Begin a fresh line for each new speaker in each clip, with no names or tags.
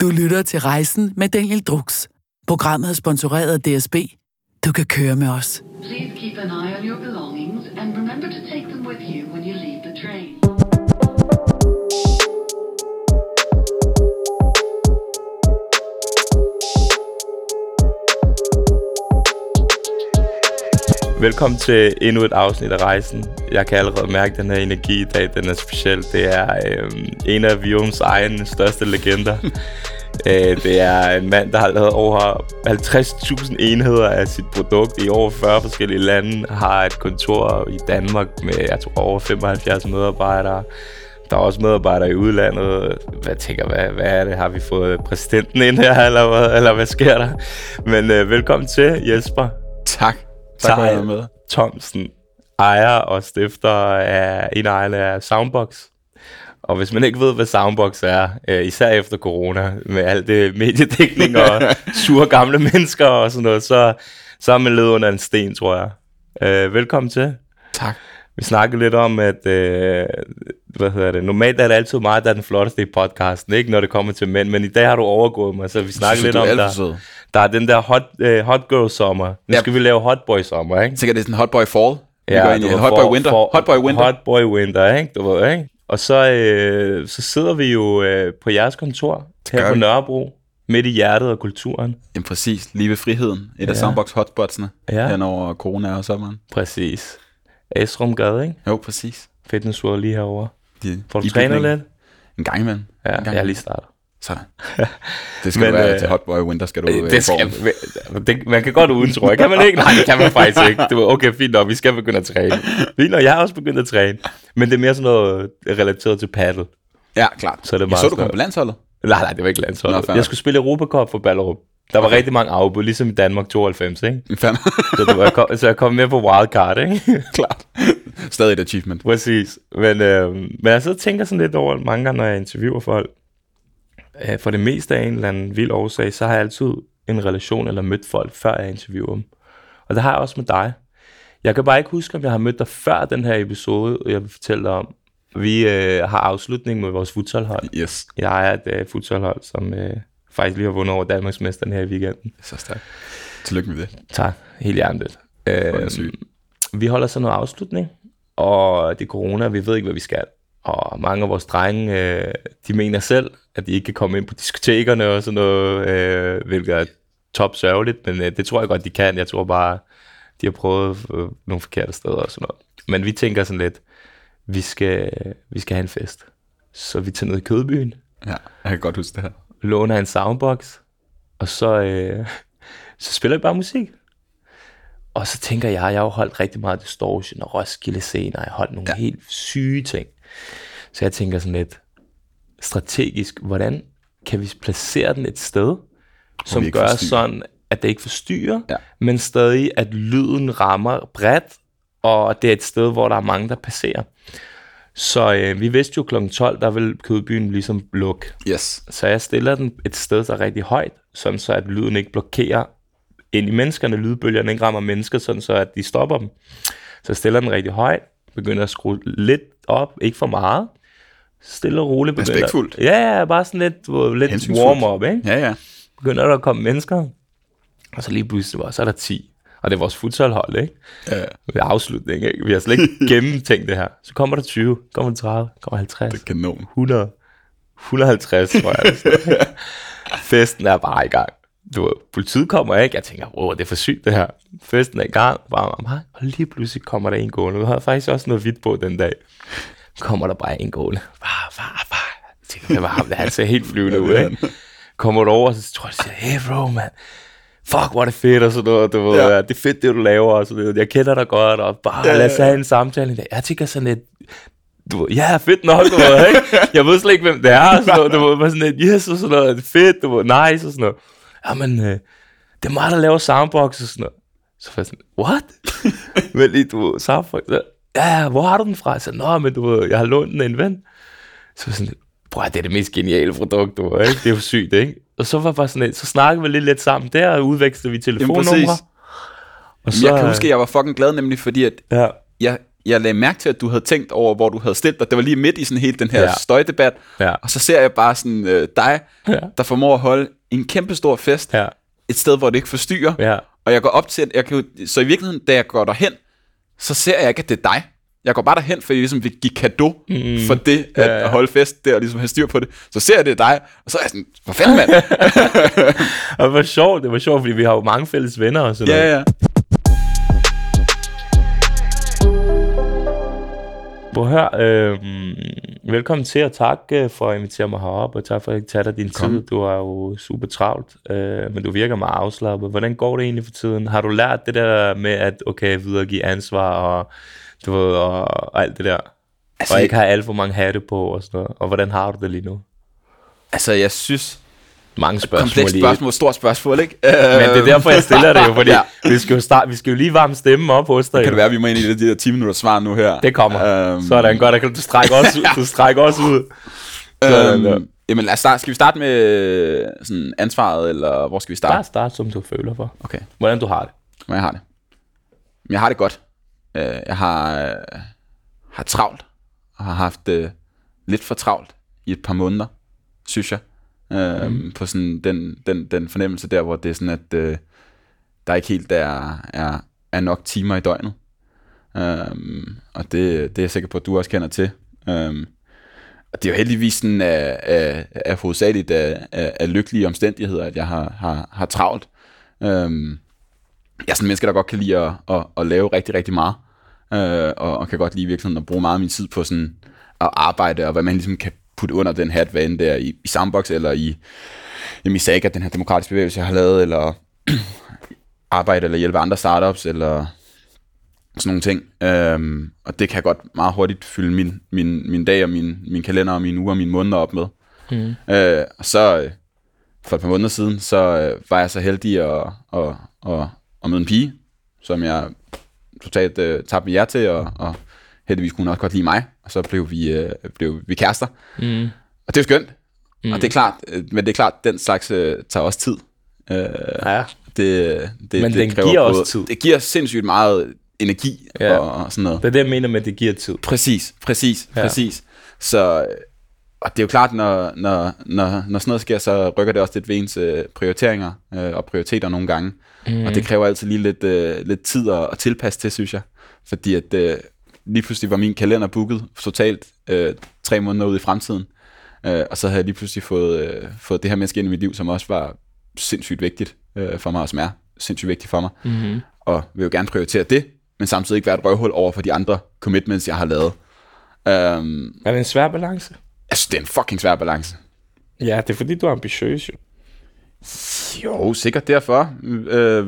Du lytter til Rejsen med Daniel Drux. Programmet er sponsoreret af DSB. Du kan køre med os.
Please keep an eye on your
Velkommen til endnu et afsnit af Rejsen. Jeg kan allerede mærke, at den her energi i dag, den er speciel. Det er øhm, en af Viums egen største legender. øh, det er en mand, der har lavet over 50.000 enheder af sit produkt i over 40 forskellige lande. Har et kontor i Danmark med, jeg tror, over 75 medarbejdere. Der er også medarbejdere i udlandet. Hvad tænker hvad, hvad er det? Har vi fået præsidenten ind her, eller hvad, eller hvad sker der? Men øh, velkommen til, Jesper.
Tak. Være med.
Thomsen, ejer og stifter af en af ejerne af Soundbox. Og hvis man ikke ved, hvad Soundbox er, øh, især efter corona, med alt det mediedækning og sure gamle mennesker og sådan noget, så, så er man levet under en sten, tror jeg. Øh, velkommen til.
Tak.
Vi snakkede lidt om, at øh, hvad hedder det, normalt er det altid mig, der er den flotteste i podcasten, ikke når det kommer til mænd, men i dag har du overgået mig, så vi snakkede lidt om, der. Der er den der hot, øh, hot girl sommer. Nu
Ja.
skal vi lave hot boy sommer, ikke?
Jeg tænker, det er sådan en hot boy fall. Vi
Ja,
går ind i hot boy winter. hot boy winter.
Hot boy winter, ikke? Du ved, ikke? Og så, øh, så sidder vi jo øh, på jeres kontor her
Gør
på. Nørrebro, midt i hjertet af kulturen.
Jamen præcis. Lige ved friheden. Et
Ja.
af Soundbox hotspotsene.
Ja.
Hen over corona og sommeren.
Præcis. Esrumgade, ikke?
Jo, præcis.
Fitness World lige herovre.
De,
Får du
i
trænet lidt?
En gang imellem.
Ja,
en gang
jeg er
imellem.
lige startet.
Sådan. Det skal
Men,
være
øh,
til hot boy winter, skal du øh,
Det skal,
form.
det, man kan godt uden, tror jeg. Kan man ikke? Nej, det kan man faktisk ikke. Det var okay, fint nok. Vi skal begynde at træne. Fint nok, jeg har også begyndt at træne. Men det er mere sådan noget relateret til paddle.
Ja, klart.
Så er det meget
så, du kom på landsholdet.
Nej, nej, det var ikke
Nå,
landsholdet.
fair
jeg skulle spille Europacup for Ballerup. Der var okay. rigtig mange afbud, ligesom i Danmark 92, ikke?
Fandme.
Så, det var, jeg kom, så jeg kom med på wildcard, ikke?
klart. Stadig et achievement.
Præcis. Men, øh, men jeg sidder og tænker sådan lidt over mange gange, når jeg interviewer folk. Øh, for det meste af en eller anden vild årsag, så har jeg altid en relation eller mødt folk, før jeg interviewer dem. Og det har jeg også med dig. Jeg kan bare ikke huske, om jeg har mødt dig før den her episode, jeg vil fortælle dig om. Vi øh, har afslutning med vores futsalhold.
Yes.
Jeg er et øh, futsalhold, som øh, faktisk lige har vundet over Danmarksmesteren her i weekenden.
Så stærkt. Tillykke med det.
Tak, helt
er
Øh, vi holder så noget afslutning, og det er corona, vi ved ikke, hvad vi skal. Og mange af vores drenge, øh, de mener selv, at de ikke kan komme ind på diskotekerne og sådan noget, øh, hvilket er top sørgeligt, men øh, det tror jeg godt, de kan. Jeg tror bare, de har prøvet øh, nogle forkerte steder og sådan noget. Men vi tænker sådan lidt, vi skal, vi skal have en fest. Så vi tager ned i Kødbyen,
Ja, jeg kan godt huske det her.
låner en soundbox, og så, øh, så spiller vi bare musik. Og så tænker jeg, jeg har jo holdt rigtig meget Distortion og Roskilde scener, jeg har holdt nogle ja. Helt syge ting. Så jeg tænker sådan lidt strategisk, hvordan kan vi placere den et sted, som gør
forstyrrer.
sådan, at det ikke forstyrrer,
Ja.
men stadig, at lyden rammer bredt, og det er et sted, hvor der er mange, der passerer. Så øh, vi vidste jo kl. 12, der vil Kødbyen ligesom lukke.
Yes.
Så jeg stiller den et sted, der er rigtig højt, sådan så at lyden ikke blokerer ind i menneskerne, lydbølgerne ikke rammer mennesker, sådan så at de stopper dem. Så jeg stiller den rigtig højt, begynder at skrue lidt op, ikke for meget, stille og roligt. Begynder,
Respektfuldt.
Ja, ja, bare sådan lidt, lidt warm-up, ikke?
Ja, ja.
Begynder der at komme mennesker, og så lige pludselig, var- så er der 10. Og det er vores futsalhold, ikke?
ja.
Ved afslutning, ikke? Vi har slet ikke gennemtænkt det her. Så kommer der 20, kommer der 30, kommer 50.
Det er kanon.
100, 150, tror jeg. Festen er bare i gang. Du ved, politiet kommer ikke. Jeg tænker, wow, det er for sygt det her. Festen er i gang. Bare, og lige pludselig kommer der en gående. Vi havde faktisk også noget hvidt på den dag. Kommer der bare en gående. Bare, bare, bare. Jeg tænker, det var ham, der han ser helt flyvende ud, ikke? Kommer du over, så tror jeg, siger, hey bro, man. Fuck, hvor er det fedt, og sådan noget. Du ved,
Ja.
Det er fedt, det du laver, og sådan noget. Jeg kender dig godt, og bare ja, lad os have en samtale. i dag. Jeg tænker sådan lidt, du ved, ja, fedt nok, du ved, ikke? Jeg ved slet ikke, hvem det er, og sådan noget. Du ved, bare sådan lidt, yes, og sådan noget, fedt, du ved, nice, og sådan noget. Jamen, øh, det er mig, der laver soundbox, og sådan noget. Så var jeg sådan, what? men lige, du soundbox, ja, hvor har du den fra? Så, nå, men du ved, jeg har lånt den af en ven. Så sådan, bror, det er det mest geniale produkt, du ved, ikke? Det er jo sygt, ikke? Og så var bare sådan så snakkede vi lidt, lidt sammen der, og udvekslede vi telefonnumre. Og
Så, jeg kan huske, at jeg var fucking glad, nemlig fordi, at
ja,
jeg, jeg lagde mærke til, at du havde tænkt over, hvor du havde stillet dig. Det var lige midt i sådan helt den her
Ja.
støjdebat.
Ja.
Og så ser jeg bare sådan øh, dig,
Ja.
der formår at holde en kæmpe stor fest.
Ja.
Et sted, hvor det ikke forstyrrer.
Ja.
Og jeg går op til, jeg kan, så i virkeligheden, da jeg går derhen, så ser jeg ikke, at det er dig. Jeg går bare derhen, for jeg ligesom vil give kado mm. for det, at,
Ja,
ja,
ja.
ja. holde fest der og ligesom have styr på det. Så ser jeg, det er dig, og så er jeg sådan, hvor fanden mand?
Og det var sjovt, det var sjovt, fordi vi har jo mange fælles venner og sådan noget.
ja, ja.
Prøv at høre, øh, velkommen til, og tak øh, for at invitere mig herop, og tak for at jeg tager dig din
Kom.
tid. Du er jo super travlt, øh, men du virker meget afslappet. Hvordan går det egentlig for tiden? Har du lært det der med at okay, videregive ansvar og, du ved, og, og alt det der? Altså,
Altså,
og ikke have alt for mange hatte på og sådan noget. Og hvordan har du det lige nu?
Altså, jeg synes,
Mange spørgsmål
komplekst spørgsmål, stort spørgsmål, ikke?
Men det er derfor, jeg stiller det jo, fordi
Ja.
ja. vi, skal jo starte, vi skal jo lige varme stemmen op hos dig.
Kan det være, at vi må ind i de der 10 minutter svar nu her?
Det kommer.
Øhm,
Sådan godt, du strækker også, ud- du strækker også ud. Sådan der.
Øhm, jamen, lad os starte. Skal vi starte med øh, sådan ansvaret, eller hvor skal vi starte?
Bare start, som du føler for.
Okay,
Hvordan du har det.
hvordan jeg har det. Jeg har det godt. Øh, jeg har, øh, har travlt, og har haft øh, lidt for travlt i et par måneder, synes jeg. Øh, mm. På sådan den, den, den fornemmelse der, hvor det er sådan, at øh, der ikke helt er, er, er nok timer i døgnet. Um, og det, det er jeg sikker på, at du også kender til. Um, og det er jo heldigvis sådan, af, af, af hovedsageligt af, af, af lykkelige omstændigheder, at jeg har, har, har travlt. Um, jeg er sådan en menneske, der godt kan lide at, at, at lave rigtig, rigtig meget. Uh, og, og kan godt lide i virkeligheden at bruge meget af min tid på sådan at arbejde, og hvad man ligesom kan putte under den hat, hvad end det er i, i Sandbox, eller i, jamen i Saga, den her demokratiske bevægelse, jeg har lavet, eller arbejde eller hjælpe andre startups, eller sådan nogle ting. Øhm, og det kan jeg godt meget hurtigt fylde min, min, min dag og min, min kalender og mine uger og mine måneder op med. Mm. Øh, og så øh, for et par måneder siden, så øh, var jeg så heldig at, at, at, at møde en pige, som jeg totalt øh, tabte med jer til, og, og heldigvis kunne hun også godt lide mig, og så blev vi, øh, blev vi kærester.
Mm.
Og det er jo skønt. Mm. Og det er klart, øh, men det er klart, den slags øh, tager også tid. Øh,
Ja.
det, det,
Men
det
den
kræver
giver også
både-
tid.
Det giver sindssygt meget energi
Ja.
og, og sådan noget.
Det er det, jeg mener med, at det giver tid.
Præcis, præcis,
Ja.
ja. præcis. Så, øh, og det er jo klart, når, når, når, når sådan noget sker, så rykker det også lidt ved ens øh, prioriteringer øh, og prioriteter nogle gange. Mm. Og det kræver altid lige lidt, øh, lidt tid at, at tilpasse til, synes jeg. Fordi at øh, lige pludselig var min kalender booket totalt øh, tre måneder ud i fremtiden. Øh, og så havde jeg lige pludselig fået, øh, fået det her menneske ind i mit liv, som også var sindssygt vigtigt øh, for mig, og som er sindssygt vigtigt for mig.
Mm-hmm.
Og vil jo gerne prioritere det, men samtidig ikke være et røvhul over for de andre commitments, jeg har lavet. Um,
Er det en svær balance?
synes, det er en fucking svær balance.
Ja, det er fordi, du er ambitiøs jo.
Jo, sikkert derfor. Øh,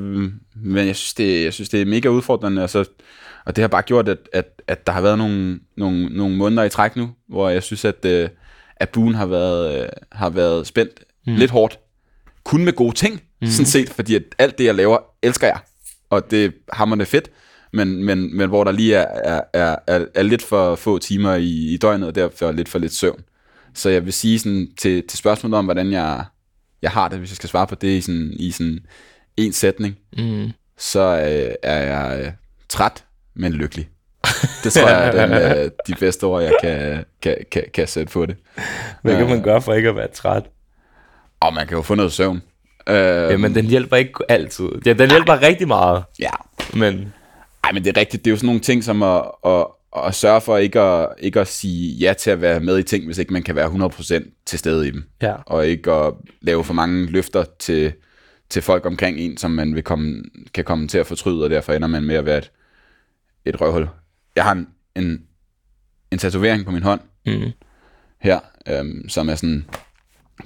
men jeg synes, det, jeg synes, det er mega udfordrende. Altså, og det har bare gjort, at, at, at der har været nogle, nogle, nogle måneder i træk nu, hvor jeg synes, at, øh, at buen har været, øh, har været spændt mm. lidt hårdt. Kun med gode ting, mm. sådan set, fordi at alt det, jeg laver, elsker jeg. Og det er hammerende fedt. Men, men, men hvor der lige er, er, er, er, er lidt for få timer i, i døgnet, og derfor lidt for lidt søvn. Så jeg vil sige sådan, til, til spørgsmålet om, hvordan jeg, jeg har det, hvis jeg skal svare på det i sådan, i sådan en sætning,
Mm.
så øh, er jeg øh, træt, men lykkelig. Det tror jeg er den, øh, de bedste ord, jeg kan, kan, kan, kan sætte på det.
Hvad kan man gøre for ikke at være træt?
Og man kan jo få noget søvn. Øh,
Jamen, den hjælper ikke altid. Ja, den hjælper rigtig meget,
Ja,
men...
Ej, men det er rigtigt. Det er jo sådan nogle ting som at, at, at sørge for ikke at, ikke at sige ja til at være med i ting, hvis ikke man kan være 100% til stede i dem.
Ja.
Og ikke at lave for mange løfter til, til folk omkring en, som man vil komme, kan komme til at fortryde, og derfor ender man med at være et, et røvhul. Jeg har en, en, en tatovering på min hånd
Mm.
her, øhm, som er sådan,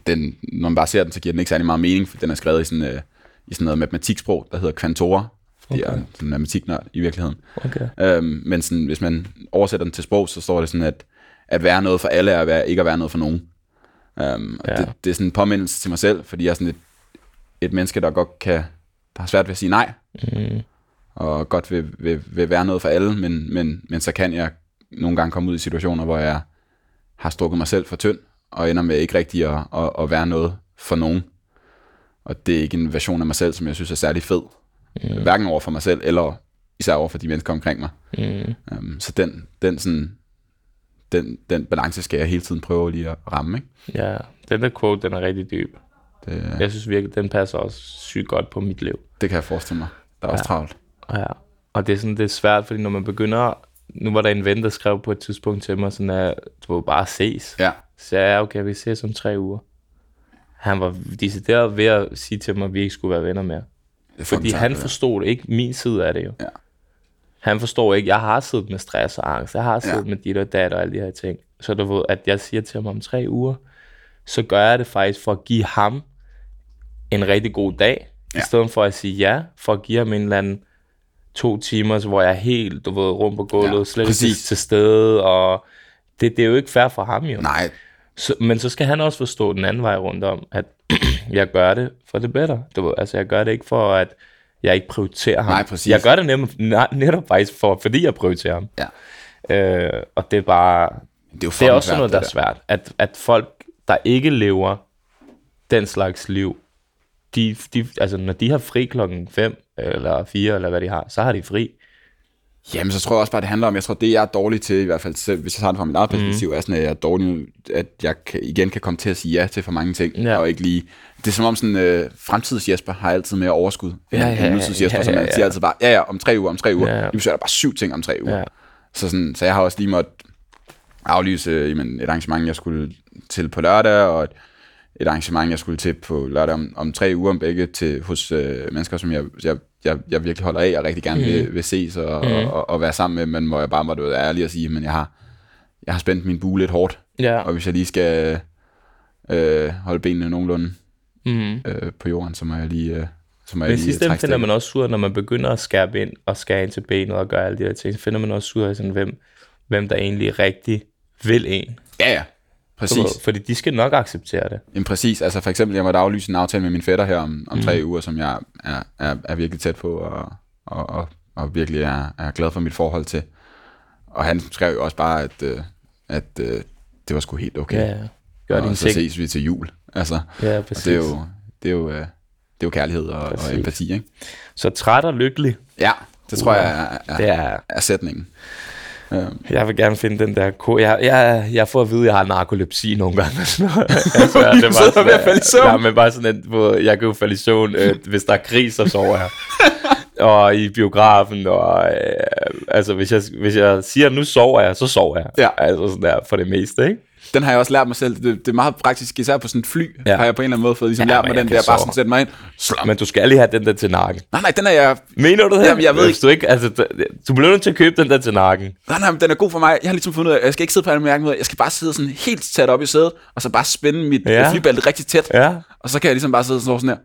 den, når man bare ser den, så giver den ikke særlig meget mening, for den er skrevet i sådan, øh, i sådan noget matematiksprog, der hedder kvantora, fordi okay. jeg er sådan matematiknørd i virkeligheden.
Okay.
Øhm, men sådan, hvis man oversætter den til sprog, så står det sådan, at at være noget for alle er at være, ikke at være noget for nogen. Øhm,
ja.
det, det er sådan en påmindelse til mig selv, fordi jeg er sådan et, et menneske, der godt kan, der har svært ved at sige nej,
Mm.
Og godt vil, vil, vil være noget for alle, men, men, men så kan jeg nogle gange komme ud i situationer, hvor jeg har strukket mig selv for tynd, og ender med ikke rigtig at, at, at være noget for nogen. Og det er ikke en version af mig selv, som jeg synes er særlig fed. Mm. Hverken over for mig selv, eller især over for de mennesker omkring mig.
Mm.
Um, så den, den, sådan, den, den balance skal jeg hele tiden prøve lige at ramme. Ikke?
Ja, den der quote, den er rigtig dyb.
Det,
Jeg synes virkelig, den passer også sygt godt på mit liv.
det kan jeg forestille mig. Der er også
Ja.
travlt.
Ja, og det er sådan, det er svært, fordi når man begynder... Nu var der en ven, der skrev på et tidspunkt til mig, sådan at du må bare ses.
Ja,
Så jeg ja, okay, vi ses om tre uger. Han var decideret ved at sige til mig, at vi ikke skulle være venner mere.
er
Fordi
fucking
han forstod det ikke, min side af det jo.
Ja.
Han forstår ikke, jeg har siddet med stress og angst, jeg har siddet
Ja.
med dit og dat og alle de her ting. Så du ved, at jeg siger til ham om tre uger, så gør jeg det faktisk for at give ham en rigtig god dag. Ja. i stedet for at sige ja, for at give ham en eller anden to timer, hvor jeg er helt, du ved, rundt på gulvet,
Ja,
slet
præcis.
ikke til stede, og det, det er jo ikke fair for ham jo.
Nej,
Så, men så skal han også forstå den anden vej rundt om, at jeg gør det for det bedre. Du ved, altså jeg gør det ikke for, at jeg ikke prioriterer ham.
Nej, præcis.
Jeg gør det netop, netop faktisk for, fordi jeg prioriterer ham.
ja.
Øh, og det er bare,
Det er jo
det er også sådan noget, der er svært. At, at folk, der ikke lever den slags liv, de, de, altså når de har fri klokken 5 eller 4 eller hvad de har, så har de fri.
Jamen, så tror jeg også bare, det handler om, jeg tror, det jeg er dårlig til, i hvert fald selv, hvis jeg tager det fra mit eget perspektiv, mm. er sådan, at jeg er dårlig, at jeg kan, igen kan komme til at sige ja til for mange ting,
Ja.
og ikke lige... Det er som om sådan, øh, fremtids Jesper har altid mere overskud,
Ja, ja, ja,
end nutids Jesper,
ja,
som
ja,
man
ja.
siger altid bare, ja, ja, om tre uger, om tre uger.
Ja,
Ja.
ja.
Lige er der bare syv ting om tre uger.
Ja.
Så, sådan, så jeg har også lige måttet aflyse øh, jamen, et arrangement, jeg skulle til på lørdag, og et, et arrangement, jeg skulle til på lørdag om, om tre uger om begge til, hos øh, mennesker, som jeg, jeg, jeg, jeg virkelig holder af, og rigtig gerne vil, vil ses og, mm. og, og, og være sammen med, men hvor jeg bare måtte være ærlig og sige, men jeg har, jeg har spændt min bue lidt hårdt,
Ja.
og hvis jeg lige skal øh, holde benene nogenlunde
Mm.
øh, på jorden, så må jeg lige, øh, så må jeg
Men
lige
sidst finder man også af, når man begynder at skærpe ind og skære ind til benet og gøre alle de her ting, så finder man også ud af, sådan, hvem, hvem der egentlig rigtig vil en.
Ja, ja, præcis.
ved, Fordi de skal nok acceptere det.
Jamen præcis, altså for eksempel, jeg måtte aflyse en aftale med min fætter her om, om
Mm.
tre uger, som jeg er, er, er virkelig tæt på, og, og, og, og virkelig er, er glad for mit forhold til. Og han skrev jo også bare, at, øh, at øh, det var sgu helt okay.
Ja, gør
og så
ting.
ses vi til jul. Altså,
Ja, præcis.
det er jo, det er jo, øh, det er jo kærlighed og, og empati, ikke?
Så træt og lykkelig,
Ja, det tror jeg er,
det
er,
er...
er sætningen. Øhm,
Jeg vil gerne finde den der ko. Jeg, jeg, jeg får at vide, at jeg har narkolepsi nogle gange. altså, det
Du sidder ved at falde i søvn.
Ja, men bare sådan, at hvor jeg kan jo falde i søvn. Øh, hvis der er krig, så sover jeg. og i biografen, og øh, altså, hvis jeg, hvis jeg siger, at nu sover jeg, så sover jeg.
Ja.
Altså sådan der, for det meste, ikke?
Den har jeg også lært mig selv. Det, det er meget praktisk, især på sådan et fly,
Ja.
har jeg på en eller anden måde fået ligesom
Ja,
lært mig den der, bare
sove.
sådan sætte mig ind. Slam.
Men du skal lige have den der til nakken.
Nej, nej, den er jeg...
Mener du det?
Jamen, jeg ved
Hvis Du, ikke altså, du bliver nødt til at købe den der til nakken.
Nej, nej, men den er god for mig. Jeg har ligesom fundet ud af, at jeg skal ikke sidde på alle mærke Jeg skal bare sidde sådan helt sat op i sædet, og så bare spænde mit
Ja.
flybælte rigtig tæt. Ja. Og så kan jeg ligesom bare sidde sådan her.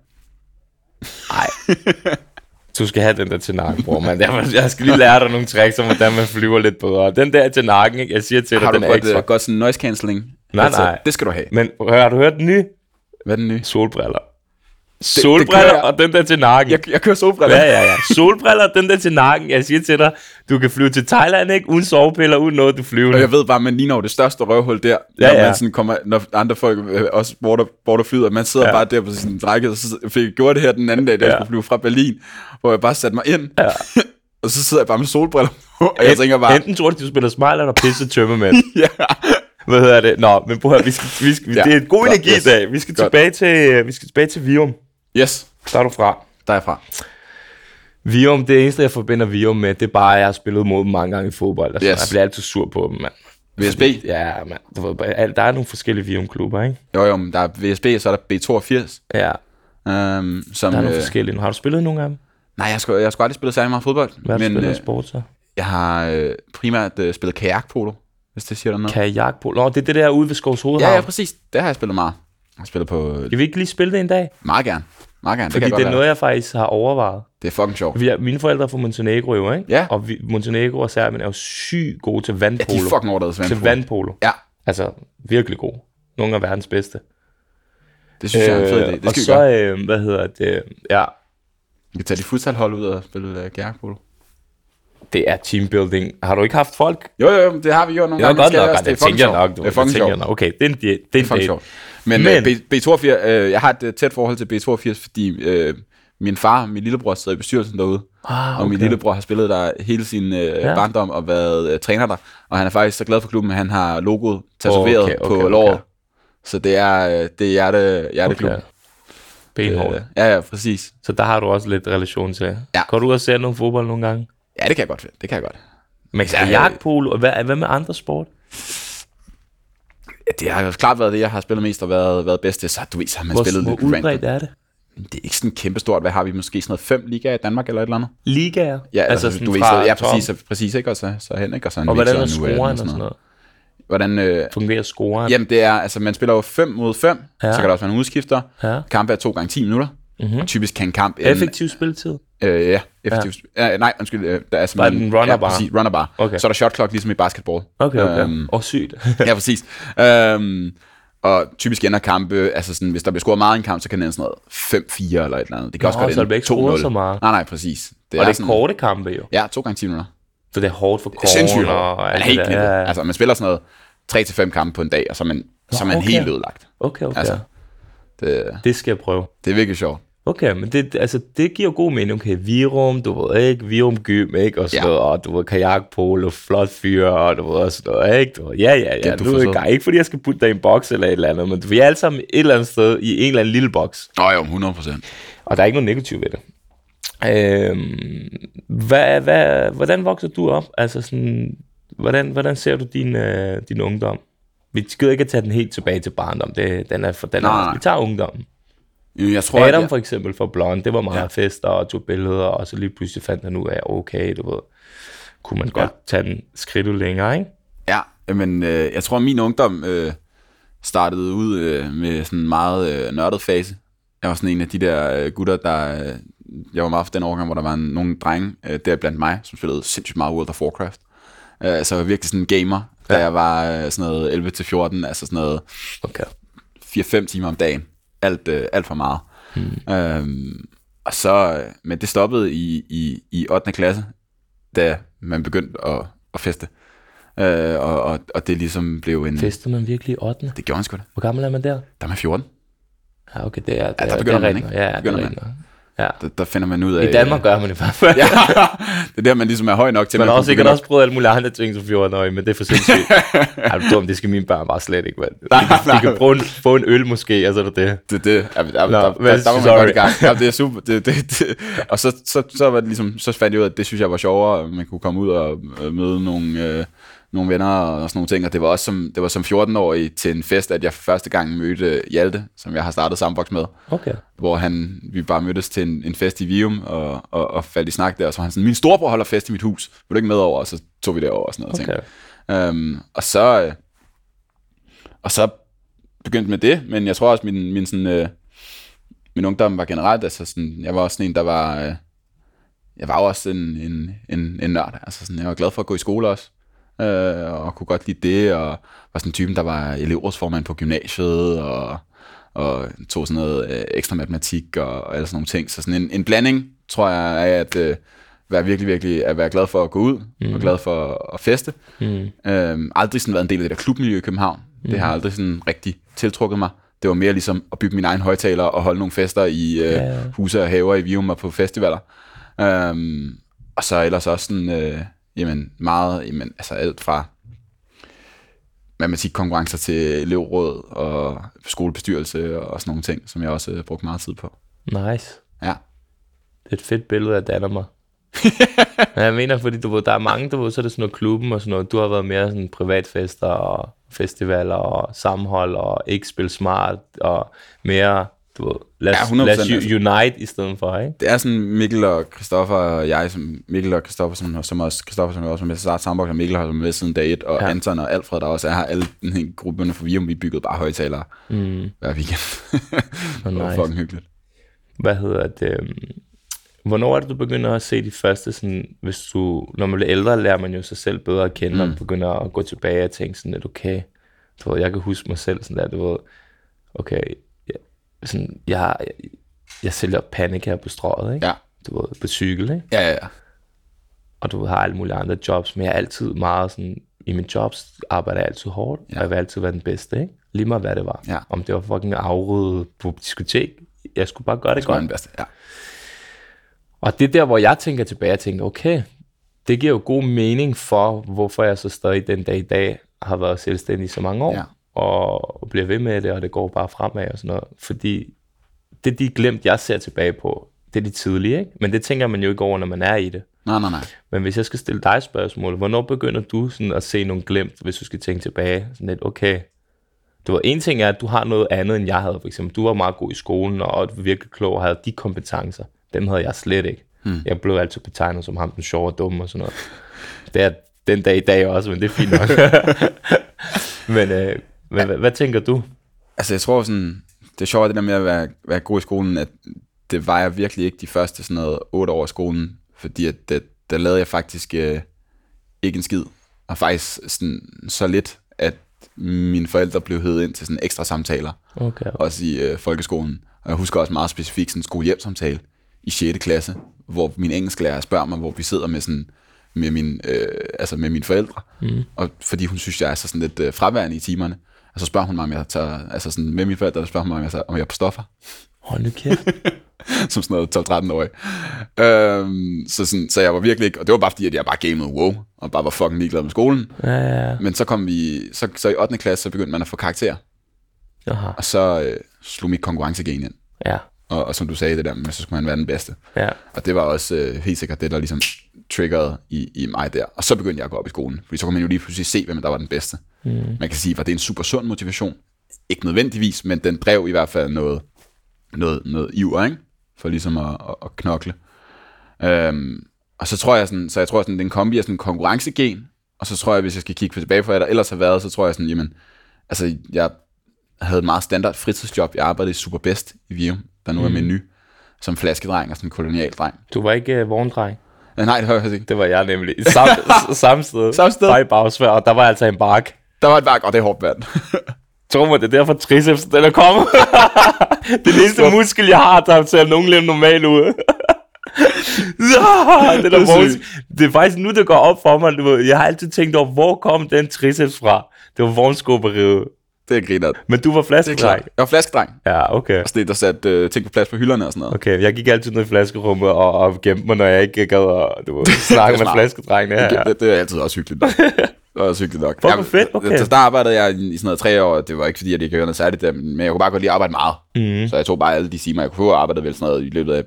Du skal have den der til nakken, bror, man. Jeg, jeg skal lige lære dig nogle tricks om, hvordan man flyver lidt bedre. Den der til nakken, ikke? Jeg siger til dig,
Har du
den er ekstra.
uh, godt sådan noise cancelling?
Nej, nej.
Det skal du have.
Men har du hørt den nye?
Hvad er den nye?
Solbriller. Solbriller
jeg.
og den der til nakken.
Jeg, jeg kører solbriller.
Ja, ja, ja. Solbriller og den der til nakken. Jeg siger til dig, du kan flyve til Thailand, ikke? Uden sovepiller, uden noget, du flyver.
Og jeg ved bare, man ligner jo det største røvhul der,
Ja,
når,
ja.
man sådan kommer, når andre folk øh, også border, border flyder. Man sidder
Ja.
bare der på sin drækket, og så fik jeg gjort det her den anden dag, da jeg
Ja.
skulle flyve fra Berlin, hvor jeg bare satte mig ind,
Ja.
og så sidder jeg bare med solbriller på, og jeg tænker bare,
Enten tror du, du spiller smile, eller pisse tømmermænd.
ja,
Hvad hedder det? Nå, men prøv at vi skal, vi skal,
Ja,
det er et god energi i dag. Vi skal,
Godt.
tilbage til, vi skal tilbage til Vium.
Yes,
Der er du fra.
derfra.
Vium, det eneste, jeg forbinder Vium med, det er bare, at jeg har spillet mod dem mange gange i fodbold. Altså,
Yes.
Jeg bliver altid sur på dem, mand.
VSB,
Ja, mand. Du ved, der er nogle forskellige Vium-klubber, ikke?
jo jo, men der er VSB, så er der B82,
Ja,
øhm, som,
der er nogle
øh,
forskellige. Har du spillet nogle af dem?
nej, jeg skulle, jeg skulle aldrig spille særlig meget fodbold,
Hvad har du
men
spillet
øh,
sport så?
jeg har øh, primært øh, spillet kajakpolo, hvis det siger dig noget.
Kajakpol. Nå, det er det der ude ved Skovs
ja,
Hovedhavn.
ja, præcis, det har jeg spillet meget. Jeg har spillet på
Kan vi ikke lige spille det en dag?
meget gerne, meget gerne,
Fordi
det
det, er
være.
noget, jeg faktisk har overvejet.
Det er fucking sjovt.
Vi er, mine forældre er fra Montenegro jo, ikke?
Ja.
Og vi, Montenegro og Serbien er jo sygt gode til
Ja,
vandpolo.
de er fucking overdrevet
til
vandpolo.
vandpolo.
Ja,
Altså, virkelig gode. Nogle af verdens bedste.
det synes jeg er en fed idé.
Øh,
Det
og
skal vi
så,
gøre.
øh, hvad hedder det? Ja,
Vi kan tage de futsalhold ud og spille uh, kajakpolo.
det er teambuilding. Har du ikke haft folk?
Jo, jo, det har vi gjort nogle
Ja,
gange.
godt nok, og det
fucking
tænker jeg
sjovt.
nok. Du,
Det er fucking
jeg
sjovt.
Okay, det er en, det, det er en
Det er fucking
date.
sjovt. Men,
Men-
B, B82, øh, jeg har et øh, tæt forhold til B82, fordi øh, min far, min lillebror, sidder i bestyrelsen derude.
Ah,
Og min
okay.
lillebror har spillet der hele sin øh,
Ja.
barndom og været øh, træner der. Og han er faktisk så glad for klubben, at han har logoet tatoveret
Okay, okay,
på
okay.
låret. Så det er, øh, det er hjerte, hjerteklub.
Okay. Benhårdt.
Øh, ja, ja, præcis.
Så der har du også lidt relation til.
Ja.
Går du ud og ser noget fodbold nogle gange?
Ja, det kan jeg godt. Det kan jeg godt.
Men
Ja,
kajakpolo, og hvad, hvad med andre sport?
Det har klart været det, jeg har spillet mest og været, været bedst til. Så du ved, så har man
Hvor,
spillet
hvor
lidt
udbredt er det?
Det er ikke sådan kæmpestort. Hvad har vi? Måske sådan noget fem ligaer i Danmark eller et eller andet?
Ligaer?
Ja, altså, altså du ved, så, ja, præcis, præcis, ikke? Og så, så hen, ikke? Og, så en
Og hvordan er
en
scoren og sådan noget?
Hvordan, øh,
Fungerer scoren?
jamen det er, altså man spiller jo 5 mod 5,
Ja.
så kan der også være nogle udskifter.
Ja.
Kampe er 2 gange 10 minutter. Mm-hmm. Og typisk kan en kamp...
Effektiv spilletid?
Øh, ja, effektivt. Ja. Ja, nej, undskyld. Øh, der er simpelthen...
den runner
ja,
bar?
Præcis, runner bar.
Okay.
Så er der shot clock, ligesom i basketball.
Okay, okay.
Øhm.
Og sygt.
ja, præcis. Øhm, og typisk ender kampe, altså sådan, hvis der bliver scoret meget i en kamp, så kan den ende sådan noget 5-4 eller et eller andet. Det kan
Nå,
også godt
så
ende
bliver ikke scoret
2-0.
så meget.
Nej, nej, præcis.
og det er
sådan,
korte kampe jo.
Ja, 2 gange 10 minutter.
Så det er hårdt for
Det er sindssygt
corner
hårdt.
og alt
er helt
det der. Ja, ja.
Altså, man spiller sådan noget 3-5 kampe på en dag, og så er man, så er man
okay.
helt ødelagt.
Okay, okay.
Altså. Det,
Det skal jeg prøve.
det er virkelig sjovt.
Okay, men det, altså, det giver god mening. Okay, Virum, du ved ikke, Virum Gym, ikke? Og sådan
Ja.
og du ved, kajakpolo, flot fyr, og du ved, og sådan noget, ikke? Du ved, ja, ja, ja,
du
du
så-
ikke, ikke fordi jeg skal putte dig i en boks eller et eller andet, men vi er alle sammen et eller andet sted i en eller anden lille boks.
Nå jo, 100 procent.
Og der er ikke noget negativt ved det. Øhm, hvad, hvad, hvordan vokser du op? Altså sådan, hvordan, hvordan ser du din, øh, din ungdom? Vi gider ikke at tage den helt tilbage til barndom. Det, den er for, den
nej.
vi tager ungdommen.
Jeg tror,
Adam
at
for eksempel for Blond, det var meget
Ja.
ja. fester og tog billeder, og så lige pludselig fandt han ud af, okay, du ved, kunne man godt tage den skridt længere, ikke?
Ja, men øh, jeg tror, at min ungdom øh, startede ud øh, med sådan en meget øh, nørdet fase. Jeg var sådan en af de der øh, gutter, der... Øh, jeg var meget for den overgang, hvor der var en, nogle drenge, øh, der blandt mig, som spillede sindssygt meget World of Warcraft. Øh, så jeg var virkelig sådan en gamer, da
Ja.
jeg var øh, sådan noget 11-14, altså sådan noget
Okay.
4-5 timer om dagen. Alt, øh, alt for meget. Mm. Øhm, og så, øh, men det stoppede i, i, i 8. klasse, da man begyndte at, at feste. Øh, og, og, og det ligesom blev en...
Fester man virkelig i 8.
Det gjorde han sgu da.
Hvor gammel er man der?
Der er man 14.
Ja, okay, det er, det
Ja, der
er,
begynder
det er
man, ikke?
Ja,
Begynder
det er
man.
Ja.
Der, der finder man ud af...
I Danmark gør man det fald.
ja, det er der, man ligesom er høj nok til,
Man har også sikkert også prøvet alle mulige andre ting som 14-årige, men det er for sindssygt. er du dum? Det skal mine børn bare slet ikke, mand.
Nej,
kan- de
nej.
kan få en, få en øl måske, og så er det det.
Det, det, ja, der,
Nå,
der, der, der, var man godt i gang. Ja, det er super. Det, det, det. Og så, så, så, var det ligesom, så fandt jeg ud af, at det synes jeg var sjovere, at man kunne komme ud og øh, møde nogle, øh, nogle venner og sådan nogle ting. Og det var også som, det var som 14-årig til en fest, at jeg for første gang mødte Hjalte, som jeg har startet Sandbox med.
Okay.
Hvor han, vi bare mødtes til en, en fest i Vium og, og, og faldt i snak der. Og så var han sådan, min storebror holder fest i mit hus. Vil du ikke med over? Og så tog vi derover og sådan noget.
Okay.
Ting. Øhm, og så... Øh, og så begyndte med det, men jeg tror også, min, min, sådan, øh, min ungdom var generelt, altså sådan, jeg var også sådan en, der var, øh, jeg var også en, en, en, en nørd, altså sådan, jeg var glad for at gå i skole også, øh, og kunne godt lide det, og var sådan en typen, der var elevrådsformand på gymnasiet, og, og tog sådan noget øh, ekstra matematik og, og alle sådan nogle ting, så sådan en, en blanding, tror jeg, af at øh, være virkelig, virkelig, at være glad for at gå ud, mm. og glad for at, feste,
Mm.
Øhm, aldrig sådan været en del af det der klubmiljø i København. Mm. Det har aldrig sådan rigtig tiltrukket mig. Det var mere ligesom at bygge min egen højtaler og holde nogle fester i øh,
ja.
huse og haver i Vium og på festivaler. Øhm, og så ellers også sådan, øh, jamen meget, jamen, altså alt fra matematikkonkurrencer til elevråd og skolebestyrelse og sådan nogle ting, som jeg også øh, brugte meget tid på.
Nice.
Ja.
Det er et fedt billede af danner mig. jeg mener, fordi du ved, der er mange, du ved, så er det sådan noget klubben og sådan noget. Du har været mere sådan privatfester og festivaler og sammenhold og ikke spille smart og mere, du ved, lad os,
Ja, 100%
lad os
altså.
unite i stedet for, ikke?
det er sådan Mikkel og Christoffer og jeg, som Mikkel og Christoffer, som, som også, Christoffer, som også var med til at starte Sandbox, og Mikkel har med siden dag 1, og
Ja.
Anton og Alfred, der også er her, alle den her gruppe for Vium, vi byggede bare højtalere
Mm.
hver weekend.
Hvor
det var
nice.
fucking hyggeligt.
Hvad hedder det? øhm, Hvornår er det, du begynder at se de første, sådan, hvis du, når man bliver ældre, lærer man jo sig selv bedre at kende, mm. og begynder at gå tilbage og tænke sådan lidt, okay, du ved, jeg kan huske mig selv sådan der, du ved, okay, sådan, jeg, har- jeg, jeg sælger panik her på strøget, ikke?
Ja.
Du ved, på cykel, ikke?
Ja, ja, ja.
Og du ved, har alle mulige andre jobs, men jeg er altid meget sådan, i mine jobs arbejder jeg altid hårdt, ja. Og jeg vil altid være den bedste, ikke? Lige meget hvad det var.
Ja.
Om det var fucking afryddet på diskotek, jeg skulle bare gøre det
Det
godt.
den bedste. Ja.
Og det er der, hvor jeg tænker tilbage og tænker, okay, det giver jo god mening for, hvorfor jeg så stadig den dag i dag har været selvstændig i så mange år,
Ja.
Og bliver ved med det, og det går bare fremad og sådan noget. Fordi det, de glemt, jeg ser tilbage på, det er de tidlige, ikke? Men det tænker man jo ikke over, når man er i det.
Nej, nej, nej.
Men hvis jeg skal stille dig spørgsmål, hvornår begynder du sådan at se nogle glemt, hvis du skal tænke tilbage? Sådan lidt, okay, det var en ting er, at du har noget andet, end jeg havde. For eksempel, du var meget god i skolen, og du virkelig klog og havde de kompetencer. Dem havde jeg slet ikke. Hmm. Jeg blev altid betegnet som ham, den sjove og dumme og sådan noget. Det er den dag i dag også, men det er fint nok. men øh, hvad, hvad, hvad tænker du?
Altså, jeg tror sådan, det er sjovt det der med at være, være god i skolen, at det var jeg virkelig ikke de første sådan noget otte år i skolen, fordi at det, der lavede jeg faktisk øh, ikke en skid, og faktisk sådan, så lidt, at mine forældre blev hævet ind til sådan ekstra samtaler,
Okay.
også i øh, folkeskolen. Og jeg husker også meget specifikt sådan en skole-hjem-samtale i 6. klasse, hvor min engelsklærer spørger mig, hvor vi sidder med sådan med, min, øh, altså med mine forældre, mm. og fordi hun synes, jeg er så sådan lidt øh, fraværende i timerne, og så spørger hun mig, om jeg tager, altså sådan med mine forældre, spørger hun mig, om jeg, tager, om jeg er på stoffer,
Hold nu kæft.
som sådan noget 12-13-årig. Øhm, så, sådan, så jeg var virkelig ikke, og det var bare fordi, at jeg bare gamede wow, og bare var fucking ligeglad med skolen.
Ja, ja, ja.
Men så kom vi, så, så i 8. klasse, så begyndte man at få karakterer,
Aha.
og så øh, slog mit konkurrencegen ind.
Ja,
Og, og som du sagde det der, med, så skulle man være den bedste.
ja.
Og det var også øh, helt sikkert det, der ligesom triggerede i, i mig der. Og så begyndte jeg at gå op i skolen, fordi så kunne man jo lige pludselig se, hvem der var den bedste. Mm. Man kan sige, var det en super sund motivation? Ikke nødvendigvis, men den drev i hvert fald noget, noget, noget iver, ikke? For ligesom at, at, at knokle. Øhm, og så tror jeg sådan, så jeg tror sådan, det er en kombi af sådan en konkurrencegen, og så tror jeg, hvis jeg skal kigge tilbage på, hvad der ellers har været, så tror jeg sådan, jamen, altså, jeg havde et meget standard fritidsjob. Jeg arbejdede i Superbest i Virum, der nu er menu, som flaskedreng og sådan en kolonialdreng.
Du var ikke uh, vogndreng?
Nej, det har jeg faktisk ikke.
Det var jeg nemlig. Sam, s- samme sted.
Samme sted.
Bare i bagsvær, og der var altså en bark.
Der var et værk, og det er hårdt vand.
Tror mig, det er derfor triceps, den er kommet. det eneste muskel, jeg har, der ser nogenlunde normal ud. ja, det, er
Det er
vågens, det er faktisk nu, det går op for mig. Jeg har altid tænkt over, hvor kom den triceps fra? Det var vognskåberiet.
Det er griner.
Men du var flaskedreng.
Jeg var flaskedreng.
Ja, okay.
Og sådan en, der satte øh, ting på plads på hylderne og sådan noget.
Okay, jeg gik altid ned i flaskerummet og, og gemte mig, når jeg ikke gad at du snakke med flaskedrengene. Ja, ja.
Det, det, er altid også hyggeligt nok. Det var også hyggeligt nok.
Hvor fedt, okay.
Så der arbejdede jeg i sådan noget tre år. Det var ikke fordi, at jeg gjorde noget særligt der, men jeg kunne bare godt lide at arbejde meget. Mm. Så jeg tog bare alle de timer, jeg kunne få, og arbejdede vel sådan noget i løbet af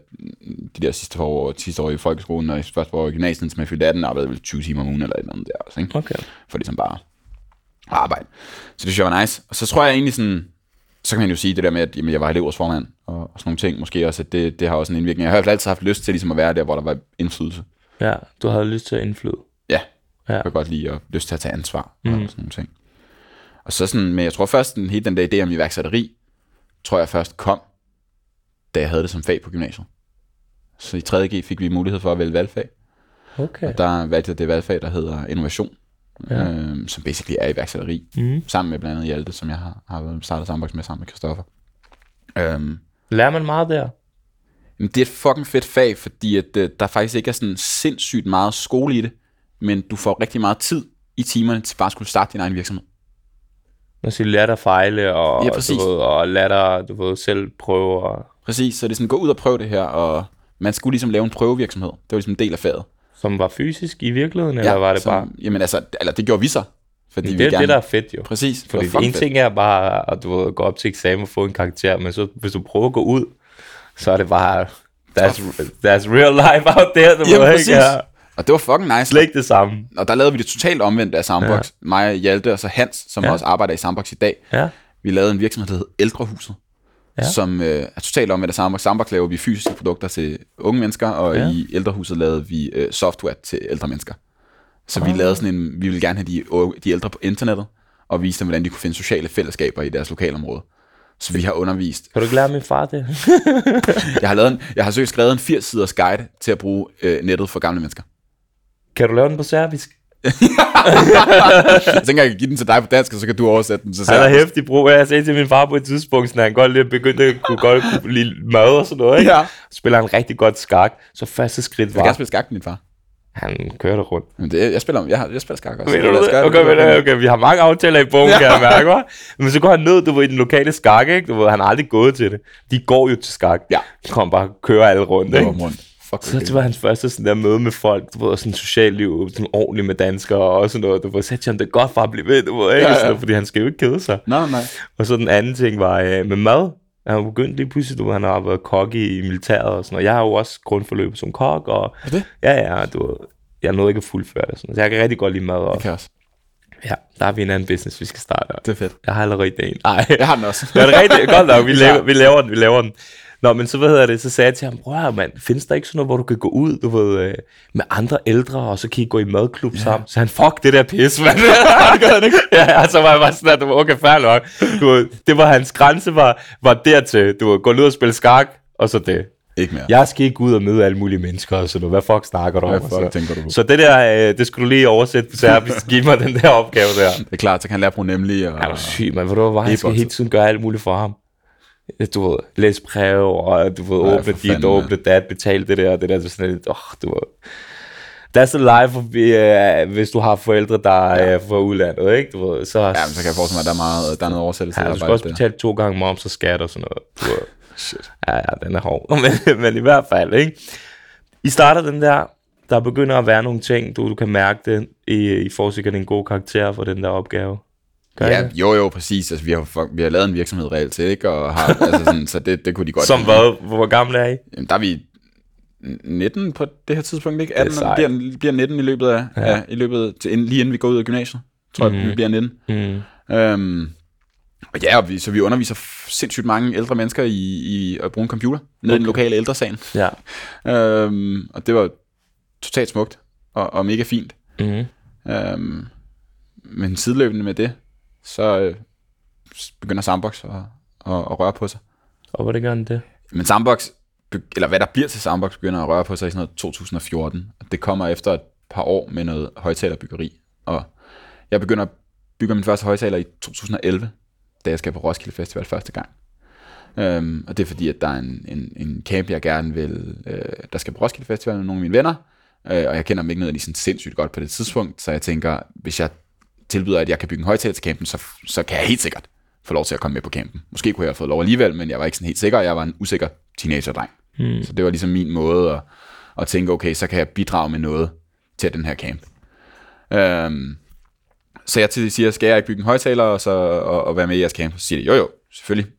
de der sidste år, sidste år i folkeskolen, og første år i gymnasiet, som jeg fyldte 18, arbejdede vel 20 timer om ugen eller et eller andet der også, ikke?
Okay.
For ligesom bare arbejde. Så det synes jeg var nice. Og så tror jeg egentlig sådan, så kan man jo sige det der med, at jamen, jeg var elevrådsformand og, og sådan nogle ting, måske også, at det, det har også en indvirkning. Jeg har i hvert fald altid haft lyst til ligesom at være der, hvor der var indflydelse.
Ja, du havde lyst til at indflyde.
Ja,
Ja.
jeg kan godt lide at lyst til at tage ansvar mm. og sådan nogle ting. Og så sådan, men jeg tror først, den, hele den der idé om iværksætteri, tror jeg først kom, da jeg havde det som fag på gymnasiet. Så i 3.G fik vi mulighed for at vælge valgfag.
Okay.
Der valgte jeg det valgfag, der hedder innovation,
Ja.
øhm, som basically er iværksætteri,
Mm.
sammen med blandt andet Hjalte, som jeg har, har startet samarbejde med sammen med Christoffer. Øhm,
Lærer man meget der?
men det er et fucking fedt fag, fordi at, øh, der faktisk ikke er sådan sindssygt meget skole i det, men du får rigtig meget tid i timerne til bare at skulle starte din egen virksomhed.
Når siger, lad dig fejle, og,
Ja, præcis.
du ved, og lad dig, du ved, selv prøve. Og,
Præcis, så det er sådan, gå ud og prøve det her, og man skulle ligesom lave en prøvevirksomhed. Det var ligesom en del af faget.
Som var fysisk i virkeligheden, eller var det
som,
bare...
Jamen altså, eller det gjorde vi så. Fordi
Det
vi
er
gerne,
det, der er fedt jo.
Præcis, det
Fordi
fucking
en ting er bare at du ved, gå op til eksamen og få en karakter, men så, hvis du prøver at gå ud, så er det bare, that's, that's real life out there, du
Jamen,
ved
præcis.
ikke? Ja.
Og det var fucking nice.
Slet ikke det samme.
Og der lavede vi det totalt omvendt af Sandbox. Ja. Mig, Hjalte og så Hans, som
Ja.
ja. også arbejder i Sandbox i dag.
Ja.
Vi lavede en virksomhed, der hed Ældrehuset.
Ja.
Som øh, er totalt omvendt af Sandbox. Sandbox laver vi fysiske produkter til unge mennesker, og
Ja.
i Ældrehuset lavede vi øh, software til ældre mennesker. Så vi lavede sådan en, vi ville gerne have de, de ældre på internettet, og vise dem, hvordan de kunne finde sociale fællesskaber i deres lokalområde. Så vi har undervist.
Kan du ikke lære min far det?
Jeg har, lavet en, jeg har søgt skrevet en 80-siders guide til at bruge øh, nettet for gamle mennesker.
kan du lave den på serbisk?
Jeg tænker, jeg kan give den til dig på dansk, og så kan du oversætte den til
Han er hæftig brug. Jeg sagde til min far på et tidspunkt, at han godt lidt begyndte at kunne godt kunne lide mad og sådan noget. Ikke?
Ja.
Spiller han rigtig godt skak. Så første skridt
Jeg kan
var,
spille skak med din far.
han kørte rundt.
Men det, jeg spiller, jeg, har, jeg spiller skak også.
Ved du det?
skak,
Okay, okay, okay, vi har mange aftaler i bogen, kan jeg mærke, hva'? Men så går han ned, du ved, i den lokale skak, ikke? Du ved, han har aldrig gået til det. De går jo til skak.
Ja.
De kommer bare og kører alle rundt,
Det
ikke?
var rundt. Fuck,
Så det var hans første sådan der møde med folk, du ved, sådan socialt liv, sådan ordentligt med danskere og sådan noget. Du ved, sagde han, det godt for at blive ved, du ved, ikke?
Ja,
Ja. Sådan, fordi han skal jo ikke kede sig.
Nej, nej.
Og så den anden ting var øh, med mad. Han var begyndt lige pludselig, du ved, han har været kok i, i militæret og sådan noget. Jeg har jo også grundforløb som kok, og
Er det?
ja, ja, du ved, jeg nåede ikke at fuldføre det. Sådan. Så jeg kan rigtig godt lide mad, og
Det kan jeg også.
ja, der har vi en anden business, vi skal starte.
Det er fedt.
Jeg har allerede en. Nej,
Jeg har den også.
det er rigtigt. Godt nok, vi laver, vi laver den, vi laver den. Nå, men så hvad hedder det, så sagde jeg til ham, bror mand, findes der ikke sådan noget, hvor du kan gå ud, du ved, øh, med andre ældre, og så kan I gå i madklub ja. sammen? Så han, fuck det der pis, mand. ja, og så var jeg bare sådan, at du var okay, fair nok. Du det var hans grænse, var, var dertil, du gå ned og spille skak, og så det.
Ikke mere.
Jeg skal ikke ud og møde alle mulige mennesker, og så du, hvad fuck snakker du om?
Hvad
og
fuck
så.
tænker du på?
så det der, øh, det skulle du lige oversætte på serbisk, give mig den der opgave der.
Det er klart, så kan han lære pronemlig. Og...
Er du syg, man? Du hvad, han skal hele tiden gøre alt muligt for ham. Du ved, læse brev, og du ved,
Ja,
åbne dit, åbne dat, betale det der, og det der, er sådan lidt, åh, du ved. That's a life, uh, hvis du har forældre, der ja. er fra udlandet, ikke? Du ved, så,
Ja, men så kan jeg forestille mig, at der er, meget, der er noget oversættelse.
ja, du skal også betale to gange moms og skat og sådan noget. Du ved.
Shit.
Ja, ja, den er hård. Men, men i hvert fald, ikke? I starter den der, der begynder at være nogle ting, du, du kan mærke det, i, I får sikkert en god karakter for den der opgave. Gør
Ja,
det?
jo jo, præcis. Altså, vi, har, fuck- vi har lavet en virksomhed reelt set, ikke? Og har, altså, sådan, så det, det kunne de godt.
Som hvad? Hvor gamle er I?
Jamen, der er vi 19 på det her tidspunkt, ikke? 18
sejt.
bliver, bliver 19 i løbet af, ja. af i løbet til, lige inden vi går ud af gymnasiet. Tror jeg,
Mhm.
vi bliver 19.
Mm.
Øhm, og ja, og vi, så vi underviser sindssygt mange ældre mennesker i, i at bruge en computer nede i den lokale ældresagen.
Ja.
Øhm, og det var totalt smukt og, og mega fint.
Mm.
Øhm, men sideløbende med det, så øh, begynder Sandbox at, at, at røre på sig.
Og hvor det gør den det?
Men Sandbox, eller hvad der bliver til Sandbox, begynder at røre på sig i sådan noget 2014. Og det kommer efter et par år med noget højtalerbyggeri. Og jeg begynder at bygge min første højtaler i 2011, da jeg skal på Roskilde Festival første gang. Øhm, og det er fordi, at der er en, en, en camp, jeg gerne vil, øh, der skal på Roskilde Festival med nogle af mine venner, øh, og jeg kender dem ikke nødvendigvis sådan sindssygt godt på det tidspunkt, så jeg tænker, hvis jeg tilbyder, at jeg kan bygge en højtaler til campen, så, så kan jeg helt sikkert få lov til at komme med på campen. Måske kunne jeg have fået lov alligevel, men jeg var ikke sådan helt sikker, jeg var en usikker teenagerdreng.
Mm.
Så det var ligesom min måde at, at tænke, okay, så kan jeg bidrage med noget til den her camp. Øhm, så jeg til siger, skal jeg ikke bygge en højtaler og, så, og, og være med i jeres camp? Så siger de, jo jo, selvfølgelig.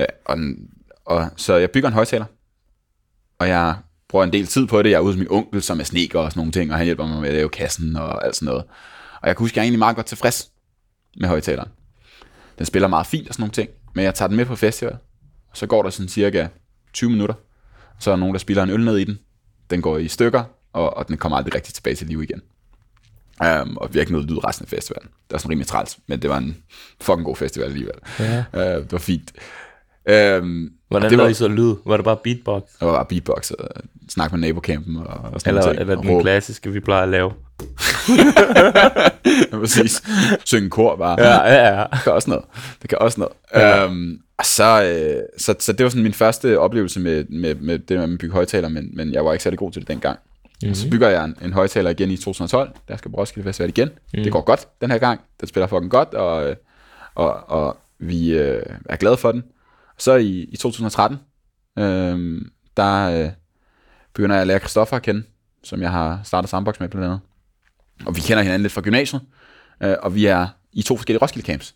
Øh, og, og, så jeg bygger en højtaler, og jeg bruger en del tid på det. Jeg er ude hos min onkel, som er sneker og sådan nogle ting, og han hjælper mig med at lave kassen og alt sådan noget. Og jeg kan huske, at jeg er egentlig meget godt tilfreds med højtaleren. Den spiller meget fint og sådan nogle ting, men jeg tager den med på festival, og så går der sådan cirka 20 minutter, så er der nogen, der spiller en øl ned i den. Den går i stykker, og, og den kommer aldrig rigtig tilbage til liv igen. Um, og vi har ikke noget lyd resten af festivalen. Det var sådan rimelig træls, men det var en fucking god festival alligevel.
Ja.
Uh, det var fint. Um,
Hvordan
det var,
I så lyd? Var det bare beatbox?
det var bare beatbox og snak med nabocampen og, og sådan
Eller,
ting.
eller
og
den
råbe.
klassiske, vi plejer at lave?
Ja, præcis. Synge kor bare.
Ja, ja, ja.
Det kan også noget. Det kan også noget.
Ja.
Øhm, så, øh, så, så det var sådan min første oplevelse med, med, med det med at bygge højtaler, men, men jeg var ikke særlig god til det dengang. Mm-hmm. Så bygger jeg en, en højtaler igen i 2012, der skal på Roskilde Festival igen. Mm. Det går godt den her gang. Den spiller fucking godt, og, øh, og, og vi øh, er glade for den. Så i, i 2013, øh, der øh, begynder jeg at lære Christoffer at kende, som jeg har startet Sandbox med blandt andet. Og vi kender hinanden lidt fra gymnasiet, øh, og vi er i to forskellige Roskilde camps.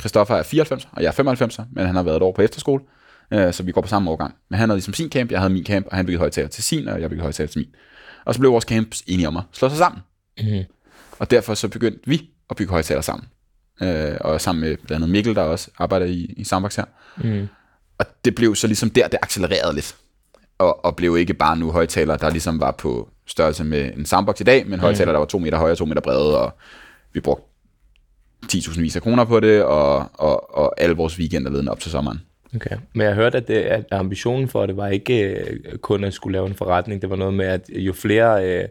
Christoffer er 94, og jeg er 95, men han har været et år på efterskole, øh, så vi går på samme årgang. Men han havde ligesom sin camp, jeg havde min camp, og han byggede højtaler til sin, og jeg byggede højtaler til min. Og så blev vores camps enige om at slå sig sammen.
Mhm.
Og derfor så begyndte vi at bygge højtaler sammen. Øh, og sammen med blandt andet Mikkel, der også arbejder i, i Sandbox her.
Mm.
Og det blev så ligesom der, det accelererede lidt. Og, og blev ikke bare nu højtaler, der ligesom var på størrelse med en Soundbox i dag, men højtaler, der var to meter høje og to meter brede, og vi brugte 10.000 vis af kroner på det, og, og, og alle vores weekender ledende op til sommeren.
Okay. Men jeg hørte, at, det, at ambitionen for det var ikke øh, kun at skulle lave en forretning. Det var noget med, at jo flere øh,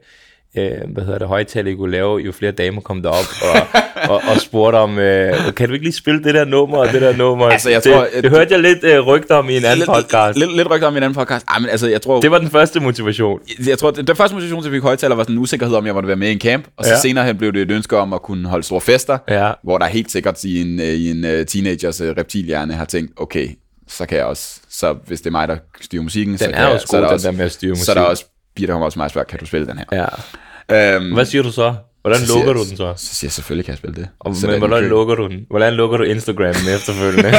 øh, hvad hedder det, højtaler I kunne lave, jo flere damer kom derop og, og, og spurgte om, øh, kan du ikke lige spille det der nummer og det der nummer?
Altså, jeg
det,
tror,
det hørte jeg lidt øh, rygter om i en anden podcast.
Lidt, lidt rygter om i en anden podcast. Ej, men altså, jeg tror...
Det var den første motivation.
jeg tror, den første motivation til at bygge højtaler var sådan en usikkerhed om, jeg måtte være med i en camp, og så
Ja.
senere hen blev det et ønske om at kunne holde store fester,
Ja.
hvor der helt sikkert i en, øh, i en uh, teenagers reptilhjerne har tænkt, okay, så kan jeg også, så hvis det er mig, der styrer musikken, så,
Den
kan
er
jeg,
også
så er
god,
der
den der med at styre
Så er der også, Birte kommer også meget spørger, kan du spille den her?
Ja.
Øhm,
Hvad siger du så? Hvordan
så
lukker
siger-
du den så?
Så siger jeg, selvfølgelig kan jeg spille det.
Og,
Så
men
den
hvordan
kø-
lukker du den? Hvordan lukker du Instagram efterfølgende?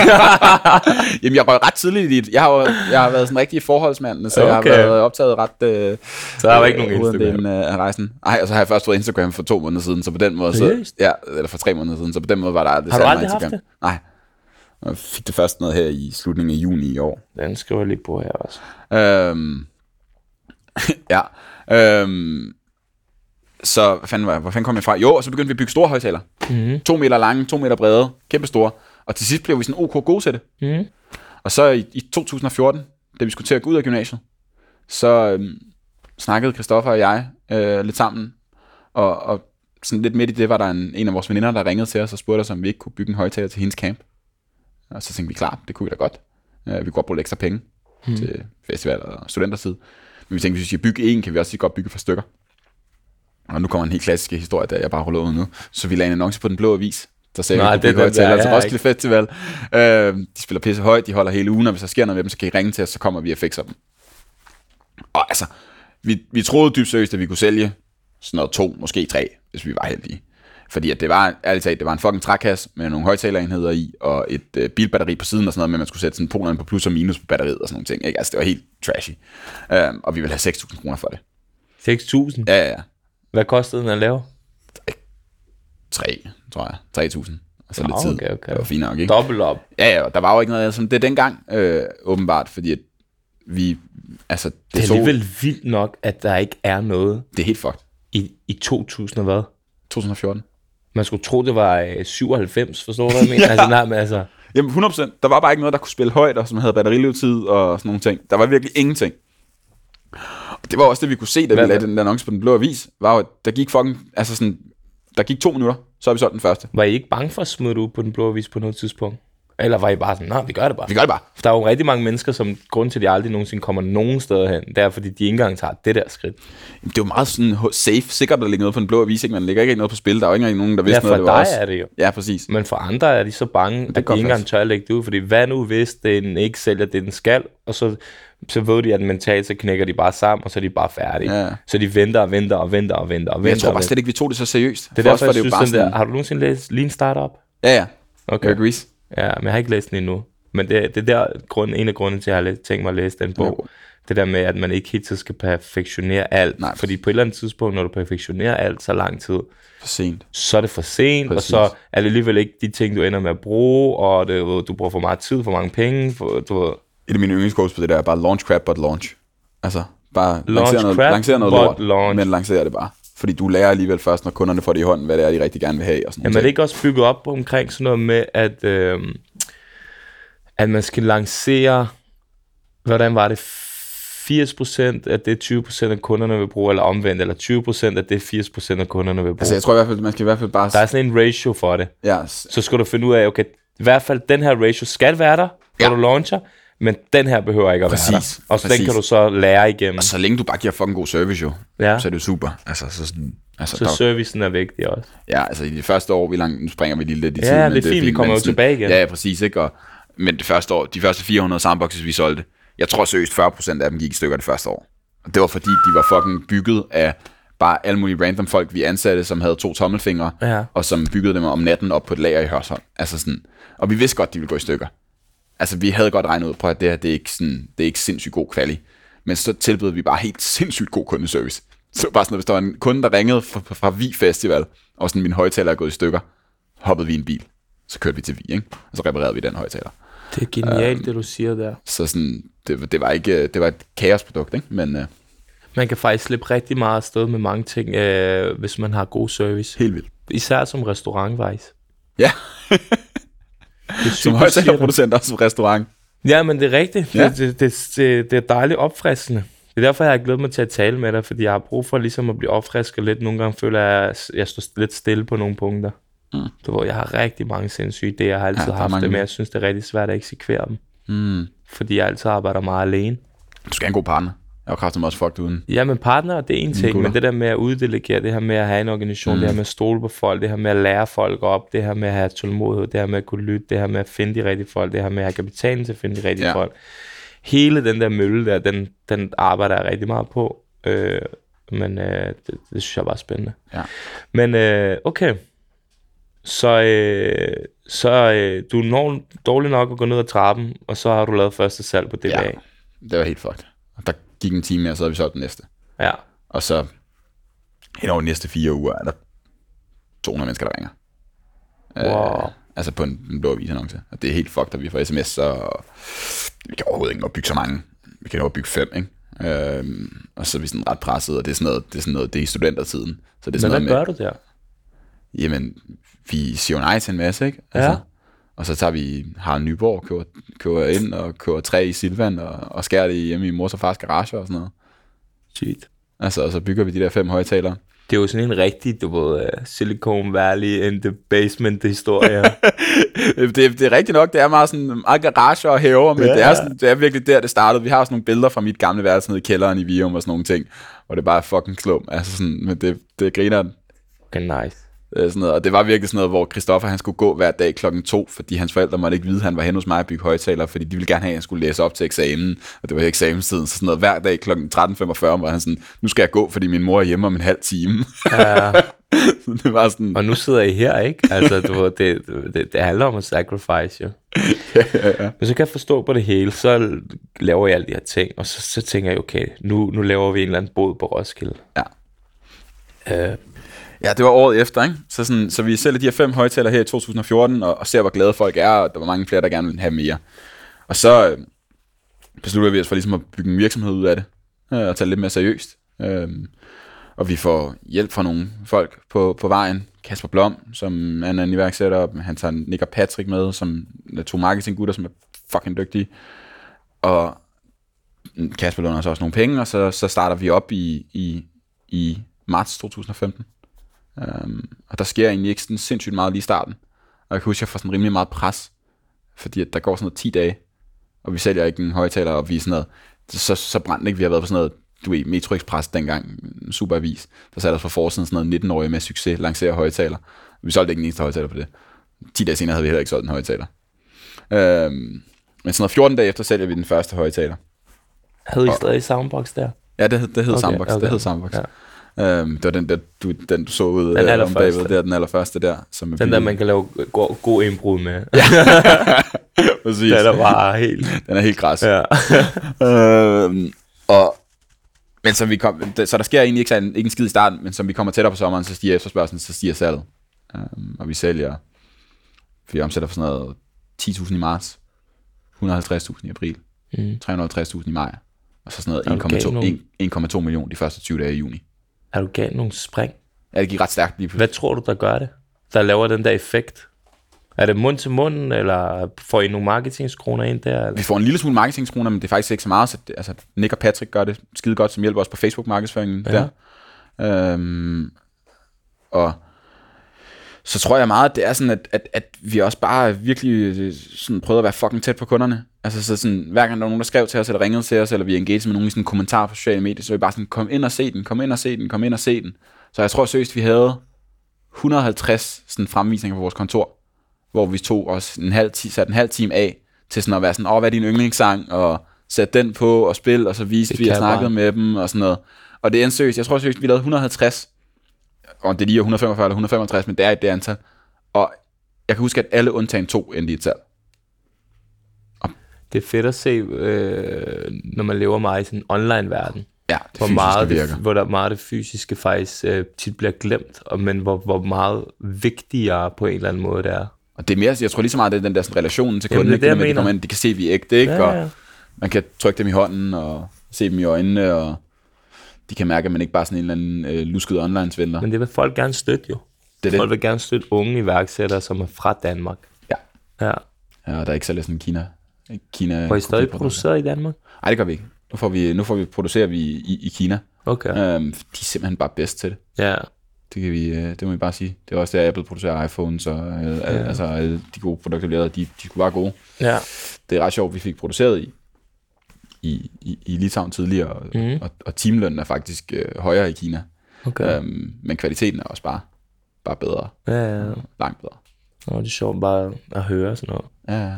Jamen, jeg røg ret tidligt i det. Jeg har, jo, jeg har været sådan rigtig forholdsmand, så okay. jeg har været optaget ret... Øh,
Så der var ikke nogen Instagram.
øh, af rejsen. Nej, og så har jeg først fået Instagram for to måneder siden, så på den måde... Så, ja, eller for tre måneder siden, så på den måde var der aldrig
Har du aldrig
meget
haft
Instagram. Nej. Jeg fik det først noget her i slutningen af juni i år.
Den skriver jeg lige på her også.
Øhm, ja. Øhm, så hvad fanden, var, hvor fanden kom jeg fra? Jo, og så begyndte vi at bygge store højtaler.
Mhm.
To meter lange, to meter brede, kæmpe store. Og til sidst blev vi sådan OK gode til det.
Mhm.
Og så i, i 2014, da vi skulle til at gå ud af gymnasiet, så øhm, snakkede Christoffer og jeg øh, lidt sammen. Og, og sådan lidt midt i det var der en, en af vores veninder, der ringede til os og spurgte os, om vi ikke kunne bygge en højtaler til hendes camp. Og så tænkte vi, klar, det kunne vi da godt. Øh, vi kunne godt bruge lidt ekstra penge hmm. til festival og studentertid. Men vi tænkte, hvis vi skal bygge en, kan vi også godt bygge for stykker. Og nu kommer en helt klassisk historie, der jeg bare ruller ud nu. Så vi lagde en annonce på Den Blå Avis, der sagde,
Nej,
at
det er der,
højtaler til
har
Roskilde Festival. Øh, de spiller pisse højt, de holder hele ugen, og hvis der sker noget med dem, så kan I ringe til os, så kommer vi og fikser dem. Og altså, vi, vi troede dybt seriøst, at vi kunne sælge sådan noget to, måske tre, hvis vi var heldige. Fordi at det var, ærligt talt, det var en fucking trækasse med nogle højtalerenheder i, og et øh, bilbatteri på siden og sådan noget, men man skulle sætte sådan polerne på plus og minus på batteriet og sådan nogle ting. Ikke? Altså, det var helt trashy. Um, og vi ville have 6.000 kroner for det.
6.000.
Ja, ja, ja.
Hvad kostede den at lave?
3, tror jeg. 3.000. Og så
Nå,
lidt tid.
okay, okay.
Det var fint nok, ikke?
Dobbelt op.
Ja, ja, der var jo ikke noget som det dengang, øh, åbenbart, fordi at vi, altså, det,
Det er
så,
alligevel vildt nok, at der ikke er noget
det er helt fucked.
i, i 2000 og hvad?
2014.
Man skulle tro, det var øh, 97, forstår du, hvad jeg mener? Altså, nej, men altså...
Jamen 100%. Der var bare ikke noget, der kunne spille højt, og som havde batterilevetid og sådan nogle ting. Der var virkelig ingenting. Og det var også det, vi kunne se, da
Hvad-
vi lagde den der annonce på Den Blå Avis, var jo, at der gik fucking, altså sådan, der gik to minutter, så har vi solgt den første.
Var I ikke bange for at smide det ud på den blå avis på noget tidspunkt? Eller var I bare sådan, nej, vi gør det bare?
Vi gør det bare.
For der er jo rigtig mange mennesker, som grund til, at de aldrig nogensinde kommer nogen steder hen, det er, fordi de ikke engang tager det der skridt.
Jamen, det er jo meget sådan safe, sikkert, der ligger noget på Den Blå Avis, ikke? Man lægger ikke noget på spil, der er jo ikke nogen, der
Ja,
vidste
for
noget, det var
dig
os.
er det jo.
Ja, præcis.
Men for andre er de så bange, at de ikke engang tør at lægge det ud, fordi hvad nu hvis den ikke sælger det, den skal, og så, så ved de, at mentalt så knækker de bare sammen, og så er de bare færdige.
Ja.
Så de venter og venter og venter og venter og venter.
jeg tror bare slet ikke, vi tog det så seriøst.
Det er
For os
derfor, jeg
det
synes,
bare
den der,
sådan-
har du nogensinde læst Lean Startup?
Ja, ja.
Okay.
Eric Ries.
Ja, men jeg har ikke læst den endnu. Men det, det er der grund, en af grundene til, at jeg har tænkt mig at læse den bog.
god.
Det der med, at man ikke helt tiden skal perfektionere alt.
Nej.
Fordi på et eller andet tidspunkt, når du perfektionerer alt så lang tid,
For sent.
så er det for sent,
Præcis.
og så er det alligevel ikke de ting, du ender med at bruge, og det, du bruger for meget tid, for mange penge. For, du,
Et af mine yndlingsquotes på det der er bare launch crap, but launch. Altså, bare
Launch
lancere noget,
crap,
lancere noget lort,
launch.
men lancere det bare. Fordi du lærer alligevel først, når kunderne får det i hånden, hvad det er, de rigtig gerne vil have. Og sådan
Jamen, er det ikke også bygget op omkring sådan noget med, at, øh, at man skal lancere, hvordan var det, 80% af det 20% af kunderne vil bruge, eller omvendt, eller 20% af det 80% af kunderne vil bruge.
Altså, jeg tror i hvert fald, man skal i hvert fald bare...
der er sådan en ratio for det.
ja, s-
Så skal du finde ud af, okay, i hvert fald den her ratio skal være der, når
Ja.
du launcher, men den her behøver ikke at være
Præcis,
der. Og så den
præcis.
kan du så lære igennem.
og så længe du bare giver fucking god service, jo,
Ja.
så er det jo super. Altså, så sådan... Altså,
Så
der,
servicen er vigtig også.
ja, altså i det første år, vi lang, nu springer vi lige lidt i
Ja,
tiden. men
det er fint, vi kommer jo tilbage igen.
Ja, ja, præcis, ikke? Og, men det første år, de første 400 soundboxes, vi solgte, jeg tror seriøst 40% af dem gik i stykker det første år. Og det var fordi, de var fucking bygget af bare alle mulige random folk, vi ansatte, som havde to tommelfingre,
Ja.
og som byggede dem om natten op på et lager i Hørsholm. Altså sådan, og vi vidste godt, de ville gå i stykker. Altså, vi havde godt regnet ud på, at det her, det er ikke, sådan, det er ikke sindssygt god kvalitet. Men så tilbød vi bare helt sindssygt god kundeservice. Så bare sådan, at hvis der var en kunde, der ringede fra, fra Vi Festival, og sådan, min højtaler er gået i stykker, hoppede vi i en bil. Så kørte vi til Vi, ikke? Og så reparerede vi den højtaler.
Det er genialt, det du siger der.
Så sådan, det, det, var ikke, det var et kaosprodukt, ikke? Men uh,
Man kan faktisk slippe rigtig meget afsted med mange ting, øh, hvis man har god service.
helt vildt.
Især som restaurantvejs.
Ja, som
du siger det.
højtalerproducent og som restaurant.
Ja, men det er rigtigt.
Ja.
Det, det, det, det, det er dejligt opfriskende. Det er derfor, jeg har glædet mig til at tale med dig, fordi jeg har brug for ligesom at blive opfrisket lidt. Nogle gange føler jeg, at jeg står lidt stille på nogle punkter. Mm. Du ved, jeg har rigtig mange sindssyge idéer, jeg har altid
Ja,
haft
mange.
det, men jeg synes, det er rigtig svært at eksekvere dem.
Mm.
Fordi jeg altid arbejder meget alene.
Du skal have en god partner. Jeg var kraftigt også fucked uden.
Ja, men partner, det er en ting, men det der med at uddelegere, det her med at have en organisation, mm. det her med at stole på folk, det her med at lære folk op, det her med at have tålmodighed, det her med at kunne lytte, det her med at finde de rigtige folk, det her med at have kapitalen til at finde de rigtige
Ja.
folk. Hele den der mølle der, den, den arbejder jeg rigtig meget på, øh, men øh, det, det synes jeg bare er spændende.
Ja.
Men øh, okay, så, øh, så øh, du når dårlig nok at gå ned ad trappen, og så har du lavet første salg på DBA.
Ja. Det var helt fucked. Og der gik en time mere, og så havde vi solgt den næste.
ja.
Og så hen over de næste fire uger er der 200 mennesker, der ringer.
Wow.
Øh, altså på en, en blå avisannonce. Og det er helt fucked, at vi får sms, så vi kan overhovedet ikke bygge så mange. Vi kan nå at bygge fem, ikke? Øhm, og så er vi sådan ret presset, og det er sådan noget, det er, sådan noget, det er i studentertiden. Så det er
Men
sådan
hvad
noget
gør du der?
jamen, vi siger jo nej til en masse, ikke? Altså,
Ja.
Og så tager vi Harald Nyborg, køber, køber ind og køber træ i Silvan, og, og skærer det hjemme i mors og fars garage og sådan noget.
Sygt.
Altså, og så bygger vi de der fem højtalere.
Det er jo sådan en rigtig, du ved, uh, Silicon Valley in the basement historie.
det, det er rigtigt nok, det er meget sådan meget garage og haver, men
Ja.
ja. det, er sådan, det er virkelig der, det startede. Vi har også nogle billeder fra mit gamle værelse nede i kælderen i Vium og sådan nogle ting, hvor det bare er fucking klum. Altså sådan, men det, det griner
okay, nice.
Øh, sådan noget. Og det var virkelig sådan noget, hvor Christoffer han skulle gå hver dag klokken to, fordi hans forældre måtte ikke vide, at han var hen hos mig og bygge højtalere, fordi de ville gerne have, at jeg skulle læse op til eksamen, og det var eksamenstiden, så sådan noget hver dag klokken 13.45 var han sådan, nu skal jeg gå, fordi min mor er hjemme om en halv time.
Ja,
så det var sådan,
og nu sidder I her, ikke? Altså, du det, det, det handler om at sacrifice, jo. Men så kan jeg forstå på det hele, så laver jeg alle de her ting, og så, så tænker jeg, okay, nu, nu laver vi en eller anden båd på Roskilde.
Ja.
Øh,
Ja, det var året efter, ikke? Så, sådan, så vi sælger de her fem højtaler her i 2014, og, og ser, hvor glade folk er, og der var mange flere, der gerne ville have mere. Og så øh, beslutter vi os for ligesom at bygge en virksomhed ud af det, øh, og tage det lidt mere seriøst. Øh, og vi får hjælp fra nogle folk på, på vejen. Kasper Blom, som er en anden iværksætter, han tager Nick og Patrick med, som er to marketinggutter, som er fucking dygtige. Og Kasper låner os også nogle penge, og så, så starter vi op i, i, i marts 2015. Um, og der sker egentlig ikke sådan sindssygt meget lige i starten. Og jeg kan huske, at jeg får sådan rimelig meget pres, fordi at der går sådan noget 10 dage, og vi sælger ikke en højtaler, og vi er sådan noget, så, så brændte ikke, vi har været på sådan noget, du ved, Metro Express dengang, en super avis, der satte os for forsiden sådan noget 19-årige med succes, lancerer højtaler. Vi solgte ikke en eneste højtaler på det. 10 dage senere havde vi heller ikke solgt en højtaler. Um, men sådan noget 14 dage efter sælger vi den første højtaler.
havde I stadig soundbox der?
Ja, det, hed- det hed
okay,
Soundbox.
okay.
Det hed Soundbox.
Ja.
Ja. Um, det var den der, du, den du så ud
Den
øh, om bagved, det er den allerførste der. Som
Den der,
billig.
man kan lave god, god indbrud med.
Præcis.
Den er bare helt...
Den er helt græs.
Ja.
øhm, og, men så, vi kom, så der sker egentlig ikke, sådan, ikke en skid i starten, men som vi kommer tættere på sommeren, så stiger efterspørgselen, så stiger salget. Øhm, og vi sælger, vi omsætter for sådan noget 10.000 i marts, 150.000 i april,
Mm.
350.000 i maj, og så sådan noget
nu?
1,2 1,2 millioner de første 20 dage i juni.
Er du galt nogle spring?
Ja, det gik ret stærkt lige pludselig.
Hvad tror du, der gør det? Der laver den der effekt? Er det mund til mund, eller får I nogle marketingskroner ind der? Eller?
Vi får en lille smule marketingskroner, men det er faktisk ikke så meget. Så det, altså, Nick og Patrick gør det skide godt, som hjælper os på Facebook-markedsføringen
Ja.
ja. der. Øhm, og så tror jeg meget, at det er sådan, at, at, at vi også bare virkelig øh, sådan prøvede at være fucking tæt på kunderne. Altså så sådan, hver gang der var nogen, der skrev til os, eller ringede til os, eller vi engaged med nogen i sådan en kommentar på sociale medier, så var vi bare sådan, kom ind og se den, kom ind og se den, kom ind og se den. Så jeg tror seriøst, vi havde 150 sådan fremvisninger på vores kontor, hvor vi tog os en halv, satte en halv time af til sådan at være sådan, åh, hvad er din yndlingssang, og sætte den på og spil, og så viste
Det
vi og snakkede med dem og sådan noget. Og det er seriøst, jeg tror seriøst, vi lavede 150, og det er lige 145 eller 165, men det er et det antal. Og jeg kan huske, at alle undtagen to endte i et salg.
Det er fedt at se, øh, når man lever meget i sådan en online-verden.
Ja, det
Hvor meget,
virker.
det, hvor der meget det fysiske faktisk øh, tit bliver glemt, og, men hvor, hvor meget vigtigere på en eller anden måde det er.
Og det er mere, jeg tror lige så meget, det er den der sådan, relation til kunden,
det det,
at de kan se, vi er ægte, ikke?
Ja,
Og
ja.
man kan trykke dem i hånden og se dem i øjnene, og de kan mærke, at man ikke bare er sådan en eller anden øh, lusket online-svindler.
Men det vil folk gerne støtte jo.
Det
Folk
det.
vil gerne støtte unge iværksættere, som er fra Danmark.
Ja.
Ja.
Ja, og der er ikke lidt sådan Kina. Kina
Hvor I stadig produceret i Danmark?
Nej, det gør vi ikke. Nu, får vi, nu får vi, producerer vi i, i Kina.
Okay.
Øhm, de er simpelthen bare bedst til det.
Ja.
Det, kan vi, øh, det må vi bare sige. Det er også der, Apple producerer iPhones, og øh, ja. altså, alle de gode produkter, vi lavede, de, de skulle bare gode.
Ja.
Det er ret sjovt, vi fik produceret i, i, i, i Litauen tidligere, og, mm. og, og timelønnen er faktisk øh, højere i Kina.
Okay.
Øhm, men kvaliteten er også bare, bare bedre.
Ja, ja, ja.
Langt bedre.
Nå, det er sjovt bare at høre sådan noget.
Ja, ja.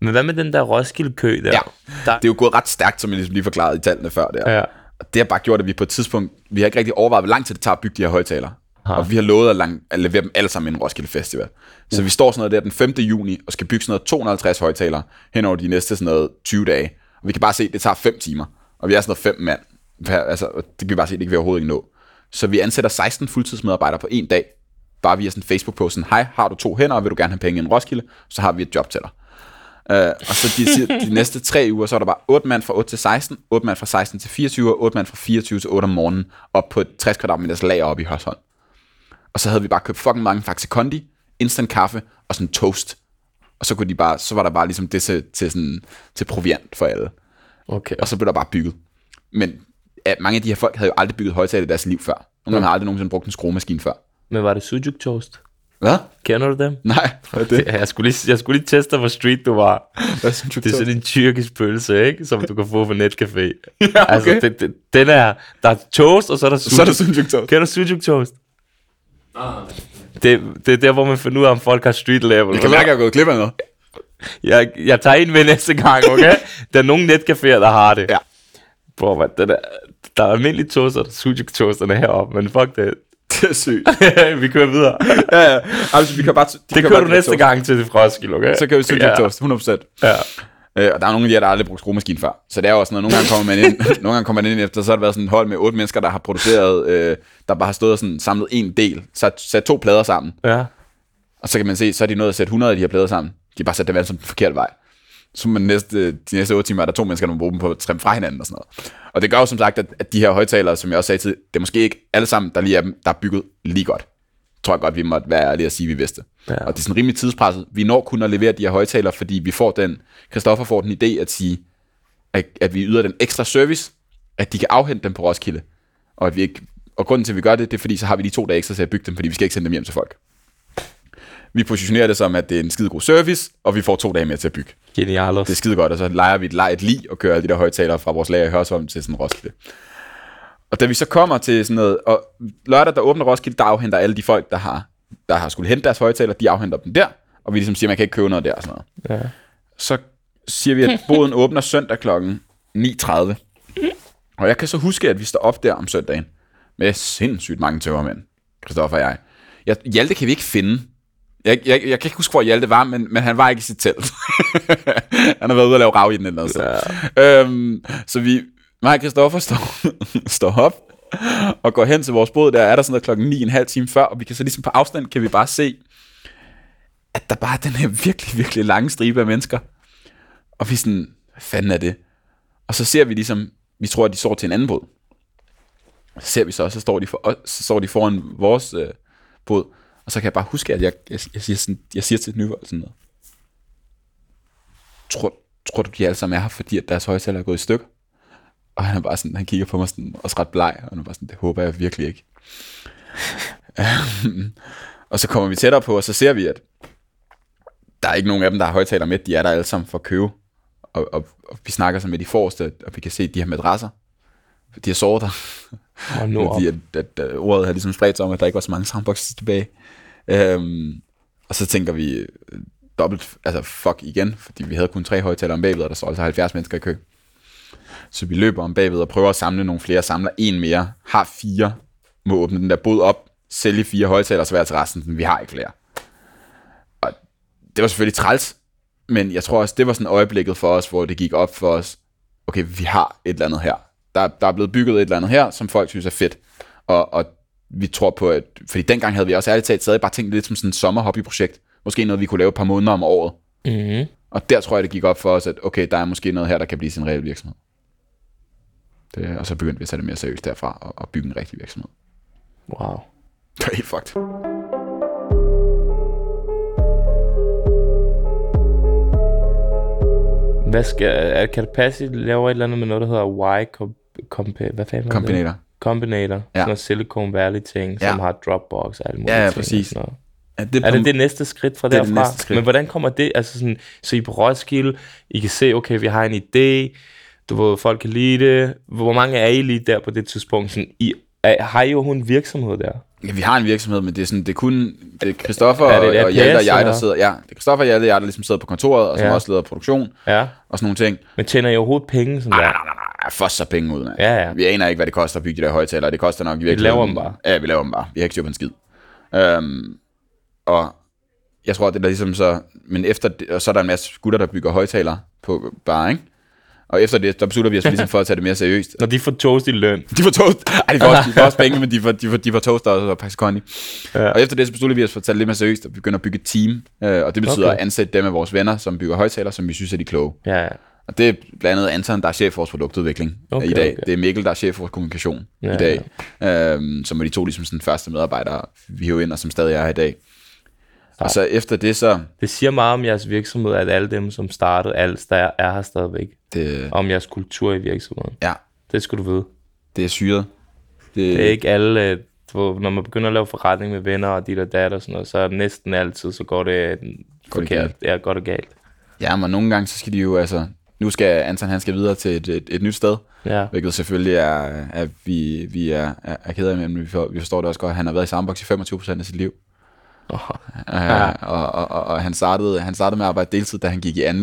Men hvad med den der Roskilde-kø der?
Ja,
der
det er jo gået ret stærkt, som jeg ligesom lige forklarede i tallene før der.
Ja.
Og det har bare gjort, at vi på et tidspunkt, vi har ikke rigtig overvejet, hvor lang tid det tager at bygge de her højtalere. Og vi har lovet at, lang, at levere dem alle sammen i en Roskilde Festival. Så vi står sådan noget der den 5. juni, og skal bygge sådan noget 250 højtalere hen over de næste sådan noget 20 dage. Og vi kan bare se, at det tager 5 timer. Og vi er sådan noget 5 mand. Altså, det kan vi bare se, det kan vi overhovedet ikke nå. Så vi ansætter 16 fuldtidsmedarbejdere på en dag. Bare via sådan en Facebook-post, sådan, hej, har du to hænder, og vil du gerne have penge i en Roskilde? Så har vi et job til dig. Uh, og så de, de næste tre uger, så er der bare 8 mand fra 8 til 16, 8 mand fra 16 til 24, og 8 mand fra 24 til 8 om morgenen, op på et 60 kvadratmeters lager op i Hørsholm. Og så havde vi bare købt fucking mange Faxe Kondi, instant kaffe og sådan toast. Og så, kunne de bare, så var der bare ligesom det til, til, sådan, til proviant for alle.
Okay.
Og så blev der bare bygget. Men at mange af de her folk havde jo aldrig bygget højtaler i deres liv før. Nogle har aldrig nogensinde brugt en skruemaskine før.
Men var det sujuk toast?
Hvad?
Kender du dem?
Nej, hvad er det?
Jeg skulle lige, jeg skulle lige teste hvor street du var.
Hvad du?
Det er sådan en tyrkisk pølse, ikke? Som du kan få på netcafé.
Ja, okay.
Altså, det, det, den er, der er toast, og så er der sujuk.
Så er der sujuk toast.
Kender du sujuk toast? Det, det er der, hvor man finder ud af, om folk har street level.
Jeg kan mærke, at jeg er gået glip af noget.
Jeg, jeg tager en med næste gang, okay? der er nogle netcaféer, der har det.
Ja.
Bro, hvad, det der, der er almindelige toaster, er sujuk toasterne heroppe, men fuck det.
Det er sygt.
vi kører videre.
ja, ja. Altså, vi kan bare... De
Det kører
bare
du næste
toast.
gang til Roskilde, okay?
Så kan vi sujuk toast, 100%.
Ja.
Øh, og der er nogle af de her, der aldrig brugt skruemaskine før. Så det er jo også noget, nogle gange kommer man ind, nogle gange kommer man ind efter, så har der været sådan et hold med otte mennesker, der har produceret, øh, der bare har stået og sådan samlet en del, sat, sat to plader sammen.
Ja.
Og så kan man se, så er de nået at sætte 100 af de her plader sammen. De har bare sat dem alle som den forkerte vej. Så man næste, de næste 8 timer er der to mennesker, der må bruge dem på at trimme fra hinanden og sådan noget. Og det gør jo som sagt, at, at de her højtalere, som jeg også sagde til, det er måske ikke alle sammen, der lige er dem, der er bygget lige godt. Tror jeg godt, vi måtte være ærlige og sige, at vi vidste.
Ja.
Og det er sådan rimelig tidspresset. Vi når kun at levere de her højtalere, fordi vi får den, Christoffer får den idé at sige, at, at vi yder den ekstra service, at de kan afhente dem på Roskilde. Og, at vi ikke, og grunden til, at vi gør det, det er fordi, så har vi de to dage ekstra til at bygge dem, fordi vi skal ikke sende dem hjem til folk. Vi positionerer det som, at det er en skide god service, og vi får to dage mere til at bygge.
Genialos.
Det er skide godt, og så leger vi et, leger et lig og kører alle de der højtalere fra vores lager i Hørsholm til sådan Roskilde. Og da vi så kommer til sådan noget, og lørdag, der åbner Roskilde, der afhenter alle de folk, der har, der har skulle hente deres højtalere, de afhenter dem der, og vi ligesom siger, man kan ikke købe noget der og sådan noget.
Ja.
Så siger vi, at boden åbner søndag klokken 9.30. Og jeg kan så huske, at vi står op der om søndagen med sindssygt mange tømmermænd, Christoffer og jeg. jeg. Hjalte kan vi ikke finde. Jeg, jeg, jeg kan ikke huske, hvor Hjalte var, men, men han var ikke i sit telt. han har været ude og lave rav i den eller noget. Ja. Øhm, så vi, mig og Christoffer står, står op og går hen til vores båd. Der er der sådan noget klokken 9, en halv time før, og vi kan så ligesom på afstand, kan vi bare se, at der bare er den her virkelig, virkelig lange stribe af mennesker. Og vi er sådan, hvad fanden er det? Og så ser vi ligesom, vi tror, at de står til en anden båd. Så ser vi så, så står de, for, så står de foran vores øh, båd. Og så kan jeg bare huske, at jeg, jeg, jeg, siger, sådan, jeg siger til Nyvold sådan noget. Tror, tror du, de alle sammen er her, fordi at deres højtaler er gået i stykker? Og han er bare sådan, han kigger på mig sådan, også ret bleg, og han er bare sådan, det håber jeg virkelig ikke. og så kommer vi tættere på, og så ser vi, at der er ikke nogen af dem, der har højtaler med, de er der alle sammen for at købe. Og, og, og vi snakker så med de forreste, og vi kan se, at de her madrasser, de har sovet der.
Nu.
Fordi at, at, at ordet havde ligesom spredt sig om, at der ikke var så mange soundboxes tilbage. Øhm, og så tænker vi øh, dobbelt, altså fuck igen, fordi vi havde kun tre højtalere om bagved, og der står altså 70 mennesker i kø. Så vi løber om bagved og prøver at samle nogle flere, samler en mere, har fire, må åbne den der bod op, sælge fire højtalere, så være til resten, men vi har ikke flere. Og det var selvfølgelig træls, men jeg tror også, det var sådan øjeblikket for os, hvor det gik op for os, okay, vi har et eller andet her. Der, der er blevet bygget et eller andet her, som folk synes er fedt. Og, og vi tror på, at... Fordi dengang havde vi også ærligt talt stadig bare tænkt lidt som sådan et sommerhobbyprojekt. Måske noget, vi kunne lave et par måneder om året.
Mm-hmm.
Og der tror jeg, det gik op for os, at okay, der er måske noget her, der kan blive sin reel virksomhed. Det, og så begyndte vi at tage det mere seriøst derfra, og, og bygge en rigtig virksomhed.
Wow.
Det er helt fucked.
Hvad skal, er Calipassi laver et eller andet med noget, der hedder Y comp, comp, hvad fanden det?
Combinator.
Combinator. Ja. Sådan noget Silicon Valley ting,
Ja.
som har Dropbox og alle mulige
Ja, ja,
ting.
præcis.
noget.
Er det,
Er det det næste skridt fra
Det er
derfra?
det næste skridt.
Men hvordan kommer det? Altså sådan, så I på Roskilde, I kan se, okay, vi har en idé, Du ved, folk kan lide det. Hvor mange er I lige der på det tidspunkt? Sådan, I, er, har I overhovedet en virksomhed der?
Ja, vi har en virksomhed, men det er sådan, det er kun det er Christoffer
Er det et
og, Hjalte og jeg, der sidder, ja, det er Christoffer og Hjalte og jeg, der ligesom sidder på kontoret, og som
Ja.
også leder produktion
Ja.
og sådan nogle ting.
Men tjener I overhovedet penge sådan
Nej,
der?
nej, nej, nej, nej, for så penge ud, mand.
Ja, ja.
Vi aner ikke, hvad det koster at bygge de der højtalere. Det koster nok virkelig.
laver dem bare.
Ja, vi laver dem bare. Vi har ikke styr på en skid. Øhm, og jeg tror, det er ligesom så... Men efter og så er der en masse gutter, der bygger højtalere på bare, ikke? Og efter det, der beslutter vi os ligesom for at tage det mere seriøst.
Når de får toast i løn.
De får toast. Ej, de får også, de får også penge, men de får, de får, de får toast også og Pax Conny.
Ja.
Og efter det, så besluttede vi os for at tage det lidt mere seriøst og begynde at bygge et team. Øh, og det betyder
Okay.
at ansætte dem af vores venner, som bygger højtalere, som vi synes er de kloge.
Ja, ja.
Og det er blandt andet Anton, der er chef for vores produktudvikling
Okay,
okay, i dag.
okay.
Det er Mikkel, der er chef for vores kommunikation
Ja,
i dag. Ja. Øhm, som er de to ligesom sådan første medarbejdere, vi hiver ind, og som stadig er her i dag. Og så efter det, så...
Det siger meget om jeres virksomhed, at alle dem, som startede, alle der er her stadigvæk.
Det,
Om jeres kultur i virksomheden.
ja,
Det skal du vide.
det er syret. Det,
Det er ikke alle, øh, når man begynder at lave forretning med venner og dit og dat og sådan noget, så er det næsten altid, så går det forkert.
galt.
Ja, godt og galt.
Ja, men nogle gange, så skal de jo altså... Nu skal Anton, han skal videre til et, et, et nyt sted,
Ja.
hvilket selvfølgelig er, at vi, vi er, er, er ked af, men vi, for, vi forstår det også godt. Han har været i Sandbox i 25% af sit liv.
Oh,
Ja. Og, og, og, og han, startede, han startede med at arbejde deltid, da han gik i 2G, og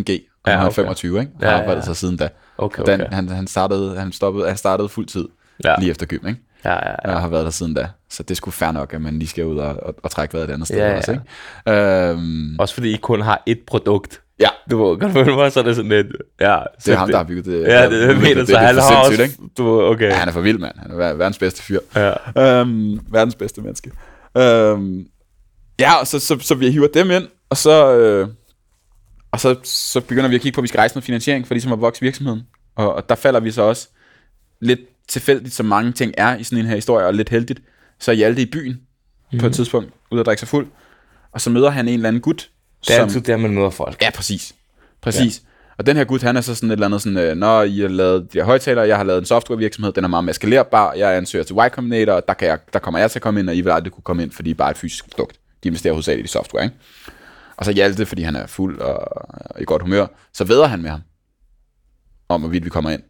Ja,
han var
okay.
25, ikke? Og
Ja,
ja,
ja,
har arbejdet
ja.
sig siden da.
okay,
Og Den,
okay.
han, han, startede, han, stoppede, han startede fuldtid
Ja.
ja. lige efter gym, ikke?
Ja, ja, ja.
Og har været der siden da. Så det skulle fair nok, at man lige skal ud og, og, og trække vejret et andet sted
Ja, ja.
også, ikke? Øhm,
Også fordi I kun har ét produkt.
ja,
Du kan du følge mig, så er det sådan lidt... Ja,
det er ham, der har bygget det.
Ja, det, det, mener, så han
for
har også... Du ved, okay.
Ja, han er for vild, mand. Han er ver- verdens bedste fyr.
Ja.
Øhm, verdens bedste menneske. Øhm, ja, og så, så, så vi hiver dem ind, og så, øh, og så, så begynder vi at kigge på, at vi skal rejse noget finansiering for ligesom at vokse virksomheden. Og, og der falder vi så også lidt tilfældigt, som mange ting er i sådan en her historie, og lidt heldigt, så er Hjalte i byen mm-hmm. på et tidspunkt, ude at drikke sig fuld. Og så møder han en eller anden gut,
Det er altid der, man møder folk.
Ja, præcis. Præcis. Ja. Og den her gut, han er så sådan et eller andet sådan, øh, når I har lavet de her højtalere, jeg har lavet en softwarevirksomhed, den er meget mere skalerbar, jeg ansøger til Y Combinator, der, kan jeg, der kommer jeg til at komme ind, og I vil aldrig kunne komme ind, fordi I bare er et fysisk produkt. De investerer hovedsageligt i software, ikke? Og så Hjalte, fordi han er fuld og, og i godt humør, så vedder han med ham, om hvorvidt vi kommer ind.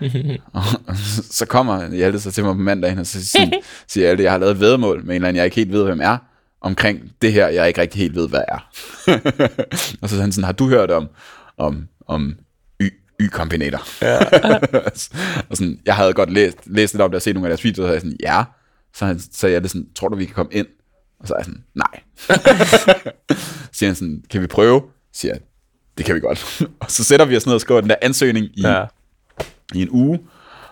og så kommer Hjalte så til mig på mandagen, og så siger, siger Hjalte, jeg har lavet et vedmål med en eller anden, jeg ikke helt ved, hvem er, omkring det her, jeg ikke rigtig helt ved, hvad er. og så er han sådan, har du hørt om, om, om Y, Y-kombinator? Ja. og sådan, jeg havde godt læst, læst lidt om det og set nogle af deres videoer, og så er jeg sådan, ja. Så, han, så jeg det sådan, tror du, vi kan komme ind? Og så er jeg sådan, nej. så siger han sådan, kan vi prøve? Så siger jeg, det kan vi godt. og så sætter vi os ned og skriver den der ansøgning i,
Ja.
i en uge,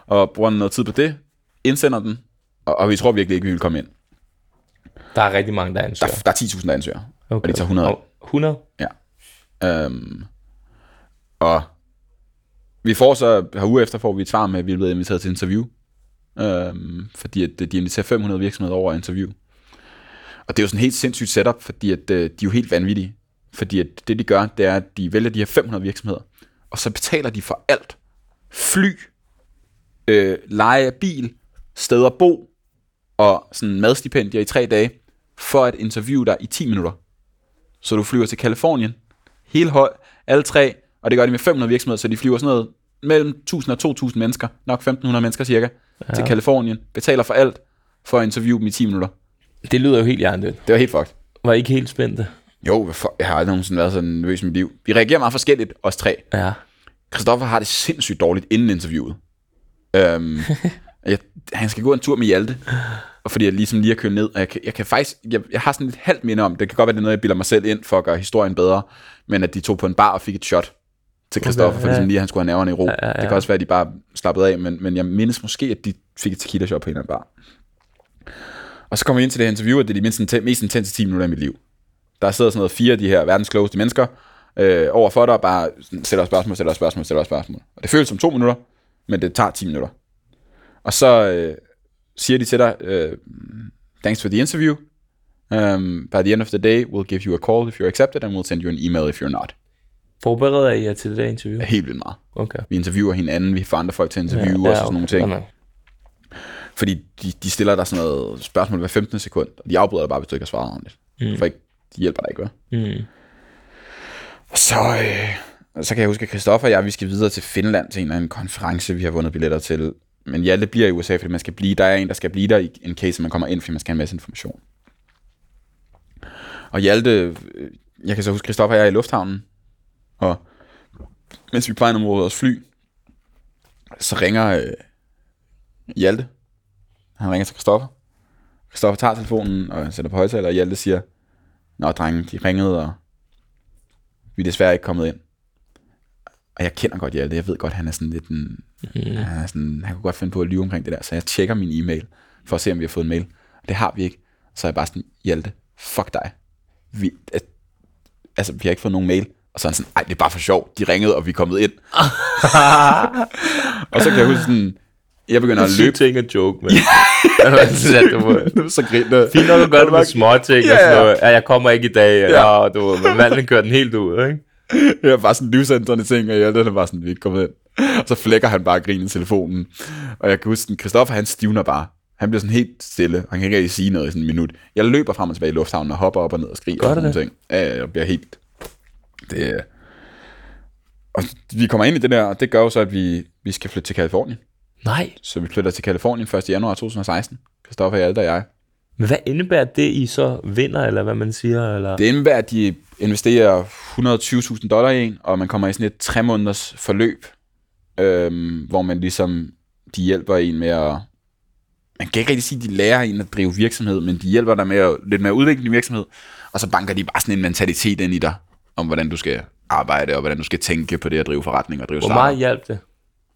og bruger noget tid på det, indsender den, og, og vi tror virkelig ikke, vi vil komme ind.
Der er rigtig mange, der
Der,
ansøger.
der er 10.000, der ansøger,
Okay.
og de tager 100.
Og 100?
Ja. Øhm, og vi får så, her uge efter får vi et svar med, at vi er blevet inviteret til interview. Øhm, fordi at de inviterer 500 virksomheder over at interview. Og det er jo sådan en helt sindssygt setup, fordi at, øh, de er jo helt vanvittige. Fordi at det de gør, det er, at de vælger de her 500 virksomheder, og så betaler de for alt. Fly, øh, leje af bil, steder at bo, og sådan madstipendier i tre dage, for at interviewe dig i 10 minutter. Så du flyver til Kalifornien, hele høj, alle tre, og det gør de med 500 virksomheder, så de flyver sådan noget mellem 1000 og 2000 mennesker, nok 1500 mennesker cirka, ja. til Kalifornien, betaler for alt, for at interviewe dem i 10 minutter.
Det lyder jo helt hjernedødt.
Det var helt fucked.
Var I ikke helt spændte?
Jo, jeg har aldrig nogensinde været så nervøs i mit liv. Vi reagerer meget forskelligt, os tre.
Ja.
Christoffer har det sindssygt dårligt inden interviewet. Øhm, jeg, han skal gå en tur med Hjalte, og fordi jeg ligesom lige har kørt ned, og jeg kan, jeg kan faktisk, jeg, jeg har sådan et halvt minde om, det kan godt være, det er noget, jeg bilder mig selv ind for at gøre historien bedre, men at de tog på en bar og fik et shot til Christoffer,
Okay,
for
ja.
ligesom lige, at han skulle have nerverne i ro.
Ja, ja, ja.
Det kan også være, at de bare slappede af, men, men jeg mindes måske, at de fik et tequila shot på en eller anden bar. Og så kommer vi ind til det her interview, og det er de mindst, mest intense 10 minutter i mit liv. Der sidder sådan noget fire af de her verdens klogeste mennesker øh, over for dig, og bare stiller spørgsmål, stiller spørgsmål, stiller spørgsmål. Og det føles som to minutter, men det tager 10 minutter. Og så øh, siger de til dig, øh, thanks for the interview. Um, by the end of the day, we'll give you a call if you're accepted, and we'll send you an email if you're not.
Forbereder I jer til det der interview?
Helt vildt meget.
Okay.
Vi interviewer hinanden, vi får andre folk til at interviewe ja, os og sådan nogle ting.
Ja,
Fordi de, de stiller dig sådan noget spørgsmål hver 15 sekund, og de afbryder dig bare, hvis du ikke har svaret ordentligt. Mm. For ikke, de hjælper dig ikke, hvad?
Mm.
Og så, øh, så kan jeg huske, at Christoffer og jeg, vi skal videre til Finland til en eller anden konference, vi har vundet billetter til. Men Hjalte bliver i USA, fordi man skal blive, der er en, der skal blive der i en case, man kommer ind, fordi man skal have en masse information. Og Hjalte, øh, jeg kan så huske, Christoffer og jeg er i lufthavnen, og mens vi er vej mod vores fly, så ringer øh, Hjalte. Han ringer til Christoffer. Christoffer tager telefonen og sætter på højtaler, og Hjalte siger, Nå, drenge, de ringede, og vi er desværre ikke kommet ind. Og jeg kender godt Hjalte. Jeg ved godt, han er sådan lidt en... Mm. Han, er sådan, han kunne godt finde på at lyve omkring det der. Så jeg tjekker min e-mail, for at se, om vi har fået en mail. Og det har vi ikke. Så er jeg bare sådan, Hjalte, fuck dig. Vi, altså, vi har ikke fået nogen mail. Og så er han sådan, ej, det er bare for sjov. De ringede, og vi er kommet ind. og så kan jeg huske sådan, jeg begynder at løbe.
Ting at joke med. Altså, du må-
så griner
Fint nok at gøre det med små ting.
Ja,
Ja,
ja.
jeg kommer ikke i dag.
Ja.
Ja. Og du, men manden kører den helt ud, ikke?
Det er bare sådan livsændrende ting, og Hjalte er bare sådan, vi er ikke kommet ind. Og så flækker han bare grin i telefonen. Og jeg kan huske, at Christoffer han stivner bare. Han bliver sådan helt stille, og han kan ikke rigtig sige noget i sådan en minut. Jeg løber frem og tilbage i lufthavnen og hopper op og ned og skriger.
Gør
og sådan nogle ting. Ja, jeg bliver helt... Det er... Og vi kommer ind i det der, og det gør jo så, at vi, vi skal flytte til Kalifornien.
Nej.
Så vi flytter til Kalifornien 1. januar 2016. Christoffer, Hjalte og jeg.
Men hvad indebærer det, I så vinder, eller hvad man siger? Eller?
Det indebærer, at de investerer 120.000 dollar i en, og man kommer i sådan et tre måneders forløb, øhm, hvor man ligesom, de hjælper en med at, man kan ikke rigtig sige, at de lærer en at drive virksomhed, men de hjælper dig med at, lidt med at udvikle din virksomhed, og så banker de bare sådan en mentalitet ind i dig, om hvordan du skal arbejde, og hvordan du skal tænke på det at drive forretning og drive
Hvor meget hjalp det?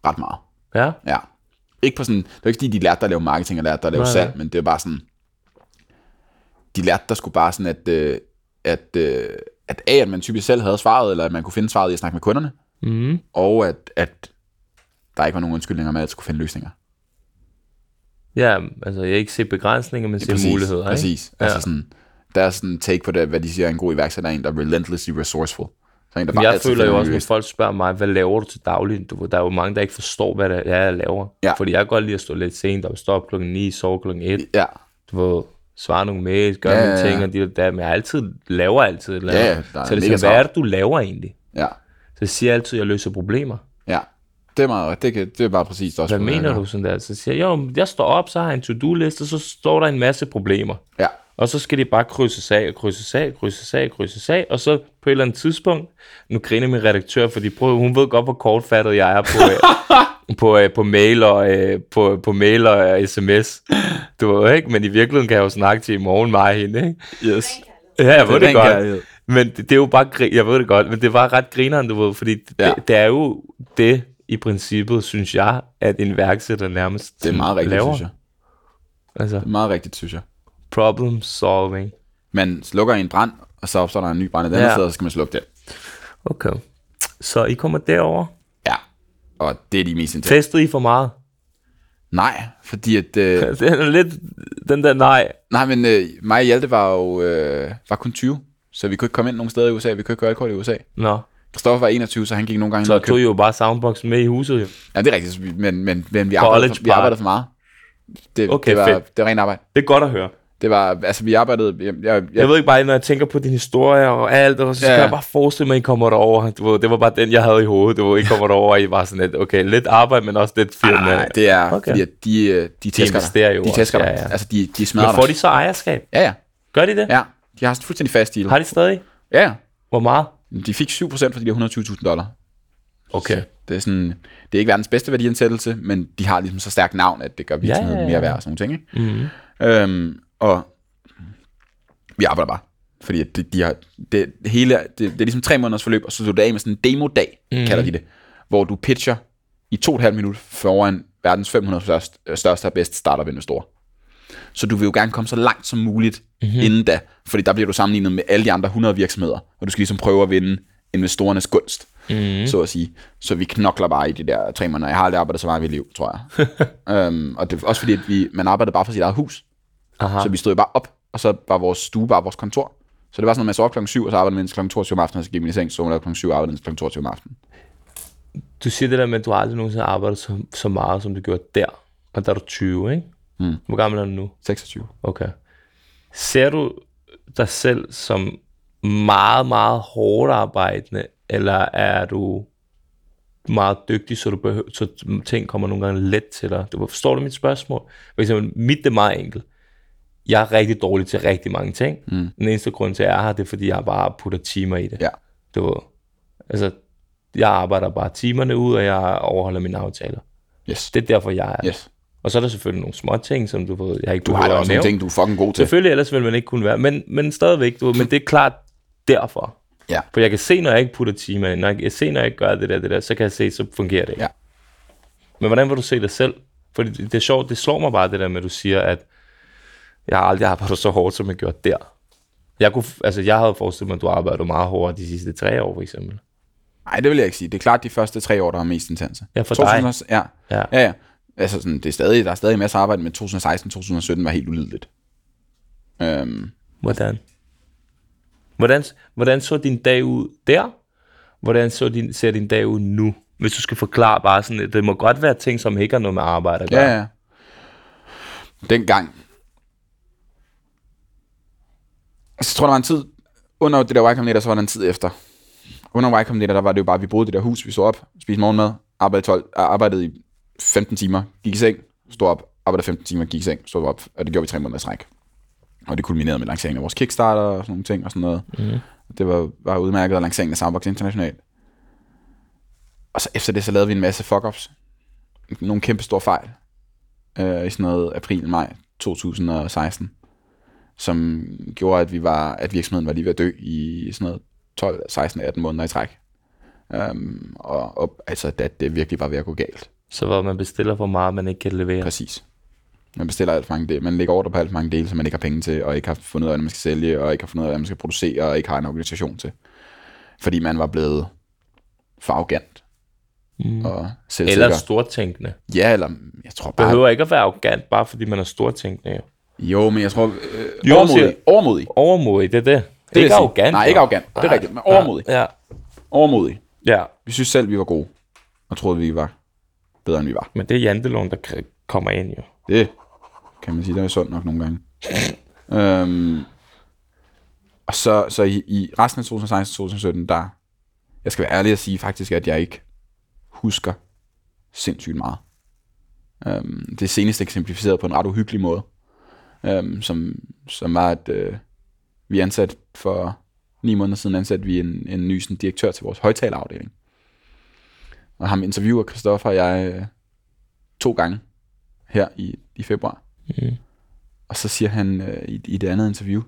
Ret meget.
Ja?
Ja. Ikke på sådan, det var ikke fordi, de lærte dig at lave marketing og lærte dig at lave
Nej,
salg, men det var bare sådan, de lærte dig sgu bare sådan, at, øh, at, øh, at A, at man typisk selv havde svaret, eller at man kunne finde svaret i at snakke med kunderne,
Mm.
og at, at der ikke var nogen undskyldninger med, at skulle finde løsninger.
Ja, altså jeg ikke ser begrænsninger, men ser muligheder, ikke?
Præcis.
Ja.
Altså sådan, der er sådan take på det, hvad de siger er en god iværksætter, er en, der er relentlessly resourceful. Så en, der
jeg føler jo også, når folk spørger mig, hvad laver du til daglig? Du, der er jo mange, der ikke forstår, hvad det er, jeg laver.
Ja.
Fordi jeg kan godt lide at stå lidt sent op, stå op klokken 9, sove klokken 1.
Ja,
Du ved, svare nogle mails, gøre
Ja,
ja. ting, og det der, men jeg altid laver altid et eller andet.
Ja, der er
så det er sådan, hvad er det, du laver egentlig?
ja,
Så jeg siger altid, at jeg løser problemer.
ja. Det er, meget, det, kan, det er bare præcis også.
Hvad mener du sådan der? Så siger jeg, jo, jeg står op, så har jeg en to-do-liste, så står der en masse problemer.
Ja,
Og så skal de bare krydses af, og krydses af, krydses af, krydses af, og så på et eller andet tidspunkt, nu griner min redaktør, fordi prøv, hun ved godt, hvor kortfattet jeg er på, øh, på, øh, på mail og øh, på, på mail og øh, sms. Du ved ikke, men i virkeligheden kan jeg jo snakke til i morgen mig og hende, ikke?
yes.
Ja, jeg ved det,
ren
godt.
kærlighed.
Men det, det er jo bare, jeg ved det godt, men det var ret grineren, du ved, fordi det,
Ja.
det, det er jo det, i princippet, synes jeg, at en værksætter nærmest
Det er meget rigtigt,
laver.
synes jeg.
Altså,
Det er meget rigtigt, synes jeg.
Problem solving.
Man slukker en brand, og så opstår der en ny brand et andet
Ja.
sted, og så skal man slukke det.
Okay. Så I kommer derover.
Ja, og det er de mest intense.
Testede I for meget?
Nej, fordi at... Øh,
Det er lidt den der nej.
nej, men øh, mig og Hjalte var jo øh, var kun 20, så vi kunne ikke komme ind nogen steder i USA. Vi kunne ikke gøre alkohol i USA.
Nå,
Christoffer var 21, så han gik nogle gange
så tog. I jo bare soundboxen med i huset jo.
Ja, det er rigtigt, men, men, men vi, arbejdede
College
for, vi arbejdede for meget. Det,
Okay,
det, var,
fedt.
det var rent arbejde.
Det er godt at høre.
Det var, altså vi arbejdede, jeg, jeg, jeg,
ved ikke bare, når jeg tænker på din historie og alt, og så skal
Ja.
ja. jeg bare forestille mig, at I kommer derover. Du ved, det var bare den, jeg havde i hovedet. Du ved, I kommer derover, og I var sådan lidt, okay, lidt arbejde, men også lidt firma.
nej, det er,
Okay.
fordi at de, øh, de tæsker
investerer
dig.
jo
De tæsker
ja,
dig.
ja.
Altså, de, de smadrer
Men får de så ejerskab?
Ja, ja.
Gør de det?
Ja, de har fuldstændig fast deal.
Har de stadig?
Ja, ja.
Hvor meget?
De fik 7% for de der 120.000 dollar.
Okay.
Det er, sådan, det er ikke verdens bedste værdiansættelse, men de har ligesom så stærkt navn, at det gør virksomheden
ja, ja.
mere værd og sådan nogle ting. Ikke?
Mm-hmm.
Øhm, og vi arbejder bare. Fordi de, de har, det, det hele, det, det er ligesom tre måneders forløb, og så slutter du af med sådan en demodag, mm. kalder de det, hvor du pitcher i to og et halvt minut foran verdens 500 største, største og bedste startup-investorer. Så du vil jo gerne komme så langt som muligt mm-hmm. inden da, fordi der bliver du sammenlignet med alle de andre 100 virksomheder, og du skal ligesom prøve at vinde investorernes gunst, mm-hmm. så at sige. Så vi knokler bare i de der tre måneder. Jeg har aldrig arbejdet så meget i mit liv, tror jeg. øhm, og det er også fordi, at vi, man arbejdede bare for sit eget hus.
Aha.
Så vi stod jo bare op, og så var vores stue bare vores kontor. Så det var sådan, at man så op klokken 7, og så arbejdede man indtil klokken 22 om aftenen, og så gik man i seng, så jeg klokken 7 og arbejdede indtil klokken 22 om aftenen.
Du siger det der med, at du aldrig nogensinde har arbejdet så, så meget, som du gjorde der. Og der er du 20, ikke?
Mm.
Hvor gammel er du nu?
26.
Okay. Ser du dig selv som meget, meget hårdt arbejdende, eller er du meget dygtig, så, du behøver, så ting kommer nogle gange let til dig? Du, forstår du mit spørgsmål? For eksempel, mit det er meget enkelt. Jeg er rigtig dårlig til rigtig mange ting. Mm. Den eneste grund til, at jeg er her, det er, fordi jeg bare putter timer i det.
Ja.
Du ved, altså, jeg arbejder bare timerne ud, og jeg overholder mine aftaler.
Yes.
Det er derfor, jeg er.
Yes.
Og så er der selvfølgelig nogle små ting, som du ved, jeg ikke
Du har da også nogle ting, du er fucking god til.
Selvfølgelig, ellers ville man ikke kunne være. Men, men stadigvæk, du, ved, men det er klart derfor.
Ja.
For jeg kan se, når jeg ikke putter timer når jeg, jeg ser, når jeg ikke gør det der, det der, så kan jeg se, så fungerer det ikke.
Ja.
Men hvordan vil du se det selv? Fordi det, det er sjovt, det slår mig bare det der med, at du siger, at jeg har aldrig arbejdet så hårdt, som jeg gjorde der. Jeg, kunne, altså, jeg havde forestillet mig, at du arbejdede meget hårdere de sidste tre år, for eksempel.
Nej, det vil jeg ikke sige. Det er klart de første tre år, der er mest intense.
Ja, for dig.
2000, Ja,
Ja.
ja, ja. Altså, sådan, det er stadig, der er stadig masser af arbejde, men 2016-2017 var helt ulideligt. Øhm,
Hvordan? Hvordan, hvordan så din dag ud der? Hvordan så din, ser din dag ud nu? Hvis du skal forklare bare sådan, det må godt være ting, som ikke har noget med arbejde at gøre.
ja, ja. Dengang. Altså, jeg tror, der var en tid, under det der Y Combinator, så var der en tid efter. Under Y Combinator, der var det jo bare, at vi boede i det der hus, vi stod op, spiste morgenmad, arbejdede, 12, arbejdede i 15 timer, gik i seng, stod op, arbejdede 15 timer, gik i seng, stod op, og det gjorde vi tre måneder i stræk. Og det kulminerede med lanceringen af vores Kickstarter og sådan nogle ting og sådan noget. Mm. Det var, var udmærket af lanceringen af Soundbox International. Og så efter det, så lavede vi en masse fuck-ups. Nogle kæmpe store fejl. Øh, I sådan noget april-maj 2016. Som gjorde, at, vi var, at virksomheden var lige ved at dø i sådan noget 12, 16, 18 måneder i træk. Um, og, og altså, at det virkelig var ved at gå galt.
Så hvor man bestiller for meget, man ikke kan levere.
Præcis. Man bestiller alt for mange dele. Man lægger ordre på alt for mange dele, som man ikke har penge til, og ikke har fundet ud af, hvad man skal sælge, og ikke har fundet ud af, hvad man skal producere, og ikke har en organisation til. Fordi man var blevet for arrogant. Mm. Og selvsikker.
Eller stortænkende.
Ja, eller jeg tror bare...
Behøver ikke at være arrogant, bare fordi man er stortænkende. Jo.
Jo, men jeg tror... Øh,
Jo,
overmodig. Overmodig.
Overmodig, det er det.
Det
ikke arrogant.
Nej, ikke arrogant. Det er rigtigt, men overmodig.
Ja,
Overmodig.
ja.
Vi synes selv, vi var gode. Og troede, vi var bedre, end vi var.
Men det er janteloven, der kommer ind jo.
Det kan man sige, der er sundt nok nogle gange. øhm, og så, så i, i resten af 2016-2017, der, jeg skal være ærlig at sige faktisk, at jeg ikke husker sindssygt meget. Øhm, det er senest eksemplificeret på en ret uhyggelig måde, øhm, som, som var, at øh, vi ansat for ni måneder siden, ansatte vi en, en ny sådan, direktør til vores højtalerafdeling. Og ham interviewer Christoffer og jeg øh, to gange her i, i februar.
Mm.
Og så siger han øh, i, i det andet interview,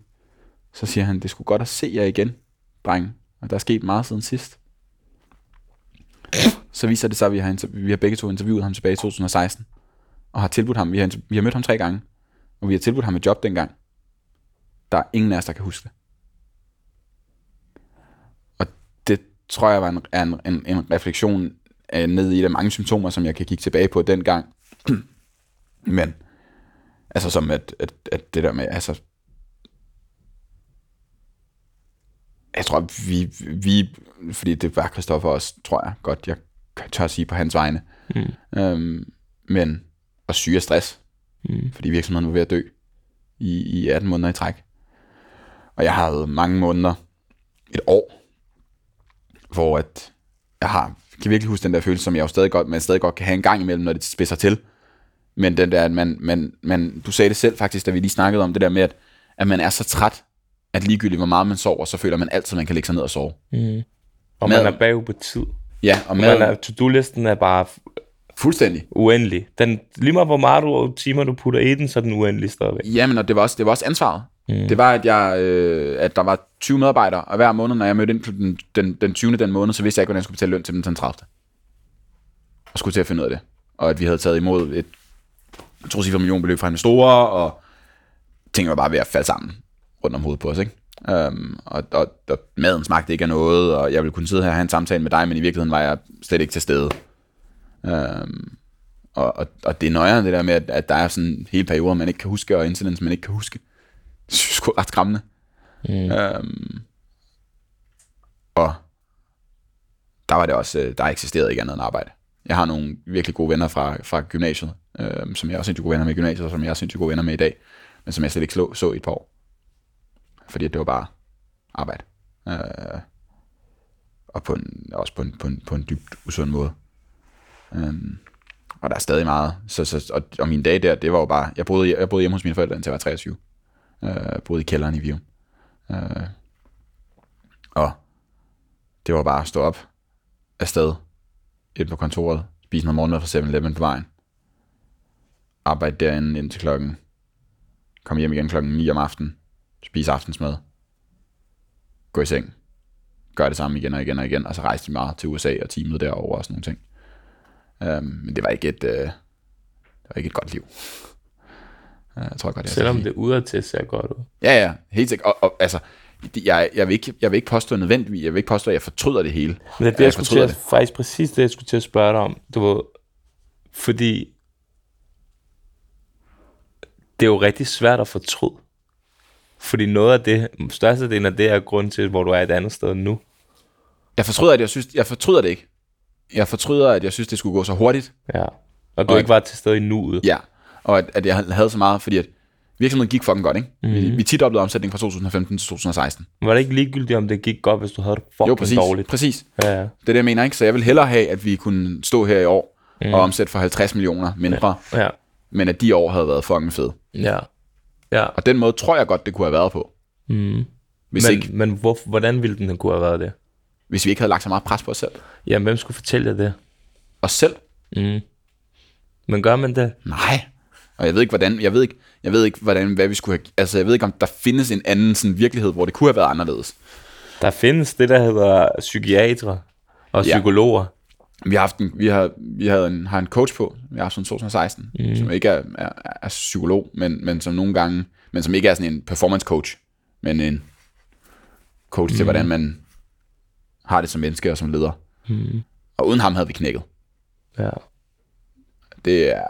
så siger han, det skulle godt at se jer igen, drenge. Og der er sket meget siden sidst. Så viser det sig, at vi har, vi har begge to interviewet ham tilbage i 2016. Og har tilbudt ham, vi har, vi har mødt ham tre gange. Og vi har tilbudt ham et job dengang. Der er ingen af os, der kan huske det. Og det tror jeg var en, en, en, en refleksion af ned i de mange symptomer, som jeg kan kigge tilbage på dengang. Men, altså som at, at, at det der med, altså, jeg tror, vi, vi fordi det var Christoffer også, tror jeg godt, jeg tør sige på hans vegne. Mm. Øhm, men at syge af stress, mm. fordi virksomheden var ved at dø i, i 18 måneder i træk. Og jeg havde mange måneder, et år, hvor at jeg har, kan virkelig huske den der følelse, som jeg jo stadig godt, man stadig godt kan have en gang imellem, når det spidser til. Men den der, at man, man, man, du sagde det selv faktisk, da vi lige snakkede om det der med, at, at man er så træt, at ligegyldigt hvor meget man sover, så føler man altid, at man kan lægge sig ned og sove.
Mm. Og
Maden.
man er bagud på tid.
Ja, og
Man
maden
er, to-do-listen er bare
fuldstændig.
uendelig. Den, lige meget hvor meget du, timer du putter i den, så er den uendelig stadigvæk.
Jamen, og det var også, det var også ansvaret. Mm. Det var, at, jeg, øh, at der var 20 medarbejdere, og hver måned, når jeg mødte ind på den, den, den 20. den måned, så vidste jeg ikke, hvordan jeg skulle betale løn til dem den 30. Og skulle til at finde ud af det. Og at vi havde taget imod et, jeg tror, millionbeløb fra investorer, og tingene var bare ved at falde sammen rundt om hovedet på os, ikke? Um, og, og, og, maden smagte ikke af noget, og jeg ville kunne sidde her og have en samtale med dig, men i virkeligheden var jeg slet ikke til stede. Um, og, og, og det er nøjere det der med, at, at der er sådan hele perioder, man ikke kan huske, og incidents, man ikke kan huske. Det synes jeg sgu er ret skræmmende. Mm. Um, og der var det også, øh, der eksisterede ikke andet end arbejde. Jeg har nogle virkelig gode venner fra, fra gymnasiet, øh, som jeg også sindssygt gode venner med i gymnasiet, og som jeg er sindssygt gode venner med i dag, men som jeg slet ikke så, så i et par år. Fordi det var bare arbejde. Øh, og på en, også på en, på en, på en dybt usund måde. Øhm, og der er stadig meget. Så, så, og, og min dag der, det var jo bare, jeg boede, jeg boede hjemme hos mine forældre, indtil jeg var 23. Øh, boede i kælderen i Vium. Øh, og det var bare at stå op afsted, ind på kontoret, spise noget morgenmad fra 7-Eleven på vejen, arbejde derinde indtil klokken, kom hjem igen klokken 9 om aftenen, spise aftensmad, gå i seng, gør det samme igen og igen og igen, og så rejste vi meget til USA og teamet derover og sådan nogle ting. Um, men det var ikke et, uh, det var ikke et godt liv. Uh, jeg tror godt, jeg
Selvom det udadtil ser godt ud.
Ja, ja, helt sikkert. Og, og altså, det- jeg, jeg, vil ikke, jeg vil ikke påstå nødvendigvis, jeg vil ikke påstå, at jeg fortryder det hele.
Men det er det,
jeg
jeg skulle til at, faktisk præcis det, jeg skulle til at spørge dig om. Du ved, fordi det er jo rigtig svært at fortryde. Fordi noget af det, størstedelen af det er grund til, hvor du er et andet sted nu.
Jeg fortryder, at jeg synes, jeg fortryder det ikke. Jeg fortryder, at jeg synes, det skulle gå så hurtigt.
Ja. Og du
Og-
ikke var til stede i nuet.
Ja, og at, at jeg havde så meget, fordi at virksomheden gik fucking godt, ikke? Mm-hmm. Vi, vi tidoblede omsætning fra 2015 til 2016.
Var det ikke ligegyldigt, om det gik godt, hvis du havde det fucking
Jo, præcis.
dårligt?
Præcis.
Ja, ja.
Det er det, jeg mener, ikke? Så jeg vil hellere have, at vi kunne stå her i år mm. og omsætte for 50 millioner mindre,
Ja.
men at de år havde været fucking fede.
Ja. Ja.
Og den måde tror jeg godt, det kunne have været på.
Mm.
Hvis,
Men,
ikke,
men hvor, hvordan ville den kunne have været det?
Hvis vi ikke havde lagt så meget pres på os selv.
Jamen, hvem skulle fortælle dig det?
Os selv?
Mm. Men gør man det?
Nej. Og jeg ved ikke, hvordan, jeg ved ikke, jeg ved ikke, hvordan, hvad vi skulle have, altså jeg ved ikke, om der findes en anden sådan virkelighed, hvor det kunne have været anderledes.
Der findes det, der hedder psykiatre og
Ja.
psykologer.
Vi har, haft en, vi har, vi havde en, har en coach på, vi har haft sådan 2016, mm. som ikke er, er, er psykolog, men, men som nogle gange, men som ikke er sådan en performance coach, men en coach mm. til, hvordan man har det som menneske og som leder. Mm. Og uden ham havde vi knækket.
Ja.
Det er,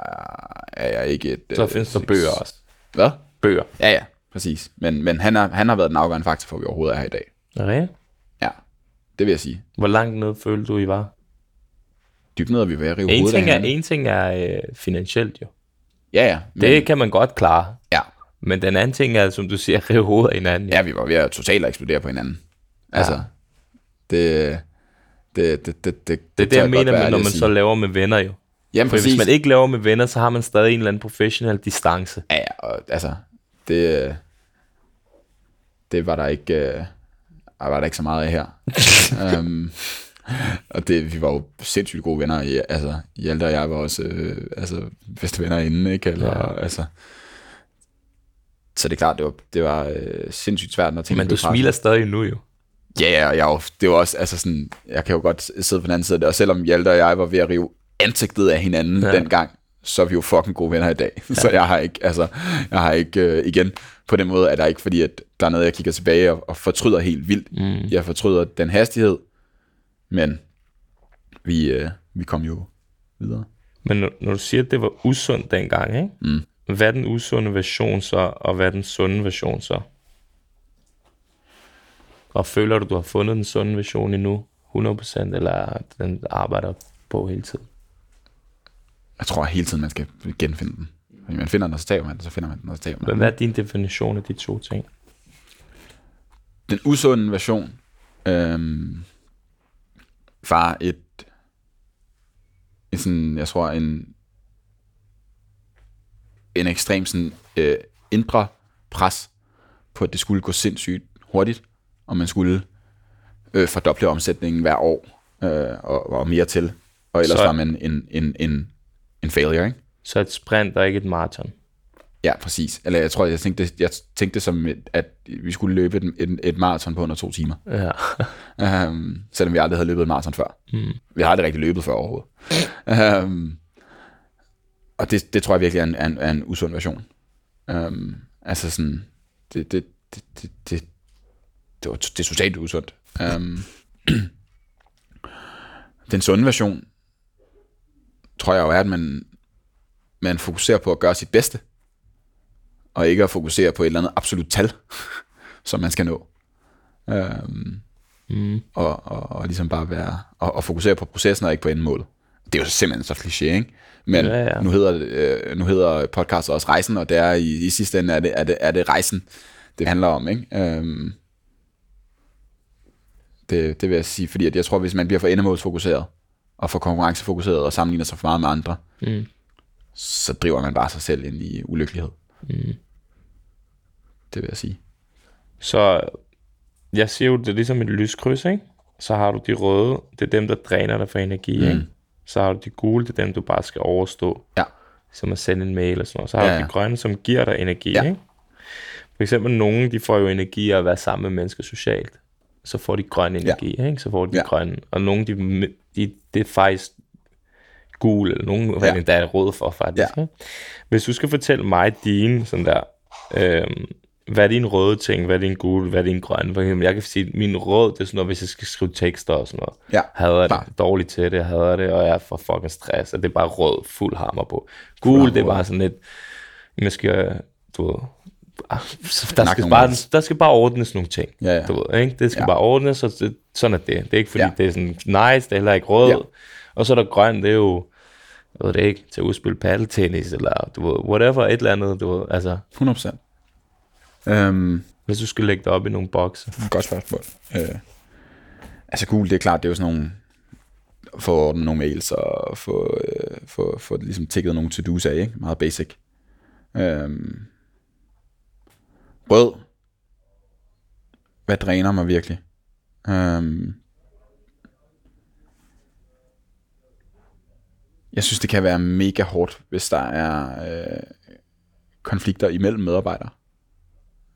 er jeg ikke et...
Så
øh,
findes der bøger også.
Hvad?
Bøger.
Ja, ja, præcis. Men, men han, er, han har været den afgørende faktor for, at vi overhovedet er her i dag.
Okay.
Ja, det vil jeg sige.
Hvor langt ned følte du, I var?
Dybt ned er vi ved at rive
En
hovedet af
ting er, en ting er øh, finansielt jo.
Ja, ja. Men,
Det kan man godt klare.
Ja.
Men den anden ting er, som du siger, at rive hovedet af hinanden.
ja, vi var ved at totalt eksplodere på hinanden. Altså, det, det, det, det, det,
Det er det, jeg mener med, når man så laver med venner jo.
Jamen,
For
præcis.
hvis man ikke laver med venner, så har man stadig en eller anden professionel distance.
Ja, og, altså, det, det var der ikke, øh, var der ikke så meget af her. um, og det, vi var jo sindssygt gode venner. I, altså, Hjalte og jeg var også øh, altså, bedste venner inden, ikke? Eller,
Ja.
altså, så det er klart, det var, det var øh, sindssygt svært, når tingene
Men du smiler stadig nu jo.
Ja, ja, og jeg, jo- det var også, altså sådan, jeg kan jo godt sidde på den anden side af det, og selvom Hjalte og jeg var ved at rive ansigtet af hinanden
ja.
dengang, så er vi jo fucking gode venner i dag. Ja. Så jeg har ikke, altså, jeg har ikke, øh, igen, på den måde er der ikke, fordi at der er noget, jeg kigger tilbage og, og fortryder helt vildt. Mm. Jeg fortryder den hastighed, men vi, øh, vi kom jo videre.
Men når, når du siger, at det var usundt dengang, ikke? Mm. hvad er den usunde version så, og hvad er den sunde version så? Og føler du, du har fundet den sunde version endnu? 100% eller er den arbejder på hele tiden?
Jeg tror hele tiden, man skal genfinde den. Fordi man finder den, og så taber man den, så finder man den, og så taber man den.
hvad er din definition af de to ting?
den usunde version øhm, var et, et sådan, jeg tror, en, en ekstrem sådan, øh, indre pres på, at det skulle gå sindssygt hurtigt, og man skulle øh, fordoble omsætningen hver år, øh, og, og mere til, og ellers
Så-
var man en, en, en, en failure, ikke?
Så et sprint og ikke et maraton.
Ja, præcis. Eller jeg tror, jeg tænkte, jeg tænkte som, et- at vi skulle løbe et, et, et maraton på under to timer.
Ja.
Um, selvom vi aldrig havde løbet en maraton før. Mm. Vi har aldrig rigtig løbet før overhovedet. um, og det, det tror jeg virkelig er en, er en, er en usund version. Um, altså sådan, det, det, det, det, det, det, var, det er totalt usundt. Um, den sunde version, tror jeg jo er, at man, man fokuserer på at gøre sit bedste, og ikke at fokusere på et eller andet absolut tal, som man skal nå. Um,
Mm.
og, og, og ligesom bare være, og, og fokusere på processen og ikke på endemålet. Det er jo simpelthen så kliché, ikke? Men
Ja,
ja. Nu, hedder, det, øh, nu hedder podcastet også Rejsen, og det er i, i sidste ende er det, er, det, er det rejsen, det handler om, ikke? Øhm, Det, det vil jeg sige, fordi at jeg tror, hvis man bliver for endemålsfokuseret, og for konkurrencefokuseret, og sammenligner sig for meget med andre,
Mm.
så driver man bare sig selv ind i ulykkelighed.
Mm.
Det vil jeg sige.
Så jeg siger jo, det er ligesom et lyskryds, ikke? Så har du de røde, det er dem, der dræner dig for energi, mm. ikke? Så har du de gule, det er dem, du bare skal overstå.
Ja.
Som at sende en mail og sådan noget. Så har
Ja,
du de grønne, som giver dig energi,
Ja.
ikke? For eksempel nogen, de får jo energi af at være sammen med mennesker socialt. Så får de grøn energi, ja. ikke? Så får de
Ja.
grønne. Og nogen, de, de, det er faktisk gul, eller nogen, ja. Der er rød for, faktisk.
Ja.
Ikke? Hvis du skal fortælle mig dine, sådan der, øhm, hvad er din røde ting, hvad er din gule, hvad er din grønne? For eksempel, jeg kan sige, at min rød, det er sådan noget, hvis jeg skal skrive tekster og sådan noget.
Ja,
hader det, dårligt til det, jeg hader det, og jeg er for fucking stress, og det er bare rød, fuld hammer på. Gul, det er bare sådan lidt, man skal, du ved, der, skal bare, der skal bare ordnes nogle ting.
Ja, ja.
Du ved, ikke? Det skal
Ja.
bare ordnes, og det, sådan er det. Det er ikke fordi,
Ja.
det er sådan nice, det er heller ikke rød.
Ja.
Og så er der grøn, det er jo, jeg ved det ikke, til at udspille paddeltennis, eller du ved, whatever, et eller andet, du ved, altså,
100%. Øhm,
hvis du skal lægge det op i nogle bokse.
godt spørgsmål. Øh, altså gul, det er klart, det er jo sådan nogle, få nogle mails og få, øh, få, få ligesom tækket nogle to-do's af, ikke? Meget basic. Øhm, rød. Hvad dræner mig virkelig? Øhm, jeg synes, det kan være mega hårdt, hvis der er øh, konflikter imellem medarbejdere,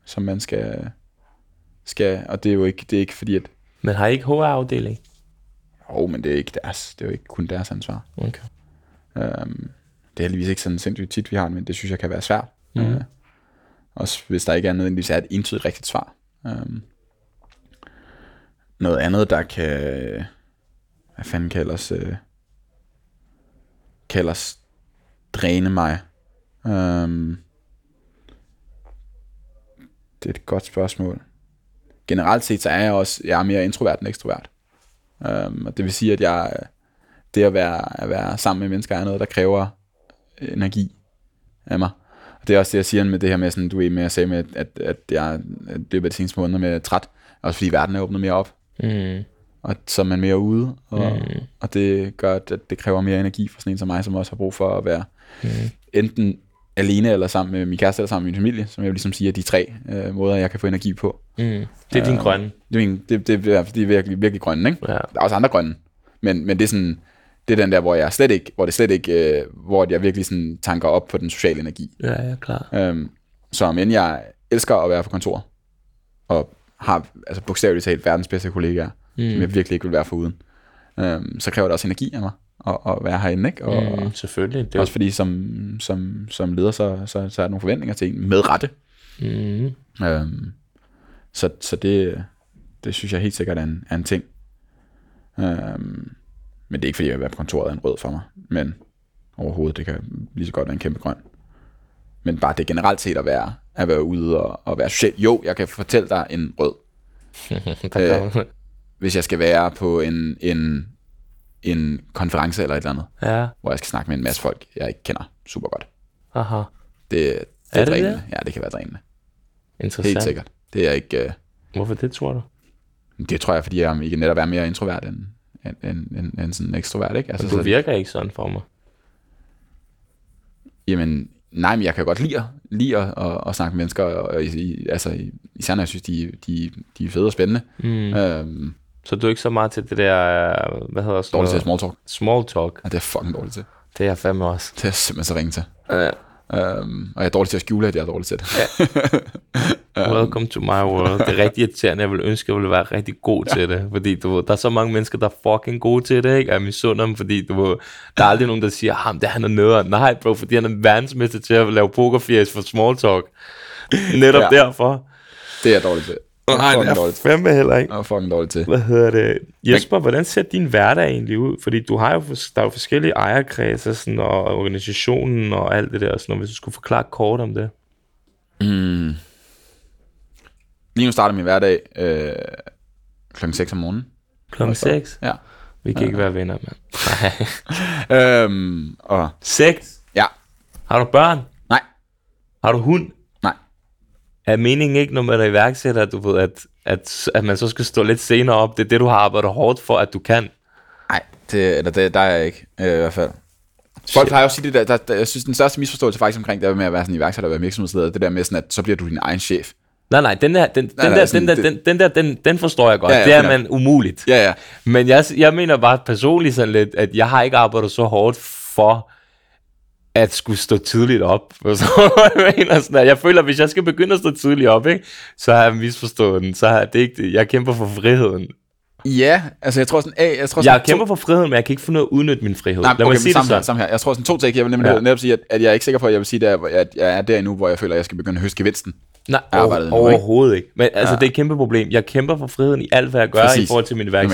som man skal, skal, og det er jo ikke, det er ikke fordi, at,
Men har I ikke HR-afdeling?
oh, men det er ikke deres, det er jo ikke kun deres ansvar.
Okay.
Øhm, det er heldigvis ikke sådan sindssygt tit, vi har, men det synes jeg kan være svært. Mm. Øh, også hvis der ikke er nødvendigvis er et entydigt rigtigt svar. Øhm, noget andet, der kan, hvad fanden kan ellers, øh, kan ellers dræne mig. Øhm, det er et godt spørgsmål. Generelt set, så er jeg også jeg er mere introvert end ekstrovert. Øhm, og det vil sige, at jeg, det at være, at være sammen med mennesker er noget, der kræver energi af mig. Det er også det, jeg siger med det her med, sådan, du er med, jeg sagde med, at, at jeg at af de seneste måneder med træt, også fordi verden er åbnet mere op,
Mm.
og så er man mere ude, og, mm. og det gør, at det kræver mere energi for sådan en som mig, som også har brug for at være mm. enten alene eller sammen med min kæreste eller sammen med min familie, som jeg vil ligesom sige er de tre øh, måder, jeg kan få energi på.
Mm. Det er din grønne.
Det er, min, det, det, er, det er virkelig, virkelig grønne, ikke?
Ja.
Der er også andre grønne, men, men det er sådan, det er den der, hvor jeg slet ikke, hvor det slet ikke, øh, hvor jeg virkelig sådan tanker op på den sociale energi.
Ja, ja, klar.
Øhm, så men jeg elsker at være på kontor, og har altså bogstaveligt talt verdens bedste kollegaer, mm. som jeg virkelig ikke vil være foruden, øhm, så kræver det også energi af mig at, at være herinde, ikke? Og,
Mm, selvfølgelig. Det
også fordi som, som, som leder, så, så, så er der nogle forventninger til en, med rette.
Mm.
Øhm, så så det, det synes jeg helt sikkert er en, er en ting. Øhm, men det er ikke fordi, jeg vil være på kontoret en rød for mig. Men overhovedet, det kan lige så godt være en kæmpe grøn. Men bare det generelt set at være, at være ude og, og være social. Jo, jeg kan fortælle dig en rød.
Kan-
Hvis jeg skal være på en, en, en konference eller et eller andet,
ja,
hvor jeg skal snakke med en masse folk, jeg ikke kender super godt.
aha.
Det, det er,
Er det
drænende.
det?
Ja, det kan være drænende.
Interessant.
Helt sikkert. Det er ikke... Øh,
Hvorfor det, tror du?
Det tror jeg, fordi jeg ikke netop er mere introvert end, end, end, end, end sådan ekstrovert, ikke? Altså,
Men du
så-
virker ikke sådan for mig.
Jamen, nej, men jeg kan godt lide, lide at, at, at snakke med mennesker, og, og i, altså, i- især når jeg synes, de, de, de er fede og spændende. Mm. Øhm,
Så du er ikke så meget til det der, hvad hedder sådan
dårligt til small talk.
Small talk.
Ja, det er fucking dårligt til.
Det er jeg fandme også.
Det er simpelthen så ringe til.
Ja.
Øhm, og jeg er dårlig til at skjule, at jeg er dårlig til det.
Welcome to my world. Det er rigtig irriterende. Jeg vil ønske, at jeg ville være rigtig god til det. Fordi du der er så mange mennesker, der er fucking gode til det. Ikke? Jeg misunder dem, fordi du der er aldrig nogen, der siger, ham, det er han er nederen. Nej, bro, fordi han er verdensmester til at lave pokerfjes for small talk. Netop
Ja.
ja. derfor.
det er jeg dårlig til.
Nej, det er
dårligt.
fandme heller ikke.
Jeg er fucking dårlig til.
Hvad hedder det? Jesper, hvordan ser din hverdag egentlig ud? Fordi du har jo, der er jo forskellige ejerkredser sådan, og organisationen og alt det der. Sådan, noget. hvis du skulle forklare kort om det.
Lige nu starter min hverdag øh, klokken 6 om morgenen.
Klokken 6?
Ja.
Vi kan ikke være venner, mand.
Øhm, og
6?
ja,
Har du børn?
nej,
Har du hund? Er meningen ikke, når man er iværksætter, at, du ved, at, at, at man så skal stå lidt senere op? Det er det, du har arbejdet hårdt for, at du kan.
Nej, det, eller det, der er jeg ikke, øh, i hvert fald. Folk plejer jo at sige det der, der, der, jeg synes, den største misforståelse faktisk omkring det med at være sådan iværksætter og være virksomhedsleder, det der med sådan, at så bliver du din egen chef.
Nej, nej, den der, den,
Nej,
den,
nej,
der,
sådan
den, der, den, den der, den, den forstår jeg godt.
Ja, ja,
det er man umuligt.
Ja, ja.
Men jeg, jeg mener bare personligt sådan lidt, at jeg har ikke arbejdet så hårdt for at skulle stå tidligt op. Hvad jeg mener? Sådan, at jeg føler, at hvis jeg skal begynde at stå tidligt op, ikke, så har jeg misforstået den. Så har det ikke det. Jeg kæmper for friheden.
Ja, altså jeg tror sådan, A, jeg tror
Jeg
sådan
kæmper for friheden, men jeg kan ikke finde ud af at udnytte min frihed.
Nej,
Lad
okay,
mig sige
men
det sådan.
samme her. Jeg tror sådan to ting. Jeg vil nemlig
Ja.
netop sige, at, at jeg er ikke sikker på, at jeg vil sige, der, at jeg er der endnu, hvor jeg føler, at jeg skal begynde at høste gevinsten.
Nej,
arbejdet
over, overhovedet ikke. Men altså,
Ja.
det er et kæmpe problem. Jeg kæmper for friheden i alt, hvad jeg gør
Præcis.
i forhold til min
Men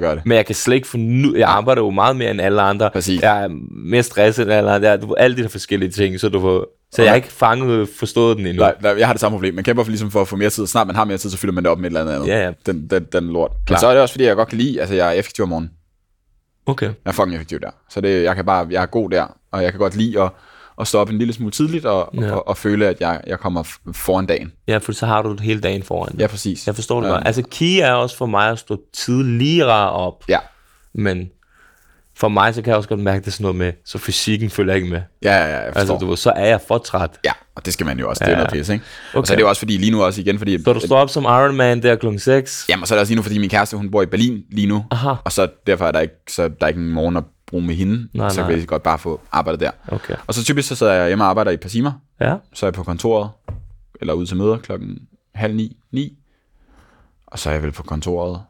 gøre det.
Men jeg kan slet ikke finde ud... Jeg arbejder jo meget mere end alle andre.
Præcis.
Jeg er mere stresset end alle andre. Jeg, du, ved, alle de der forskellige ting, så du får... Så jeg har ikke fanget, forstået den endnu.
Nej, nej, jeg har det samme problem. Man kæmper for, ligesom for at få mere tid. Snart man har mere tid, så fylder man det op med et eller andet andet.
Ja, ja.
Den, den, den lort.
Klar.
Men så er det også, fordi jeg godt kan lide, altså jeg er effektiv om morgenen.
Okay.
Jeg er fucking effektiv der. Så det, jeg kan bare, jeg er god der, og jeg kan godt lide at, at stå op en lille smule tidligt, og,
Ja.
ja. og, og føle, at jeg, jeg kommer foran dagen.
Ja, for så har du hele dagen foran. dig.
Ja, præcis.
Jeg forstår det godt. Altså, key er også for mig at stå tidligere op.
Ja,
Men for mig, så kan jeg også godt mærke, at det er sådan noget med, så fysikken følger ikke med.
ja, ja, jeg forstår.
Altså, du så er jeg for træt.
Ja, og det skal man jo også. Det er
Ja.
noget pis, ikke? Okay. Og så er det jo også fordi, lige nu også igen, fordi...
Så du står op som Iron Man der klokken 6.
Jamen, så er det også lige nu, fordi min kæreste, hun bor i Berlin lige nu.
Aha.
Og så derfor er der ikke, så der er ikke en morgen at bruge med hende.
Nej,
så
nej.
kan jeg godt bare få arbejdet der.
Okay.
Og så typisk så sidder jeg hjemme og arbejder i et par timer.
Ja.
Så er jeg på kontoret, eller ude til møder klokken halv ni, ni. Og så er jeg vel på kontoret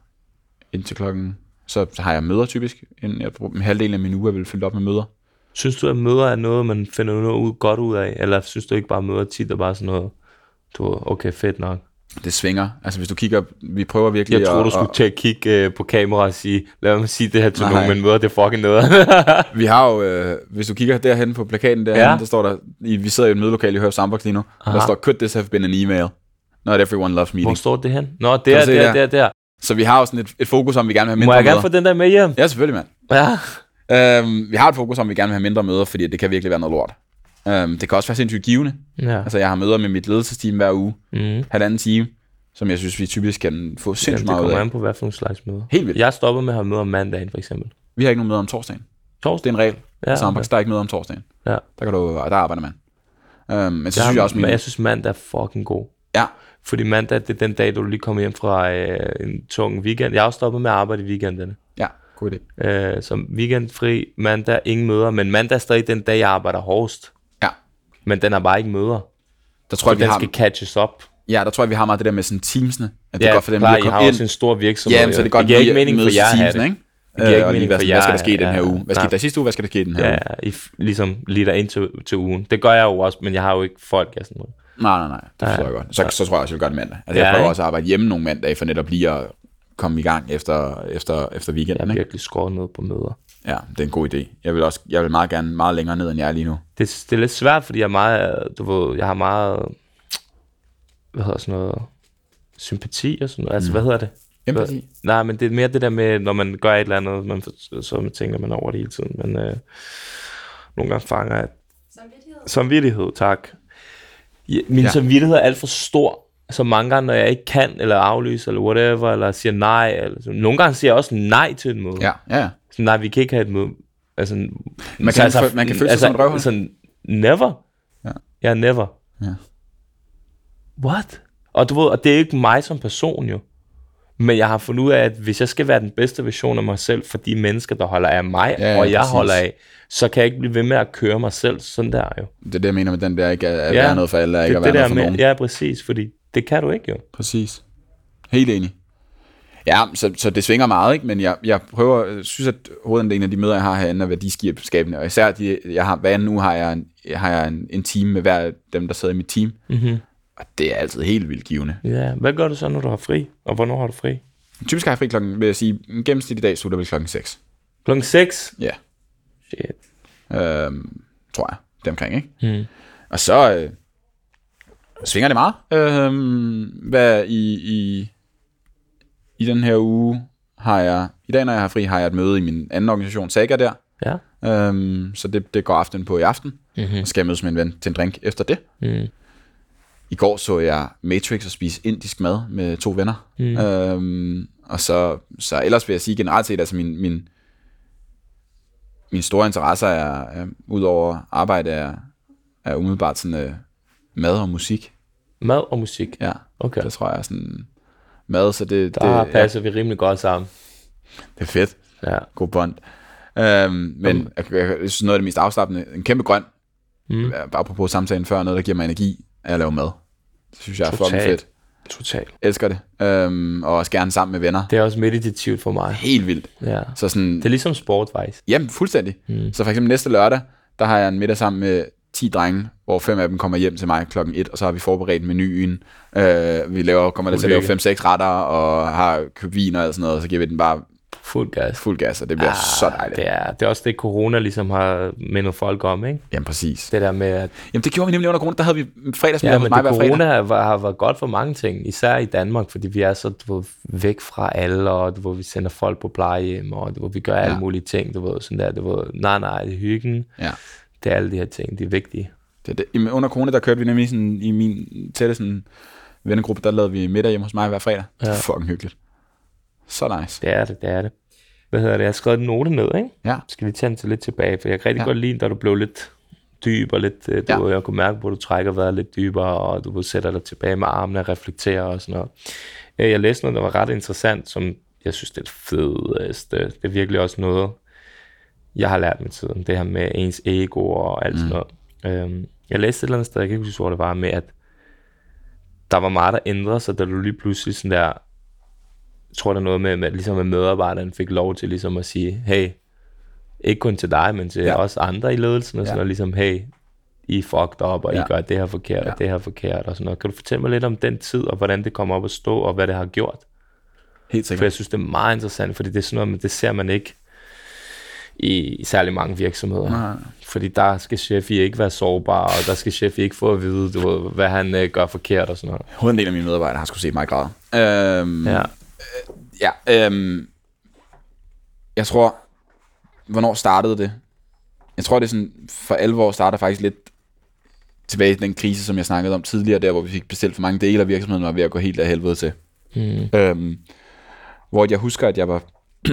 indtil klokken... Så har jeg møder typisk. En, jeg bruger, halvdelen af min uge er vel fyldt op med møder.
Synes du, at møder er noget, man finder noget ud, godt ud af? Eller synes du ikke bare, at møder tit er bare sådan noget, du okay, fedt nok.
Det svinger. Altså hvis du kigger, vi prøver virkelig
Jeg tror, du skulle til at kigge øh, på kamera og sige, lad mig sige det her til
Nej.
nogen, men møder det fucking noget.
Vi har jo, øh, hvis du kigger derhen på plakaten derhen,
Ja.
der står der, i, vi sidder i et mødelokale i Hørs Sandbox lige nu, Aha. der står, could this have been an email? Not everyone loves
Hvor
meeting.
står det hen? Nå, der, der,
der?
der, der.
Så vi har jo sådan et, et fokus om, vi gerne vil have mindre
Må jeg gerne
møder.
få den der med hjem?
Ja, selvfølgelig, mand.
Ja.
Øhm, vi har et fokus om, vi gerne vil have mindre møder, fordi det kan virkelig være noget lort. Øhm, det kan også være sindssygt givende.
Ja.
Altså, jeg har møder med mit ledelsesteam hver uge,
Mm.
halvanden time, som jeg synes, vi typisk kan få sindssygt
det
meget ud
kommer
af.
an på, hvad for nogle slags møder.
Helt vildt.
Jeg er stoppet med at have møder om mandagen, for eksempel.
Vi har ikke nogen møder om torsdagen. Det
Torsdag?
er en regel.
Ja,
Sandbox,
okay.
der er ikke møder om torsdagen.
Ja.
Der, kan du, der arbejder man. Øhm, men så
Jeg,
synes jeg også, min...
jeg synes, mandag er fucking god.
Ja,
Fordi mandag, det er den dag, du lige kommer hjem fra øh, en tung weekend. Jeg har også stoppet med at arbejde i weekenderne.
ja, god idé.
Øh, så weekendfri, mandag, ingen møder. Men mandag er stadig den dag, jeg arbejder hårdest.
Ja,
Men den har bare ikke møder.
der tror
Så
jeg, vi
den
har...
skal catches up.
Ja, der tror jeg, vi har meget det der med sådan teamsene. At det
ja,
er godt for dem
klar,
lige
I
at
har
komme
også
ind.
en stor virksomhed.
Ja, men så er det godt
det giver ikke
lige at
mening for jer
i
at
teamsene,
det.
ikke?
Det giver ikke
Øh, lige
mening
være
for jer
Hvad skal der
at
ske i den her uge? Hvad skete der sidste uge? Hvad skal der ske i den her
Ja,
uge?
I f- ligesom lider ind til, til ugen. Det gør jeg jo også, men jeg har jo ikke folk af sådan noget.
Nej, nej, nej. Det forstår
Ja.
jeg godt. Så, så tror jeg også, jeg vil gøre det mandag. Altså,
Ja,
jeg prøver også at arbejde hjemme nogle mandage, for netop lige at komme i gang efter, efter, efter
Jeg
weekenden.
har
Ikke?
virkelig skåret ned på møder.
Ja, det er en god idé. Jeg vil, også, jeg vil meget gerne meget længere ned, end jeg er lige nu.
Det, det er lidt svært, fordi jeg er meget, du ved, jeg har meget, hvad hedder sådan noget, sympati og sådan noget. Altså, hvad hedder det?
Empati?
Nej, men det er mere det der med, når man gør et eller andet, man, så man tænker man over det hele tiden. Men øh, nogle gange fanger jeg
Samvittighed.
samvittighed, tak. Ja, min
Ja.
samvittighed er alt for stor. Så mange gange, når jeg ikke kan, eller aflyser, eller whatever, eller siger nej. Eller, så, nogle gange siger jeg også nej til et møde.
Ja, ja, ja.
Så, nej, vi kan ikke have et møde. Altså,
Man kan- man kan føle sig som et røvhul.
Sådan, never.
Ja.
Ja, never.
Ja.
What? Og du ved, og det er ikke mig som person jo. Men jeg har fundet ud af, at hvis jeg skal være den bedste version af mig selv for de mennesker, der holder af mig,
Ja,
ja, og jeg
præcis.
holder af, så kan jeg ikke blive ved med at køre mig selv sådan der jo.
Det er det, jeg mener med den der, ikke at
Ja,
være noget for alle, og
det,
ikke at
det
være
der
noget for
med,
nogen.
Ja, præcis, fordi det kan du ikke jo.
Præcis. Helt enig. Ja, så, så det svinger meget, ikke? men jeg, jeg prøver, jeg synes, at hovedandelen af de møder, jeg har herinde, er værdiskabende, og især de, jeg har, hver anden uge har jeg, en, har jeg en, en team med hver af dem, der sidder i mit team,
Mm-hmm.
og det er altid helt vildt givende.
Ja, hvad gør du så, når du har fri? Og hvornår har du fri?
Typisk har jeg fri klokken, vil jeg sige, en gennemsnitlig dag slutter vel klokken 6.
Klokken 6?
Ja,
Shit.
øhm, tror jeg, det omkring, ikke?
Hmm.
Og så øh, svinger det meget. Øh, hvad i, i, i den her uge har jeg, i dag når jeg har fri, har jeg et møde i min anden organisation, Saga der.
Ja.
Øhm, så det, det går aften på i aften.
Mm-hmm.
Så skal jeg mødes med en ven til en drink efter det.
Mm.
I går så jeg Matrix og spise indisk mad med to venner. Mm. Øhm, og så, så ellers vil jeg sige generelt set, altså min, min, min store interesse er, er udover arbejde, er, er umiddelbart sådan øh, mad og musik.
Mad og musik.
Ja,
Okay.
det tror jeg er sådan mad, så det,
Der
det,
passer vi rimelig godt sammen.
det er fedt.
Ja.
God bånd. Øhm, men jeg, jeg, jeg synes noget af det mest afslappende, en kæmpe grøn, mm. apropos samtalen før, noget der giver mig energi, er at lave mad. Det synes jeg er fucking fedt.
Totalt.
Elsker det. Øhm, og også gerne sammen med venner.
Det er også meditativt for mig.
Helt vildt.
Ja.
Så sådan,
Det er ligesom sport, faktisk.
Jamen, fuldstændig. Mm. Så for eksempel næste lørdag, der har jeg en middag sammen med 10 drenge, hvor fem af dem kommer hjem til mig klokken 1, og så har vi forberedt menuen. Øh, vi laver, kommer der til at lave 5-6 retter, og har købt vin og alt sådan noget, og så giver vi den bare
Fuld gas.
fuld gas, og det bliver ah, så dejligt.
Det er, det er også det, corona ligesom har mindet folk om, ikke?
Jamen, præcis.
Det der med, at
Jamen, det gjorde vi nemlig under corona. Der havde vi fredagsmiddag
ja,
hos mig hver fredag.
corona har, har været godt for mange ting, især i Danmark, fordi vi er så du ved, væk fra alle, og du ved, vi sender folk på plejehjem, og du ved, vi gør alle
Ja.
mulige ting, du ved, sådan der, du ved, nej, nej, det er hyggen,
Ja.
Det er alle de her ting, de er vigtige.
Det, er det. Under corona, der kørte vi nemlig sådan, i min tætte sådan, vennegruppe, der lavede vi middag hjemme hos mig hver fredag. Ja. Fucking hyggeligt. Så nice.
Det er det, det er det. Hvad hedder det? Jeg har skrevet en note ned, ikke?
Ja.
Skal vi tage den til lidt tilbage, for jeg kan rigtig
Ja.
godt lide, da du blev lidt dyb og lidt, øh, du,
Ja.
ja. jeg kunne mærke, hvor du trækker vejret lidt dybere, og du sætter dig tilbage med armene og reflekterer og sådan noget. Øh, Jeg læste noget, der var ret interessant, som jeg synes, det er det fedeste. Det er virkelig også noget, jeg har lært med tiden. Det her med ens ego og alt mm. sådan noget. Øhm, Jeg læste et eller andet sted, jeg kan ikke huske, hvor det var, med at der var meget, der ændrede sig, da du lige pludselig sådan der, jeg tror, der er noget med, med ligesom at medarbejderen fik lov til ligesom at sige, hey, ikke kun til dig, men til
Ja.
også andre i ledelsen, og sådan
Ja.
noget, ligesom, hey, I er fucked up, og
Ja.
I gør det her forkert,
Ja.
og det her forkert, og sådan noget. Kan du fortælle mig lidt om den tid, og hvordan det kom op at stå, og hvad det har gjort?
Helt
For
sikkert.
jeg synes, det er meget interessant, fordi det er sådan noget, men det ser man ikke i, i særlig mange virksomheder.
Nej.
Fordi der skal chef ikke være sårbar, og der skal chef ikke få at vide, du ved, hvad han øh, gør forkert og sådan noget.
Hoveddelen af mine medarbejdere har skulle se mig græde. Øhm,
Ja.
Ja, øhm, jeg tror, hvornår startede det? Jeg tror, det er sådan, for alvor starter faktisk lidt tilbage i den krise, som jeg snakkede om tidligere, der hvor vi fik bestilt for mange dele af virksomheden, var ved at gå helt af helvede til.
Mm.
Øhm, hvor jeg husker, at jeg var,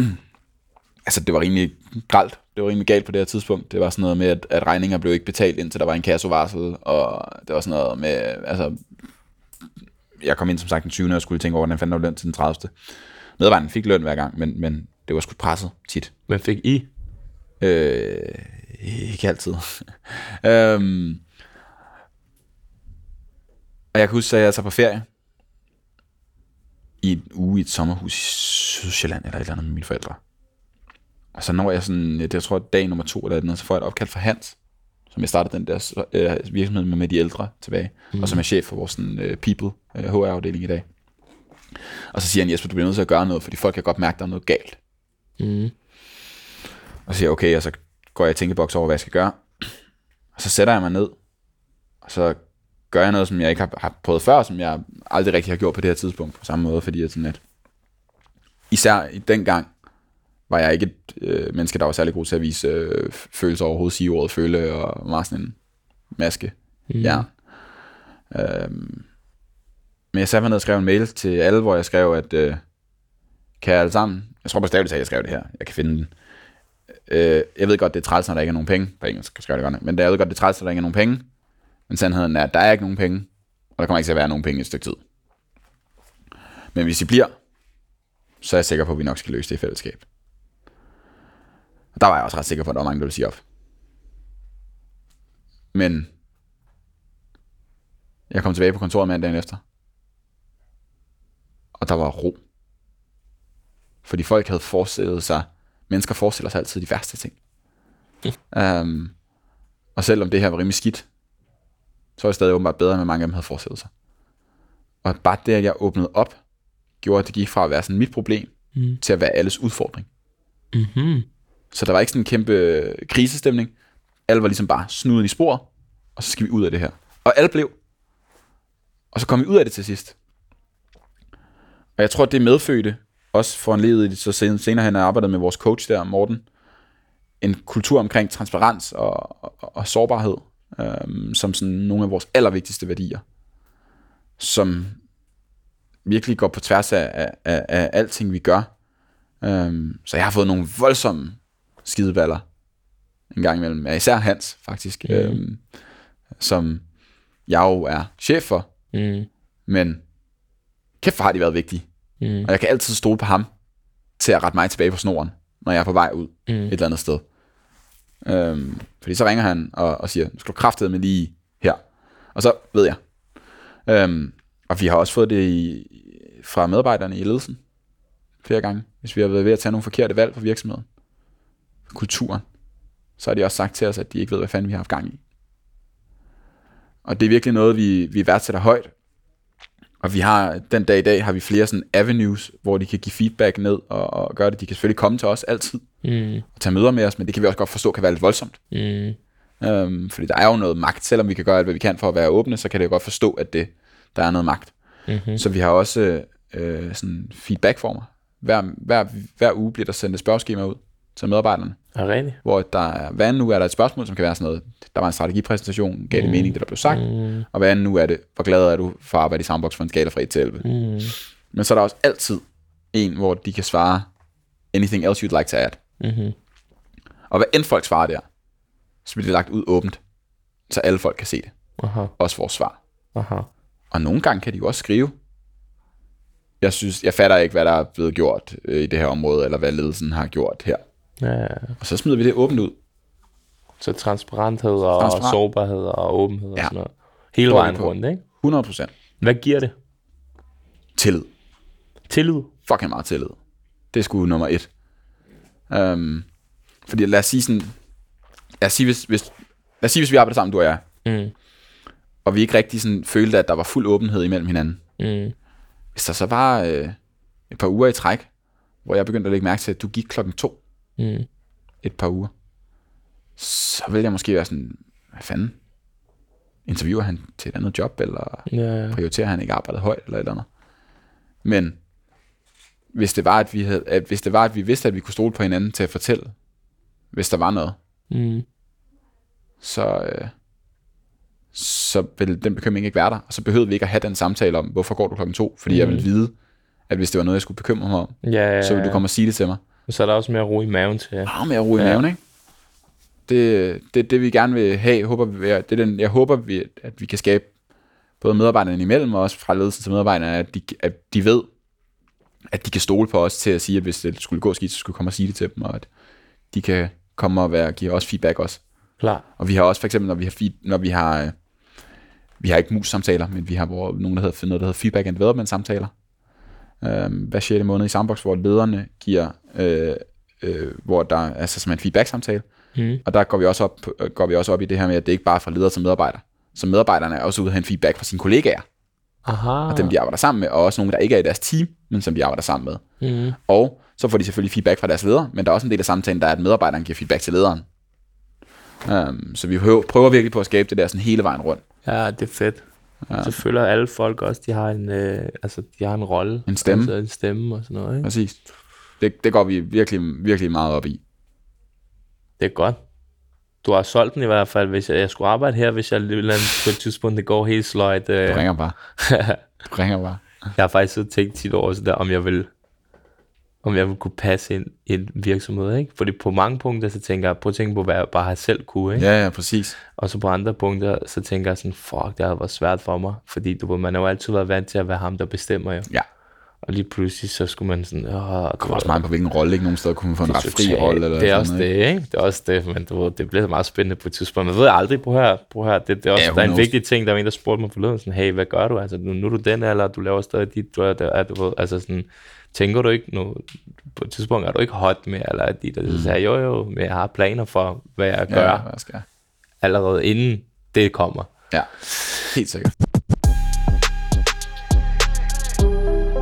altså det var rimelig gralt, det var rimelig galt på det her tidspunkt. Det var sådan noget med, at, at regninger blev ikke betalt, indtil der var en kassovarsel, og det var sådan noget med, altså, jeg kom ind som sagt den 20. og skulle tænke over, hvordan fanden der var løn til den 30. Medarbejderen fik løn hver gang, men, men det var sgu presset tit.
Men fik I?
Øh, ikke altid. øhm, og jeg kan huske, at jeg tager på ferie i en uge i et sommerhus i Sydsjælland eller et eller andet med mine forældre. Og så når jeg sådan, det, jeg tror dag nummer to eller noget, så får jeg et opkald fra Hans, som jeg startede den der øh, virksomhed med, med de ældre tilbage, mm. og som er chef for vores sådan, øh, people øh, HR-afdeling i dag. Og så siger han, Jesper, du bliver nødt til at gøre noget, fordi folk kan godt mærke, at der er noget galt.
Mm.
Og så siger jeg, okay, og så går jeg i tænkeboks over, hvad jeg skal gøre. Og så sætter jeg mig ned, og så gør jeg noget, som jeg ikke har, har prøvet før, som jeg aldrig rigtig har gjort på det her tidspunkt på samme måde, fordi jeg sådan at, især i den gang, var jeg ikke et øh, menneske, der var særlig god til at vise øh, følelser overhovedet, sige ordet føle, og var sådan en maske. Mm. Ja. Øhm, men jeg satte mig ned og skrev en mail til alle, hvor jeg skrev, at øh, kan jeg alle sammen, jeg tror bestemt, at jeg skrev det her, jeg kan finde den, Øh, jeg ved godt, det er træls, når der ikke er nogen penge. På engelsk skal jeg det godt. Men jeg ved godt, det er træls, når der ikke er nogen penge. Men sandheden er, at der er ikke nogen penge. Og der kommer ikke til at være nogen penge i et stykke tid. Men hvis I bliver, så er jeg sikker på, at vi nok skal løse det i fællesskab. Og der var jeg også ret sikker på, at der var mange, der ville sige op. Men jeg kom tilbage på kontoret mandagen efter. Og der var ro. Fordi folk havde forestillet sig, mennesker forestiller sig altid de værste ting. um, og selvom det her var rimelig skidt, så var det stadig åbenbart bedre, end mange af dem havde forestillet sig. Og bare det, at jeg åbnede op, gjorde, at det gik fra at være sådan mit problem, mm. til at være alles udfordring.
Mm-hmm.
Så der var ikke sådan en kæmpe krisestemning. Alle var ligesom bare snuden i spor, og så skal vi ud af det her. Og alle blev. Og så kom vi ud af det til sidst. Og jeg tror, det medfødte, også for en ledet, så senere hen har arbejdet med vores coach der, Morten, en kultur omkring transparens og, og, og sårbarhed, øhm, som sådan nogle af vores allervigtigste værdier. som virkelig går på tværs af, af, af, af alting, vi gør. Øhm, så jeg har fået nogle voldsomme skideballer en gang imellem. Ja, især Hans, faktisk. Mm. Øhm, som jeg jo er chef for.
Mm.
Men kæft, har de været vigtige.
Mm.
Og jeg kan altid stole på ham til at rette mig tilbage på snoren, når jeg er på vej ud
Mm.
et eller andet sted. Øhm, fordi så ringer han og, og siger, nu skal du kraftede med lige her. Og så ved jeg. Øhm, og vi har også fået det i, fra medarbejderne i ledelsen flere gange. Hvis vi har været ved at tage nogle forkerte valg på virksomheden. Kulturen. Så har de også sagt til os, at de ikke ved, hvad fanden vi har haft gang i. Og det er virkelig noget, vi, vi værdsætter højt. Og vi har, den dag i dag, har vi flere sådan avenues, hvor de kan give feedback ned og, og gøre det. De kan selvfølgelig komme til os altid
Mm.
og tage møder med os, men det kan vi også godt forstå kan være lidt voldsomt.
Mm.
Øhm, fordi der er jo noget magt, selvom vi kan gøre alt, hvad vi kan for at være åbne, så kan det jo godt forstå, at det, der er noget magt.
Mm-hmm.
Så vi har også øh, sådan feedbackformer. Hver, hver, hver uge bliver der sendt et spørgeskema ud til medarbejderne,
Er det rigtigt?
hvor der er, hver anden uge er der et spørgsmål, som kan være sådan noget, der var en strategipræsentation, gav det mening, det der blev sagt,
Mm.
og hver anden uge er det, hvor glad er du for at arbejde i Sandbox for en skala fra 1 til 11.
Mm.
Men så er der også altid en, hvor de kan svare, anything else you'd like to add.
Mm-hmm.
Og hvad end folk svarer der, så bliver det lagt ud åbent, så alle folk kan se det.
Aha.
Også vores svar.
Aha.
Og nogle gange kan de jo også skrive, jeg synes, jeg fatter ikke, hvad der er blevet gjort øh, i det her område, eller hvad ledelsen har gjort her.
Ja.
Og så smider vi det åbent ud.
Så transparenthed og
Transparent.
sårbarhed og åbenhed og
Ja.
sådan noget. Hele vejen rundt, ikke?
100%
Hvad giver det?
tillid.
Tillid?
Fucking meget tillid. Det er sgu nummer et. Um, fordi lad os sige sådan, lad os sige, hvis, hvis, lad os sige, hvis vi arbejder sammen, du og jeg,
Mm.
og vi ikke rigtig sådan følte, at der var fuld åbenhed imellem hinanden.
Mm.
Hvis der så var øh, et par uger i træk, hvor jeg begyndte at lægge mærke til, at du gik klokken to
Mm.
et par uger, så ville jeg måske være sådan, hvad fanden? Interviewer han til et andet job, eller
Ja.
prioriterer han ikke arbejdet højt, eller et eller andet? Men hvis det var, at vi, havde, at hvis det var, at vi vidste, at vi kunne stole på hinanden til at fortælle, hvis der var noget,
Mm.
så, øh, så ville den bekymring ikke være der. Og så behøvede vi ikke at have den samtale om, hvorfor går du klokken to? Fordi mm. jeg ville vide, at hvis det var noget, jeg skulle bekymre mig om,
Ja, ja,
så ville du komme og sige det til mig.
Så er der også mere ro i maven til.
Meget mere ro i
Ja.
maven, ikke? Det, det, det vi gerne vil have, håber vi, det er den, jeg håber, vi, at vi kan skabe både medarbejderne imellem, og også fra ledelsen til medarbejderne, at de, at de ved, at de kan stole på os til at sige, at hvis det skulle gå skidt, så skulle komme og sige det til dem, og at de kan komme og være, give os feedback også.
Klar.
Og vi har også for eksempel, når vi har, feed, når vi har, øh, vi har ikke mus-samtaler, men vi har hvor, nogen, der hedder, noget, der hedder feedback and development samtaler. Øhm, hver 6. måned i Sandbox, hvor lederne giver, øh, øh, hvor der er altså som en feedback-samtale.
Mm.
Og der går vi, også op, øh, går vi også op i det her med, at det ikke bare er fra leder til medarbejder. Så medarbejderne er også ude at have en feedback fra sine kollegaer,
Aha.
og dem de arbejder sammen med, og også nogle, der ikke er i deres team, men som de arbejder sammen med.
Mm.
Og så får de selvfølgelig feedback fra deres leder, men der er også en del af samtalen, der er, at medarbejderen giver feedback til lederen. Um, så vi prøver, prøver virkelig på at skabe det der sådan hele vejen rundt.
Ja, det er fedt. Ja. Så føler alle folk også, de har en, øh, altså, de har en rolle.
En stemme.
Altså en stemme og sådan noget, ikke?
Præcis. Det, det går vi virkelig, virkelig meget op i.
Det er godt. Du har solgt den i hvert fald, hvis jeg, jeg skulle arbejde her, hvis jeg på et tidspunkt, det går helt sløjt. Øh.
Du ringer bare. Du ringer bare.
Jeg har faktisk siddet og tænkt tit over, sådan der, om jeg vil om jeg vil kunne passe ind i en virksomhed, ikke? Fordi på mange punkter, så tænker jeg, prøv at tænke på, hvad jeg bare har selv kunne, ikke?
Ja, ja, præcis.
Og så på andre punkter, så tænker jeg sådan, fuck, det har været svært for mig. Fordi du ved, man har jo altid været vant til at være ham, der bestemmer jo.
Ja.
Og lige pludselig, så skulle man sådan, åh,
Det kommer også meget på, hvilken rolle. Ikke nogen steder kunne man få en ret fri rolle. Eller
det er også
noget,
det, ikke? Det er også det, men du ved, det bliver meget spændende på et tidspunkt. Man ved aldrig, prøv her, prøv her. Det, det er også,
Ja,
der er en
knows?
vigtig ting, der var en, der spurgte mig forleden, sådan, hey, hvad gør du? Altså, nu, nu er du den alder, du laver stadig dit, du er der, er, du ved, altså sådan, tænker du ikke nu, på et tidspunkt er du ikke hot mere, eller dit, og så sagde jo jo, men jeg har planer for, hvad jeg gør,
ja, hvad skal
allerede inden det kommer.
Ja, helt sikkert.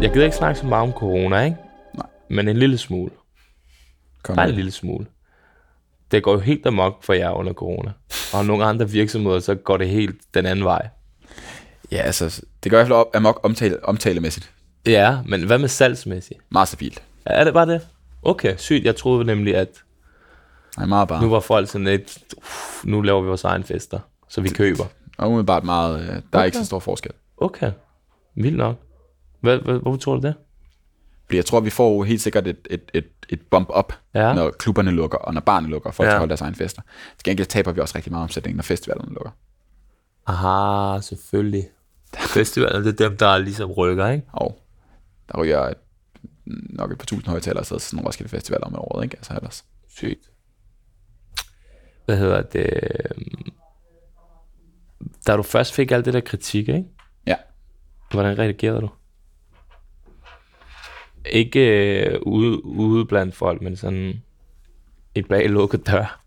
Jeg gider ikke snakke så meget om corona, ikke?
Nej.
Men en lille smule.
Kom
Bare en
med.
lille smule. Det går jo helt amok for jer under corona. Og nogle andre virksomheder, så går det helt den anden vej.
Ja, altså, det gør i hvert fald op, amok omtale, omtalemæssigt.
Ja, men hvad med salgsmæssigt?
Stabilt.
Er det bare det? Okay, sygt. Jeg troede nemlig, at
Nej, meget bare.
nu var folk sådan lidt, uff, nu laver vi vores egen fester, så vi køber.
Og umiddelbart meget, øh, der er ikke så stor forskel.
Okay, Vildt nok. Hvad, hvad, hvorfor tror du det?
Fordi jeg tror, vi får helt sikkert et, et, et, et bump op,
Ja.
når klubberne lukker, og når barne lukker, og folk
Ja.
skal holde deres egen fester. Til gengæld taber vi også rigtig meget omsætning, når festivalerne lukker.
Aha, selvfølgelig. Festivaler, det er dem, der ligesom rykker, ikke?
Og der ryger et, nok et par tusind afsted til sådan en Roskilde Festival om året, ikke? Altså ellers.
Sygt. Hvad hedder det? Da du først fik alt det der kritik, ikke?
Ja.
Hvordan reagerede du? Ikke øh, ude, ude blandt folk, men sådan et bag lukket dør.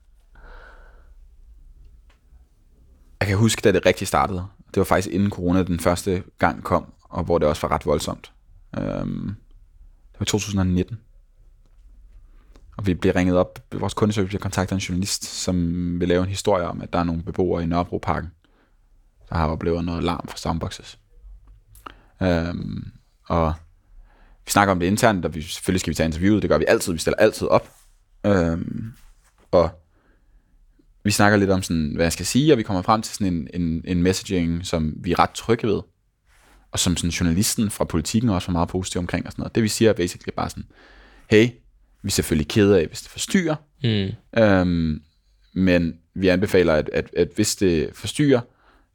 Jeg kan huske, da det rigtig startede. Det var faktisk inden corona den første gang kom, og hvor det også var ret voldsomt. Øhm, det var 2019. Og vi blev ringet op, vores kundeservice bliver kontaktet af en journalist, som vil lave en historie om, at der er nogle beboere i Nørrebroparken, der har oplevet noget larm fra soundboxes. Øhm, og vi snakker om det internt, og vi, selvfølgelig skal vi tage interviewet, det gør vi altid, vi stiller altid op. Øhm, og vi snakker lidt om, sådan, hvad jeg skal sige, og vi kommer frem til sådan en, en, en messaging, som vi er ret trygge ved, og som sådan journalisten fra politikken også var meget positiv omkring og sådan noget. Det vi siger er basically bare sådan, hey, vi er selvfølgelig kede af, hvis det forstyrrer,
Mm.
øhm, men vi anbefaler, at, at, at hvis det forstyrrer,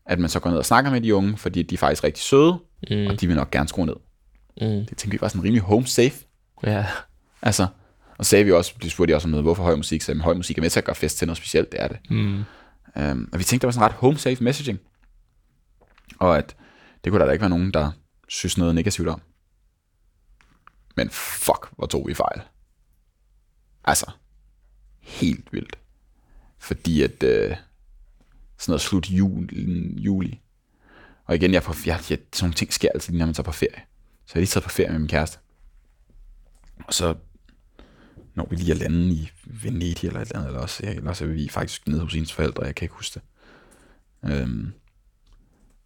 at man så går ned og snakker med de unge, fordi de er faktisk rigtig søde, mm. og de vil nok gerne skrue ned.
Mm.
Det tænker vi var sådan rimelig home safe.
Ja.
Altså, og så sagde vi også, de spurgte de også om noget, hvorfor høj musik, så høj musik er med til at gøre fest til noget specielt, det er det.
Mm.
Um, og vi tænkte, det var sådan ret home safe messaging. Og at det kunne der da ikke være nogen, der synes noget negativt om. Men fuck, hvor tog vi fejl. Altså, helt vildt. Fordi at øh, sådan noget slut juli, juli. Og igen, jeg, er på, jeg, jeg, sådan nogle ting sker altid, når man tager på ferie. Så jeg er lige taget på ferie med min kæreste. Og så når vi lige er lande i Venedig eller et eller andet, eller også, eller også er vi faktisk nede hos hendes forældre, jeg kan ikke huske det. Øhm,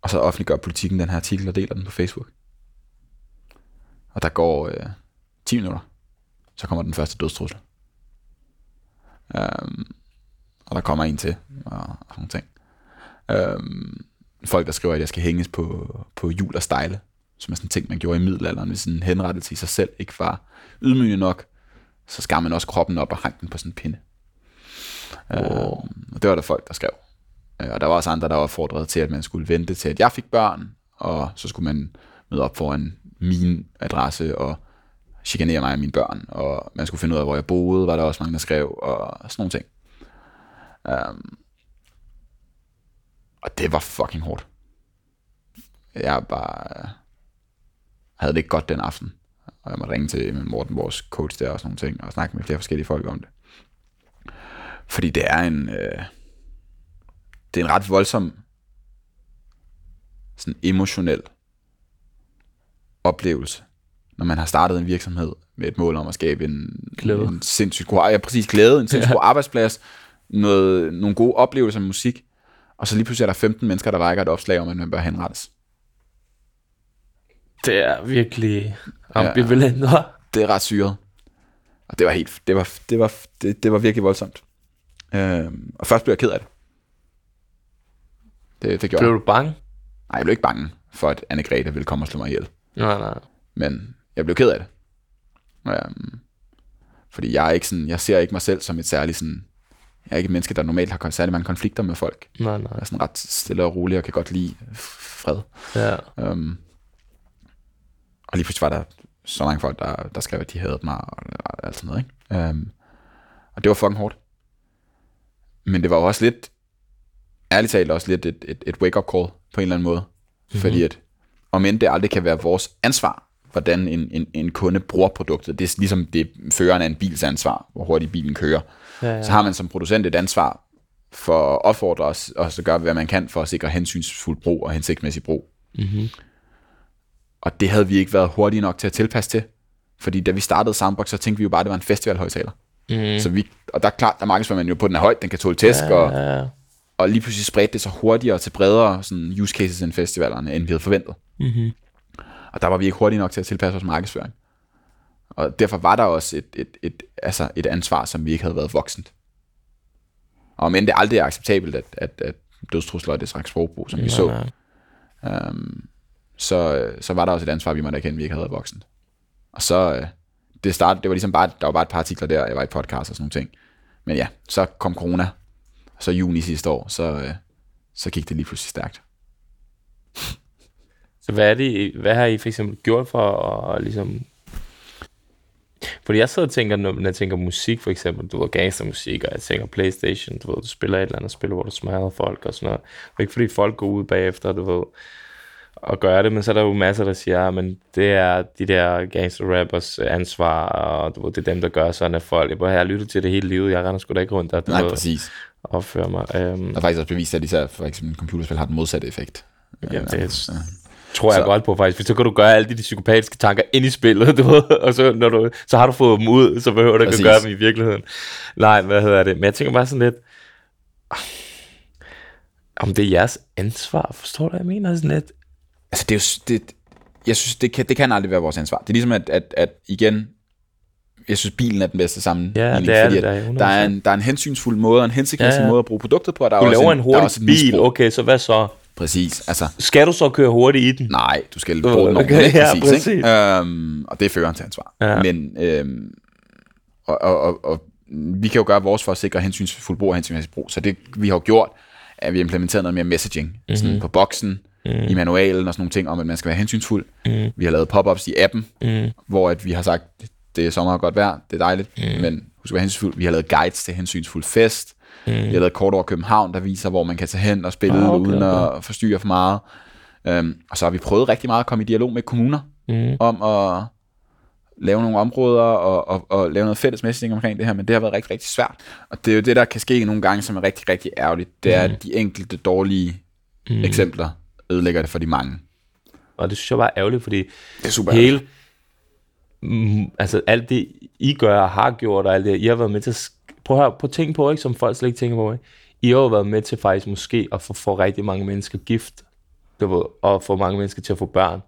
og så offentliggør politikken den her artikel og deler den på Facebook. Og der går øh, 10 minutter, så kommer den første dødstrussel. Øhm, og der kommer en til, og, og sådan ting. Øhm, folk, der skriver, at jeg skal hænges på, på hjul og stejle, som er sådan en ting, man gjorde i middelalderen, hvis en henrettelse i sig selv ikke var ydmygende nok, så skar man også kroppen op og hang den på sådan en pinde. Wow. Øhm, og det var der folk, der skrev. Øh, og der var også andre, der opfordrede til, at man skulle vente til, at jeg fik børn, og så skulle man møde op foran min adresse og chikanere mig og mine børn, og man skulle finde ud af, hvor jeg boede, var der også mange, der skrev, og sådan nogle ting. Um, og det var fucking hårdt. Jeg bare havde det ikke godt den aften. Og jeg måtte ringe til Morten, vores coach der og sådan nogle ting, og snakke med flere forskellige folk om det. Fordi det er en, øh, det er en ret voldsom, sådan emotionel oplevelse, når man har startet en virksomhed med et mål om at skabe en,
Glæde.
en sindssygt god, ja, præcis glæde, en sindssygt god arbejdsplads, noget, nogle gode oplevelser med musik, og så lige pludselig er der 15 mennesker, der rækker et opslag om, at man bør henrettes.
Det er virkelig ambivalent, ja.
det er ret syret. Og det var helt, det var, det var, det, det var virkelig voldsomt. Øhm, og først blev jeg ked af det. Det, det gjorde
Blev du bange?
Nej, jeg blev ikke bange for, at Anne-Grethe ville komme og slå mig ihjel.
Nej, nej.
Men jeg blev ked af det. Øhm, fordi jeg er ikke sådan, jeg ser ikke mig selv som et særligt sådan, jeg er ikke et menneske, der normalt har særlig mange konflikter med folk.
Nej, nej.
Jeg er sådan ret stille og rolig, og kan godt lide fred.
Ja.
Um, og lige pludselig var der så mange folk, der, der skrev, at de havde mig, og, og alt sådan noget, ikke? Um, og det var fucking hårdt. Men det var også lidt, ærligt talt også lidt et, et, et wake-up call, på en eller anden måde. Mm-hmm. Fordi at, om end det aldrig kan være vores ansvar, hvordan en, en, en kunde bruger produktet, det er ligesom det føreren af en bils ansvar, hvor hurtigt bilen kører.
Ja, ja.
Så har man som producent et ansvar for at opfordre os, og så gøre, hvad man kan for at sikre hensynsfuld brug og hensigtsmæssig brug.
Mm-hmm.
Og det havde vi ikke været hurtige nok til at tilpasse til. Fordi da vi startede Soundbox, så tænkte vi jo bare, at det var en festivalhøjtaler.
Mm.
Så vi, og der er klart, der markedsfører man jo på den er højt, den kan tåle tæsk, ja,
Ja, ja.
og lige pludselig spredte det så hurtigere til bredere sådan, use cases end festivalerne, end vi havde forventet.
Mm-hmm.
Og der var vi ikke hurtige nok til at tilpasse vores markedsføring. Og derfor var der også et, et, et, altså et ansvar, som vi ikke havde været voksent. Og men det aldrig er acceptabelt, at, at, at dødstrusler er det slags sprogbrug, som vi så. Um, så, så var der også et ansvar, vi måtte erkende, vi ikke havde været voksen. Og så, øh, det startede, det var ligesom bare, der var bare et par artikler der, jeg var i podcast og sådan nogle ting. Men ja, så kom corona, og så juni sidste år, så, øh, så gik det lige pludselig stærkt.
Så hvad, er det, hvad har I for eksempel gjort for at ligesom... Fordi jeg sidder og tænker, når jeg tænker musik for eksempel, du ved gangstermusik, og jeg tænker Playstation, du ved, du spiller et eller andet spil, hvor du smiler folk og sådan noget. Og ikke fordi folk går ud bagefter, du ved, og gør det, men så er der jo masser, der siger, men det er de der gangster rappers ansvar, og du ved, det er dem, der gør sådan, at folk, jeg har lyttet til det hele livet, jeg render sgu da ikke rundt og du
Nej, præcis.
opfører mig. Um,
Der er faktisk også bevist, at især for eksempel computerspil har den modsatte effekt.
Ja,
Øh,
det
ja.
tror jeg
Så-
godt på faktisk, for så kan du gøre alle de, de psykopatiske tanker ind i spillet, du ved, og så, når du, så har du fået dem ud, så behøver du ikke at gøre dem i virkeligheden. Nej, hvad hedder det? Men jeg tænker bare sådan lidt, om det er jeres ansvar, forstår du, hvad jeg mener? Sådan lidt,
Altså, det er jo, det, jeg synes, det kan, det kan aldrig være vores ansvar. Det er ligesom, at, at, at igen, jeg synes, bilen er den bedste sammen.
Ja, det er
fordi
det
at
da,
der, er en, der er en hensynsfuld måde, og en hensigtsmæssig
Ja,
ja, måde at bruge produktet på, og der er
du
også
laver en
der er
hurtig bil,
misbrug.
okay, så hvad så?
Præcis, altså,
Skal du så køre hurtigt i den?
nej, du skal bruge den
okay,
ordentligt,
ja,
præcis,
præcis.
Ikke? Øhm, og det er føreren til ansvar.
Ja.
Men, øhm, og, og, og, og, vi kan jo gøre vores for at sikre hensynsfuld brug og hensynsmæssig brug, så det vi har jo gjort, er, at vi har implementeret noget mere messaging, mm-hmm. sådan på boksen, mm-hmm. i manualen og sådan nogle ting om, at man skal være hensynsfuld. Mm-hmm. Vi har lavet pop-ups i appen, mm-hmm. hvor at vi har sagt, det er sommer og godt vejr, det er dejligt, mm-hmm. men husk at være hensynsfuld. Vi har lavet guides til hensynsfuld fest. Mm. Vi har lavet et kort over København, der viser, hvor man kan tage hen og spille,
Ah, okay,
okay, uden at forstyrre for meget. Um, og så har vi prøvet rigtig meget at komme i dialog med kommuner
Mm.
om at lave nogle områder og, og, og lave noget fælles messaging omkring det her, men det har været rigtig, rigtig svært. Og det er jo det, der kan ske nogle gange, som er rigtig, rigtig ærgerligt. Det er,
Mm.
de enkelte dårlige mm. eksempler ødelægger det for de mange.
Og det synes jeg bare er ærgerligt, fordi
Det er super
hele, mm, altså alt det, I gør og har gjort, og alt det, I har været med til, at sk- prøv at, høre, prøv at tænke på, ikke, som folk slet ikke tænker på, ikke? I har jo været med til faktisk måske at få, få rigtig mange mennesker gift, ved, og få mange mennesker til at få børn,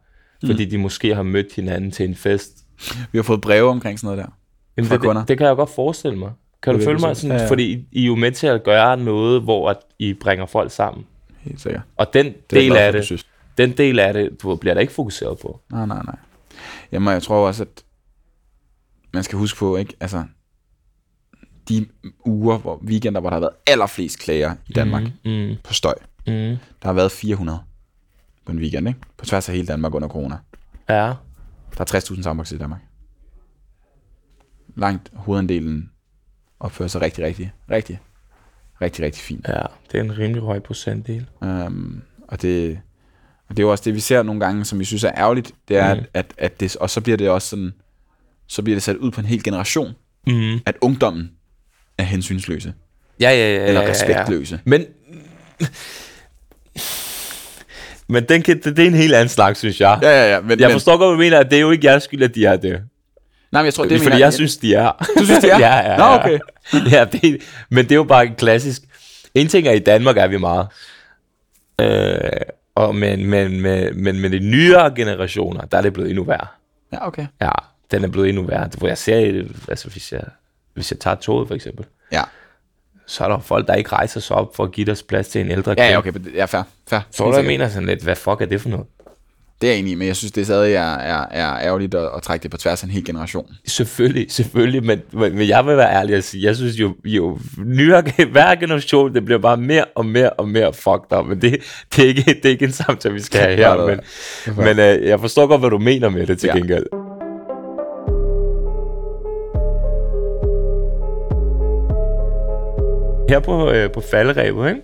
fordi de måske har mødt hinanden til en fest.
Vi har fået breve omkring sådan noget der.
Jamen,
Fra
det,
kunder.
det, det, kan jeg godt forestille mig. Kan
Det
du følge mig
så.
sådan,
Ja, ja.
fordi I, I er jo med til at gøre noget, hvor at I bringer folk sammen.
Helt sikkert.
Og den
Det er
del af det,
synes.
den del af det, du bliver der ikke fokuseret på.
Nej, nej, nej. Jamen, jeg tror også, at man skal huske på, ikke? Altså, de uger, hvor weekender, hvor der har været allerflest klager i Danmark mm.
Mm,
på støj.
mm,
Der har været 400 på en weekend, ikke? På tværs af hele Danmark under corona.
ja,
Der er 60.000 soundbox i Danmark. Langt hovedandelen opfører sig rigtig, rigtig, rigtig, rigtig, rigtig fint.
ja, det er en rimelig høj procentdel.
Um, og det, og det er jo også det, vi ser nogle gange, som vi synes er ærgerligt, det er,
Mm.
at, at, det, og så bliver det også sådan, så bliver det sat ud på en hel generation,
Mm.
at ungdommen er hensynsløse,
Ja, ja, ja.
eller
ja, ja,
respektløse.
Men, men den kan, det, det er en helt anden slags, synes jeg.
Ja, ja, ja. Men,
Jeg
men,
forstår godt, hvad du mener, at det er jo ikke jeres skyld, at de er det.
Nej, men jeg tror, det
Det er, fordi
mener,
jeg synes, de er.
Du synes, de er?
ja, ja,
Nå,
ja.
okay.
ja, det, men det er jo bare en klassisk... En ting er, i Danmark er vi meget. Øh, og men, men, men, men med de nyere generationer, der er det blevet endnu værre.
Ja, okay.
Ja, den er blevet endnu værre. Hvor jeg ser, altså hvis jeg, hvis jeg tager toget for eksempel,
Ja,
så er der folk, der ikke rejser sig op for at give deres plads til en ældre
ja,
kvinde.
ja okay, men det- ja, fair, fair.
Så du, jeg mener sådan lidt, hvad fuck er det for noget?
Det er jeg enig i, men jeg synes, det stadig er, er, er ærgerligt at, at trække det på tværs af en hel generation.
Selvfølgelig, selvfølgelig, men, men jeg vil være ærlig og sige, jeg synes jo, jo nyere, hver generation, det bliver bare mere og mere og mere fucked up, men det, det, er, ikke, det er ikke en samtale, vi skal have her,
nej,
men, men øh, jeg forstår godt, hvad du mener med det til
Ja.
gengæld. Her på, øh, på falderæbet, ikke?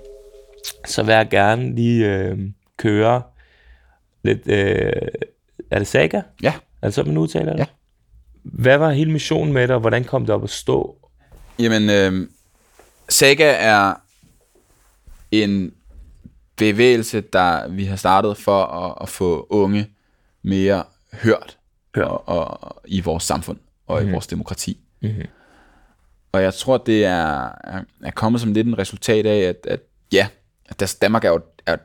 så vil jeg gerne lige øh, køre lidt, øh, er det Saga?
Ja,
Er det sådan, man udtaler det?
Ja.
Hvad var hele missionen med det, og hvordan kom det op at stå?
Jamen, øh, Saga er en bevægelse, der vi har startet for at, at få unge mere hørt
Ja.
og, og, i vores samfund og mm. i vores demokrati.
Mhm.
Og jeg tror, det er, er, kommet som lidt en resultat af, at, at ja, at Danmark er jo er et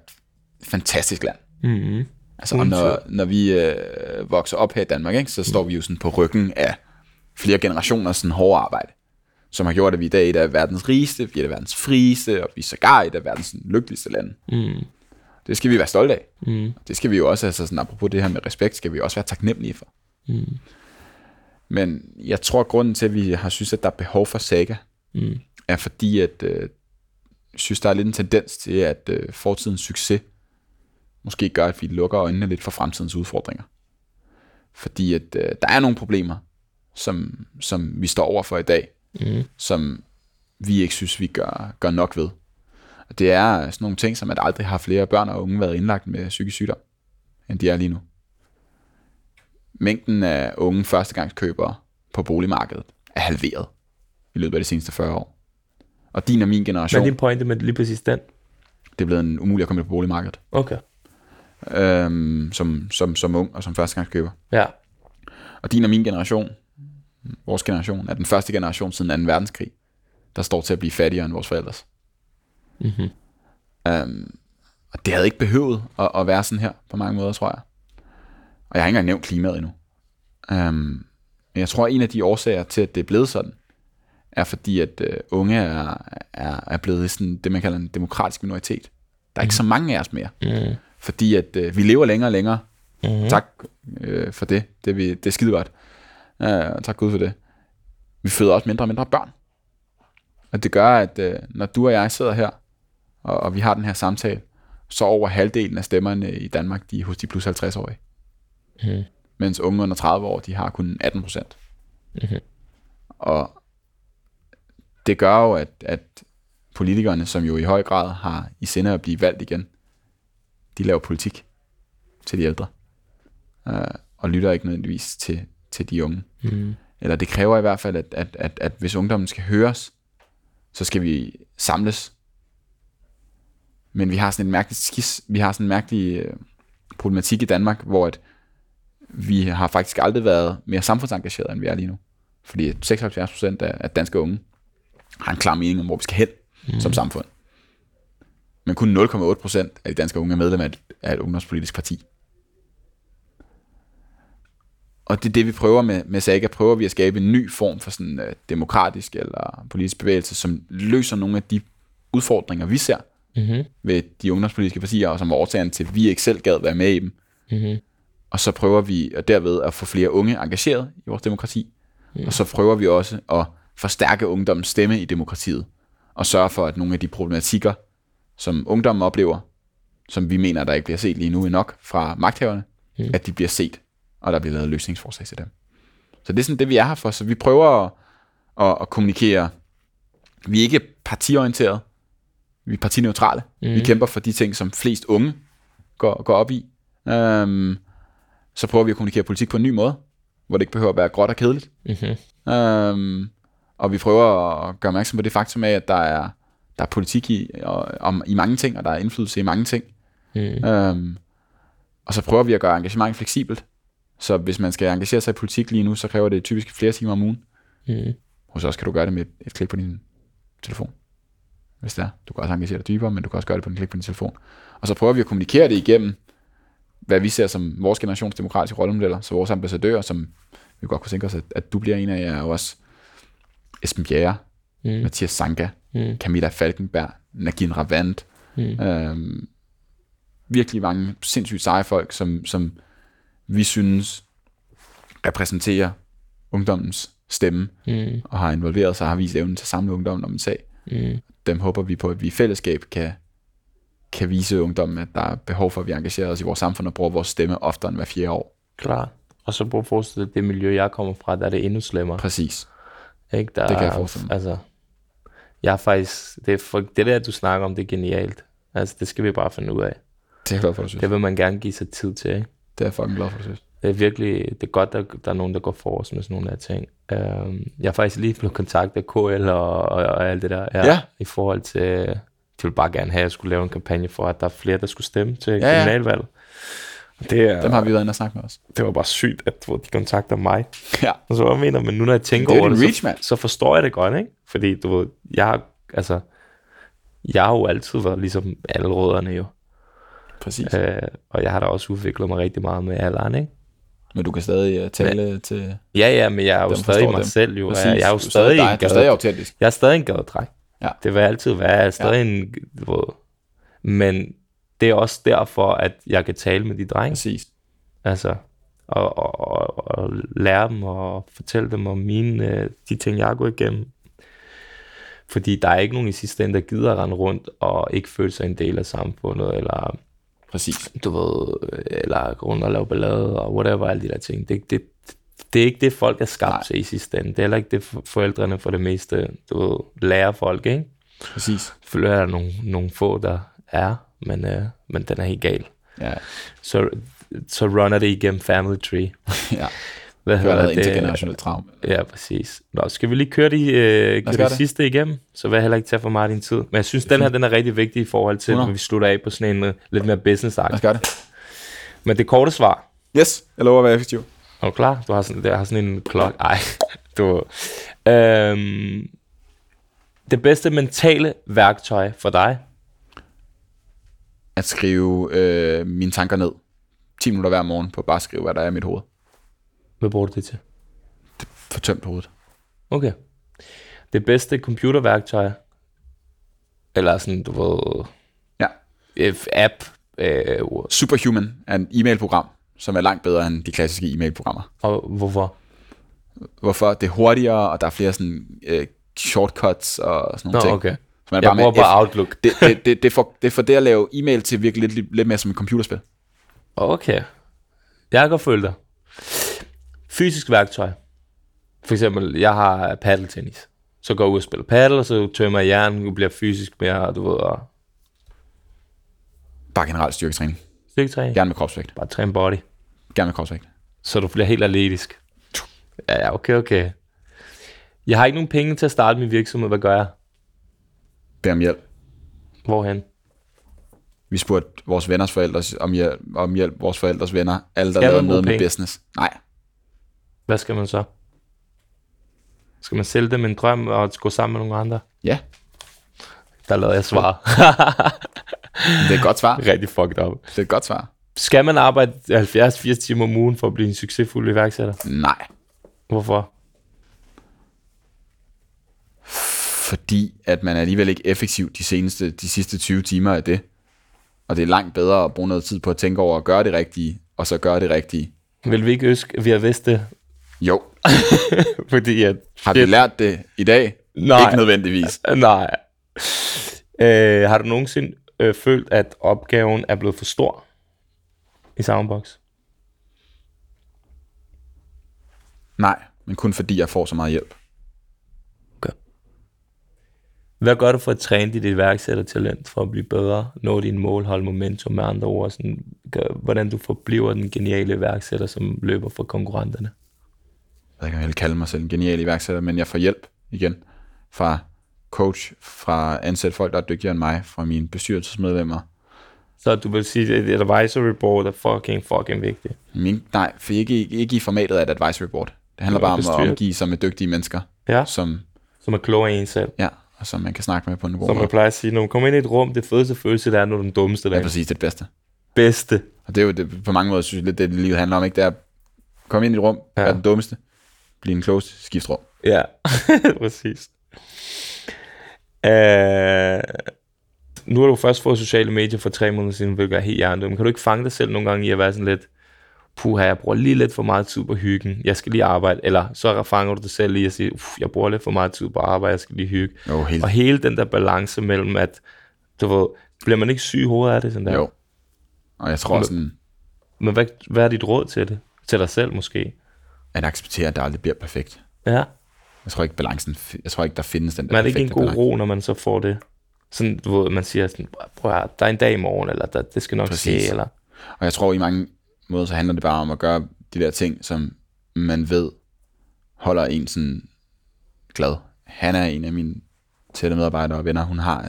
fantastisk land.
Mm-hmm.
Altså, og når, når vi øh, vokser op her i Danmark, ikke, så står vi jo sådan på ryggen af flere generationer sådan hårde arbejde, som har gjort, at vi i dag er et af verdens rigeste, vi er et af verdens frieste, og vi er sågar et af verdens sådan, lykkeligste lande.
Mm.
Det skal vi være stolte af.
Mm.
Det skal vi jo også, altså sådan, apropos det her med respekt, skal vi også være taknemmelige for.
Mm.
Men jeg tror, at grunden til, at vi har synes, at der er behov for Saga,
Mm.
er fordi, at øh, synes, der er lidt en tendens til, at øh, fortidens succes måske gør, at vi lukker øjnene lidt for fremtidens udfordringer. Fordi at øh, der er nogle problemer, som, som vi står over for i dag,
Mm.
som vi ikke synes, vi gør, gør nok ved. Og det er sådan nogle ting, som at aldrig har flere børn og unge været indlagt med psykisk sygdom, end de er lige nu. Mængden af unge førstegangskøbere på boligmarkedet er halveret i løbet af de seneste 40 år. Og din og min
Hvad
generation,
er din pointe med lige præcis den?
det er blevet en umuligt at komme ind på boligmarkedet,
Okay.
Øhm, som, som, som ung og som førstegangskøber.
Ja.
Og din og min generation, vores generation, er den første generation siden 2. verdenskrig, der står til at blive fattigere end vores forældres.
Mm-hmm.
Um, og det havde ikke behøvet at, at være sådan her på mange måder, tror jeg. Og jeg har ikke engang nævnt klimaet endnu. Um, men jeg tror, at en af de årsager til, at det er blevet sådan, er fordi, at uh, unge er, er, er blevet sådan det, man kalder en demokratisk minoritet. Der er ikke så mange af os mere.
Mm.
Fordi at uh, vi lever længere og længere.
Mm-hmm.
Tak øh, for det. Det er, vi, det er skide godt. Uh, tak Gud for det. Vi føder også mindre og mindre børn. Og det gør, at øh, når du og jeg sidder her, og, og vi har den her samtale, så over halvdelen af stemmerne i Danmark, de er hos de plus 50-årige.
Mm.
Mens unge under 30 år, de har kun 18 procent.
Mhm.
Og det gør jo, at, at politikerne, som jo i høj grad har i sinde at blive valgt igen, de laver politik til de ældre. Uh, og lytter ikke nødvendigvis til, til de unge.
Mm.
Eller det kræver i hvert fald, at, at, at, at hvis ungdommen skal høres, så skal vi samles. Men vi har sådan en mærkelig skis, vi har sådan en mærkelig øh, problematik i Danmark, hvor at vi har faktisk aldrig været mere samfundsengageret, end vi er lige nu. Fordi at 76% af, af danske unge har en klar mening om, hvor vi skal hen mm. som samfund. Men kun 0,8% af de danske unge er medlem af et, af et ungdomspolitisk parti. Og det er det, vi prøver med, med Saga. Prøver vi at skabe en ny form for sådan øh, demokratisk eller politisk bevægelse, som løser nogle af de udfordringer, vi ser
Mm-hmm.
ved de ungdomspolitiske partier, og som er årsagen til, at vi ikke selv gad være med i dem.
Mm-hmm.
Og så prøver vi at derved at få flere unge engageret i vores demokrati. Mm. Og så prøver vi også at forstærke ungdommens stemme i demokratiet. Og sørge for, at nogle af de problematikker, som ungdommen oplever, som vi mener, der ikke bliver set lige nu nok fra magthaverne, mm. at de bliver set, og der bliver lavet løsningsforslag til dem. Så det er sådan det, vi er her for. Så vi prøver at, at, at kommunikere. Vi er ikke partiorienterede. Vi er partineutrale. Mm. Vi kæmper for de ting, som flest unge går, går op i. Um, så prøver vi at kommunikere politik på en ny måde, hvor det ikke behøver at være gråt og kedeligt.
Mm-hmm.
Um, og vi prøver at gøre opmærksom på det faktum af, at der er, der er politik i, og, om, i mange ting, og der er indflydelse i mange ting.
Mm.
Um, og så prøver vi at gøre engagement fleksibelt. Så hvis man skal engagere sig i politik lige nu, så kræver det typisk flere timer om ugen.
Mm.
Hos os kan du gøre det med et, et klik på din telefon. Hvis det er. Du kan også engagere dig dybere, men du kan også gøre det på en klik på din telefon. Og så prøver vi at kommunikere det igennem, hvad vi ser som vores generations demokratiske rollemodeller, så vores ambassadører, som vi godt kunne tænke os, at, at du bliver en af jer, er jo også Esben Bjerre,
Mm.
Mathias Sanka,
Mm.
Camilla Falkenberg, Nagin Ravand,
Mm.
øhm, virkelig mange sindssygt seje folk, som, som vi synes repræsenterer ungdommens stemme,
Mm.
og har involveret sig og har vist evnen til at samle ungdommen om en sag.
Mm.
Dem håber vi på, at vi i fællesskab kan, kan vise ungdommen, at der er behov for, at vi engagerer os i vores samfund og bruger vores stemme oftere end hver fjerde år.
Klart. Og så prøv at forestille dig, det miljø, jeg kommer fra, der er det endnu slemmere.
Præcis.
Ikke? Der
Det kan jeg forestille mig.
Altså, jeg er faktisk, det, er for, det der, du snakker om, det er genialt. Altså, det skal vi bare finde ud af.
Det er glad for, du synes.
Det vil man gerne give sig tid til, ikke?
Det er jeg fucking glad for, du synes.
Det er virkelig, det er godt, at der er nogen, der går for os med sådan nogle af ting. Um, jeg er faktisk lige blevet kontaktet af KL og, og, og alt det der.
Ja.
I forhold til, de ville bare gerne have, at jeg skulle lave en kampagne for, at der er flere, der skulle stemme til
ja.
ja, kommunalvalget. Det, er,
Dem har vi været inde og snakke med os.
det var bare sygt, at de kontakter mig.
Ja.
Og så hvad mener man, nu når jeg tænker
Det er
over det,
reach,
så, så forstår jeg det godt, ikke? Fordi du ved, jeg har, altså, jeg har jo altid været ligesom alle rødderne jo.
Præcis.
Øh, og jeg har da også udviklet mig rigtig meget med alle andre, ikke?
Men du kan stadig uh, tale til...
Ja, ja, men jeg er jo
Dem
stadig mig
dem.
selv jo.
Præcis.
Jeg, jeg er jo
Du
stadig,
dig.
en
Du er stadig
gade,
autentisk.
jeg er stadig en gadedræk.
Ja.
Det vil jeg altid være. Jeg er stadig ja. en, du ved, men det er også derfor, at jeg kan tale med de drenge.
Præcis.
Altså, og, og, og, og lære dem og fortælle dem om mine, øh, de ting, jeg gået igennem. Fordi der er ikke nogen i sidste ende, der gider at rende rundt og ikke føle sig en del af samfundet, eller
Præcis.
du ved, eller gå rundt og lave ballade, og whatever, alle de der ting. Det, det, det er ikke det, folk er skabt
Nej.
til i sidste ende. Det er heller ikke det, for- forældrene for det meste, du ved, lærer folk, ikke?
Præcis.
Selvfølgelig er der nogle, nogle få, der er, men, øh, men den er helt gal.
Ja.
Så, så runner det igennem family tree.
ja.
Hvad
Det har været intergenerationelt traume.
Ja, præcis. Nå, skal vi lige køre de, øh, køre
det.
sidste igennem? Så vil jeg heller ikke tage for meget din tid. Men jeg synes, den her den er rigtig vigtig i forhold til,
100.
når vi slutter af på sådan en uh, lidt mere business
Lad os gøre det.
Men det korte svar.
Yes, jeg lover at være effektiv.
Er du klar? Du har sådan, der har sådan en klok. Ej, du... Øhm, det bedste mentale værktøj for dig?
At skrive øh, mine tanker ned. 10 minutter hver morgen på bare at skrive, hvad der er i mit hoved.
Hvad bruger du det til?
For tømt hovedet.
Okay. Det bedste computerværktøj? Eller sådan, du ved...
Ja.
If app? Øh,
Superhuman er en e-mailprogram, som er langt bedre end de klassiske e-mailprogrammer.
og hvorfor?
Hvorfor? Det er hurtigere, og der er flere sådan, øh, shortcuts og sådan
Nå,
nogle ting.
okay.
Man
Jeg
bare
bruger bare Outlook.
det, det, det, det, får, det får det at lave e-mail til at virke lidt, lidt mere som et computerspil.
Okay. Jeg kan godt følge dig. Fysisk værktøj. For eksempel, jeg har paddeltennis. Så går jeg ud og spiller paddle, og så tømmer jeg hjernen, og bliver fysisk mere, du ved, og
Bare generelt styrketræning.
styrketræning.
Gerne med kropsvægt.
Bare træne body,
Gerne med kropsvægt.
så du bliver helt atletisk. Ja, ja, okay, okay. Jeg har ikke nogen penge til at starte min virksomhed. Hvad gør jeg?
Bed om hjælp.
Hvorhen?
Vi spurgte vores venners forældre om hjælp, om hjælp vores forældres venner. Alle, der lavede noget med
penge?
business. Nej,
Hvad skal man så? Skal man sælge dem en drøm og gå sammen med nogle andre?
ja,
Der lavede jeg svar.
det er et godt svar.
Rigtig fucked up.
Det er et godt svar.
Skal man arbejde 70-80 timer om ugen for at blive en succesfuld iværksætter?
Nej,
Hvorfor?
Fordi at man er alligevel ikke effektiv de, seneste, de sidste 20 timer af det. Og det er langt bedre at bruge noget tid på at tænke over at gøre det rigtige, og så gøre det rigtige.
Vil vi ikke ønske, at vi har vidst det?
Jo,
Fordi at...
har vi lært det i dag?
Nej.
Ikke nødvendigvis.
Nej. Øh, har du nogensinde øh, følt, at opgaven er blevet for stor i Soundbox?
Nej, men kun fordi jeg får så meget hjælp.
Okay. Hvad gør du for at træne dit iværksættertalent for at blive bedre, nå dine mål, holde momentum med andre ord, sådan, gør, hvordan du forbliver den geniale iværksætter, som løber for konkurrenterne?
Jeg ved ikke, om jeg vil kalde mig selv en genial iværksætter, men jeg får hjælp igen fra coach, fra ansætte folk, der er dygtigere end mig, fra mine bestyrelsesmedlemmer.
Så du vil sige, at et advisory board er fucking, fucking vigtigt.
Min, nej, for ikke, ikke i formatet af et advisory board. Det handler bare om at omgive sig med dygtige mennesker,
Ja,
som,
som er klogere end en selv.
ja, og som man kan snakke med på en god
Som
måde.
jeg plejer at sige, når man kommer ind i et rum, det fedeste følelse, det er, når du er den dummeste der.
er præcis det bedste.
Bedste.
Og det er jo det, på mange måder, synes jeg lidt, det livet handler om, ikke? Det er at komme ind i et rum,
Ja.
ja. være den dummeste, blive en klogeste, skift rum.
Ja, præcis. Uh, nu har du først fået sociale medier for tre måneder siden, hvilket er helt hjernedømt. Kan du ikke fange dig selv nogle gange i at være sådan lidt, puha, jeg bruger lige lidt for meget tid på hyggen, jeg skal lige arbejde, eller så fanger du dig selv i at sige, uff, jeg bruger lidt for meget tid på arbejde, jeg skal lige hygge.
Jo, helt.
Og hele den der balance mellem, at, du ved, bliver man ikke syg i hovedet af det sådan der?
Jo. Og jeg tror sådan,
Men hvad, hvad er dit råd til det? Til dig selv måske?
at acceptere, at det aldrig bliver perfekt.
Ja.
Jeg tror ikke, balancen, jeg tror ikke, der findes den der
Men er det ikke en god
balance.
ro, når man så får det? Sådan, du ved, man siger sådan, prøv at, der er en dag i morgen, eller der, det skal nok
Præcis.
ske, eller...
Og jeg tror, i mange måder, så handler det bare om at gøre de der ting, som man ved, holder en sådan glad. Han er en af mine tætte medarbejdere og venner. Hun har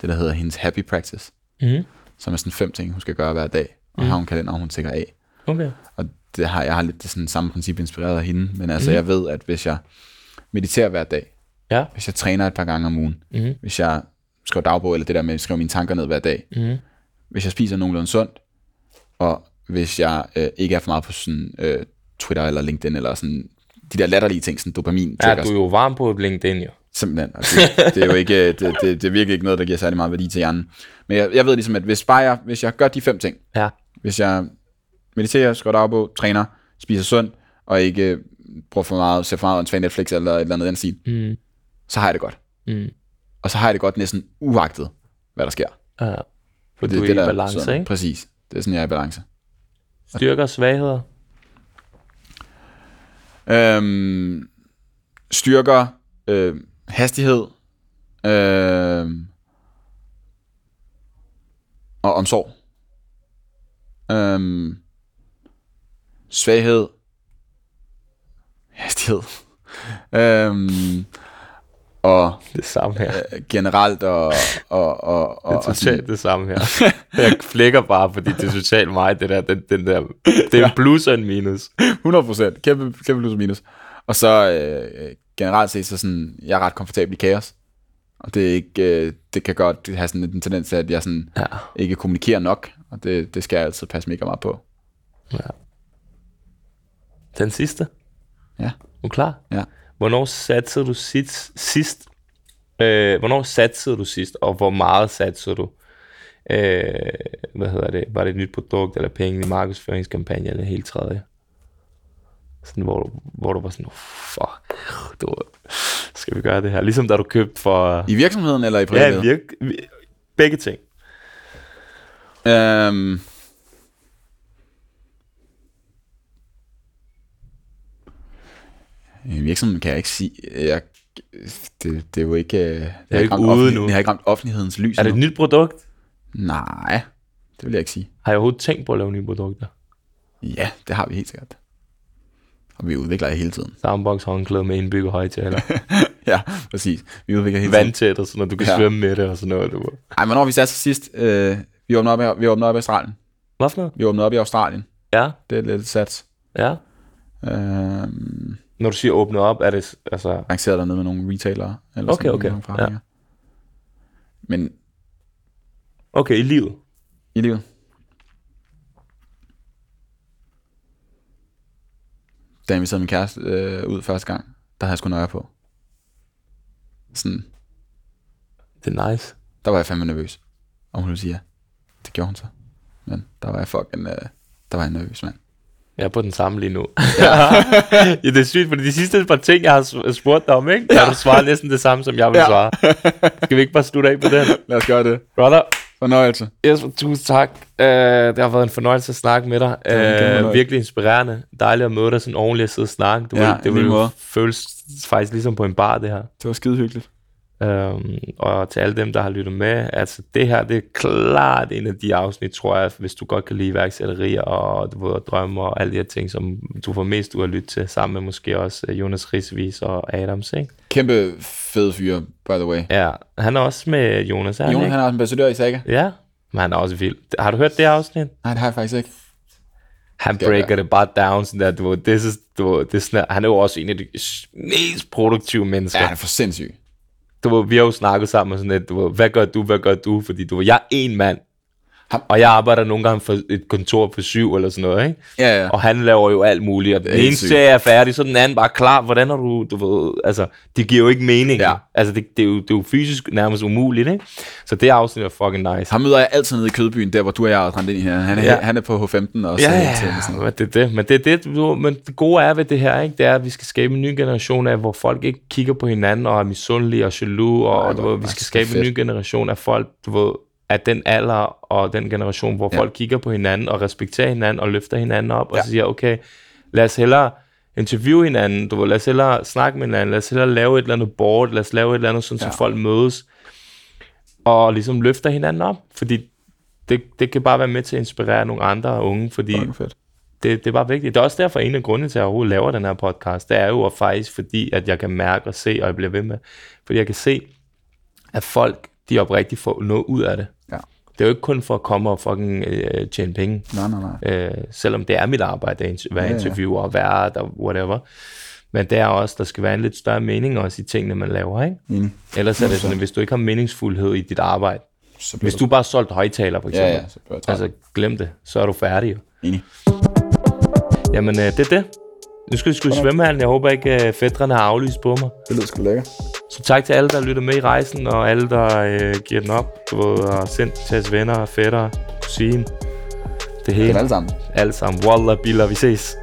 det, der hedder hendes happy practice,
Mm.
som er sådan fem ting, hun skal gøre hver dag. Og har hun en kalender, hun tænker af.
Okay.
Og det har, jeg har lidt det sådan samme princip inspireret af hende. Men altså, jeg ved, at hvis jeg mediterer hver dag,
Ja.
hvis jeg træner et par gange om ugen,
Mhm.
hvis jeg skriver dagbog, eller det der med at skrive mine tanker ned hver dag,
Mm.
hvis jeg spiser nogenlunde sundt, og hvis jeg øh, ikke er for meget på sådan, øh, Twitter eller LinkedIn, eller sådan de der latterlige ting, sådan dopamin
Ja, du er jo varm på LinkedIn, jo.
Simpelthen. Og det, det, er jo ikke, det, det, det er virkelig ikke noget, der giver særlig meget værdi til hjernen. Men jeg, jeg ved ligesom, at hvis, bare jeg, hvis jeg gør de fem ting,
Ja.
hvis jeg mediterer, skriver dagbog, træner, spiser sundt, og ikke bruger for meget, ser for meget åndssvagt Netflix eller et eller andet den stil,
Mm.
så har jeg det godt.
Mm.
Og så har jeg det godt næsten uagtet, hvad der sker.
Ja. For
Det
du er
det,
i
der
balance,
sådan,
ikke?
Præcis. Det er sådan, jeg er i balance.
Styrker og svagheder.
Øhm, styrker, øh, hastighed, øh, og omsorg. Øhm, svaghed, hastighed, øhm, og
Det samme her.
øh, generelt og, og, og, og,
Det er
og
totalt det samme her. Jeg flækker bare, fordi det er totalt mig, det der. Den, den der det er en plus og en minus.
100 procent. Kæmpe, kæmpe plus og minus. Og så øh, generelt set, så sådan, jeg er ret komfortabel i kaos. Og det, er ikke, øh, det kan godt have sådan en tendens til, at jeg sådan,
Ja.
ikke kommunikerer nok. Og det, det skal jeg altid passe mega meget på.
ja. Den sidste.
Ja.
Er du klar?
Ja.
Hvornår satsede du sidst? sidst øh, hvornår satsede du sidst, og hvor meget satsede du? Øh, hvad hedder det? Var det et nyt produkt, eller penge i markedsføringskampagne, eller helt tredje? Sådan, hvor, du- hvor du var sådan, fuck, du, skal vi gøre det her? Ligesom da du købte for...
I virksomheden eller i
Ja,
privatlivet?
virk, vi- begge ting.
Øhm, virksomheden kan jeg ikke sige... Jeg, det, det er jo ikke... øh, Det har
ikke ude nu.
Det har ikke ramt offentlighedens lys
Er det et nyt produkt?
Nej, det vil jeg ikke sige.
Har jeg overhovedet tænkt på at lave nye produkter?
Ja, det har vi helt sikkert. Og vi udvikler det hele tiden.
Soundbox håndklæde med indbygget højtaler.
Ja, præcis. Vi udvikler hele tiden.
Vandtæt og sådan noget. Du kan
Ja.
svømme med det og sådan noget. Du.
Ej, hvornår har vi sat sig sidst? Øh, vi åbnede op, i- vi åbnede op i Australien.
Hvad for noget?
Vi åbnede op i Australien.
Ja,
Det er lidt sats.
ja.
Øhm,
Når du siger åbne op, er det altså...
lanceret dernede med nogle retailere. Eller
Okay,
sådan
okay,
nogle forretninger. Men
Okay, i livet.
i livet. Da jeg inviterede min kæreste øh, ud første gang, der havde jeg sgu nøje på. Sådan,
Det er nice.
der var jeg fandme nervøs. Og hun ville sige ja. Det gjorde hun så. Men der var jeg fucking, øh, der var jeg nervøs, mand.
Jeg er på den samme lige nu. ja, det er sygt, fordi de sidste par ting, jeg har s- spurgt dig om, ikke? Har du svaret næsten det samme, som jeg vil
Ja.
svare. Skal vi ikke bare slutte af på den?
Lad os gøre det.
Brother,
Fornøjelse.
Jesper, tusind tak. Uh, det har været en fornøjelse at snakke med dig. Uh,
fornøjelse.
virkelig inspirerende. Dejligt at møde dig sådan ordentligt at sidde og snakke. Du
Ja,
ved, det vil føles faktisk ligesom på en bar, det her.
Det var skide hyggeligt.
Um, og til alle dem, der har lyttet med, altså det her, det er klart en af de afsnit, tror jeg, hvis du godt kan lide iværksætteri og du ved, drømme og alle de her ting, som du får mest ud at lytte til, sammen med måske også øh, Jonas Risvis og Adams, ikke?
Kæmpe fed fyr, by the way.
Ja, han er også med Jonas, er han
Jonas,
ikke?
han er også ambassadør i Saga.
Ja, men han er også vild. Har du hørt det afsnit?
Nej, det har jeg faktisk ikke.
Han breaker det bare down, sådan der, du this is, du sådan, han er jo også en af de mest produktive mennesker.
Ja, han er for sindssyg
du vi har jo snakket sammen og sådan lidt, du hvad gør du, hvad gør du? Fordi du jeg er en mand,
ham-
og jeg arbejder nogle gange for et kontor på syv eller sådan noget, ikke?
Ja, ja.
Og han laver jo alt muligt, og den ene serie er færdig, så den anden bare klar. Hvordan har du, du ved, altså, det giver jo ikke mening.
Ja.
Altså, det, det, er jo, det er jo fysisk nærmest umuligt, ikke? Så det afsnit er fucking nice.
Ham møder jeg altid nede i Kødbyen, der hvor du og jeg er rendt ind i her. Han er,
Ja.
han er på H15 også.
Ja,
øh,
ja,
sådan.
men det er det. Men det, det, du, men det gode er ved det her, ikke? det er, at vi skal skabe en ny generation af, hvor folk ikke kigger på hinanden og er misundelige og jaloux, og,
Nej,
og du ved, vi skal skabe en ny
fedt.
generation af folk, du ved, af den alder og den generation, hvor
Ja.
folk kigger på hinanden og respekterer hinanden og løfter hinanden op, og
Ja.
siger, okay, lad os hellere interviewe hinanden, du lad os hellere snakke med hinanden, lad os hellere lave et eller andet board, lad os lave et eller andet, sådan, ja. Så folk mødes, og ligesom løfter hinanden op, fordi det, det kan bare være med til at inspirere nogle andre unge, fordi
fedt.
det, det er bare vigtigt. Det er også derfor en af grundene til, at jeg overhovedet laver den her podcast. Det er jo at faktisk fordi, at jeg kan mærke og se, og jeg bliver ved med. Fordi jeg kan se, at folk, de oprigtigt får noget ud af det.
Ja.
Det er jo ikke kun for at komme og fucking øh, tjene penge.
Nej, nej, nej.
Øh, selvom det er mit arbejde at være
Ja, ja.
interviewer og vært og whatever. Men det er også, der skal være en lidt større mening også i tingene, man laver. Ikke?
Enig.
Ellers er det sådan, at hvis du ikke har meningsfuldhed i dit arbejde,
Så
hvis du bare solgt højtaler for
Ja,
eksempel,
ja, så jeg træt.
altså glem det, så er du færdig.
Enig.
Jamen, øh, det er det. Nu skal vi sgu i svømmehallen. Jeg håber ikke, øh, fædrene har aflyst på mig.
Det lyder sgu lækkert.
Så tak til alle, der lytter med i rejsen, og alle, der øh, giver den op, du ved, og sendt til jeres venner, fætter, kusine. Det
Det
hele.
er alle sammen.
Alle sammen. Wallah, Billa, vi ses.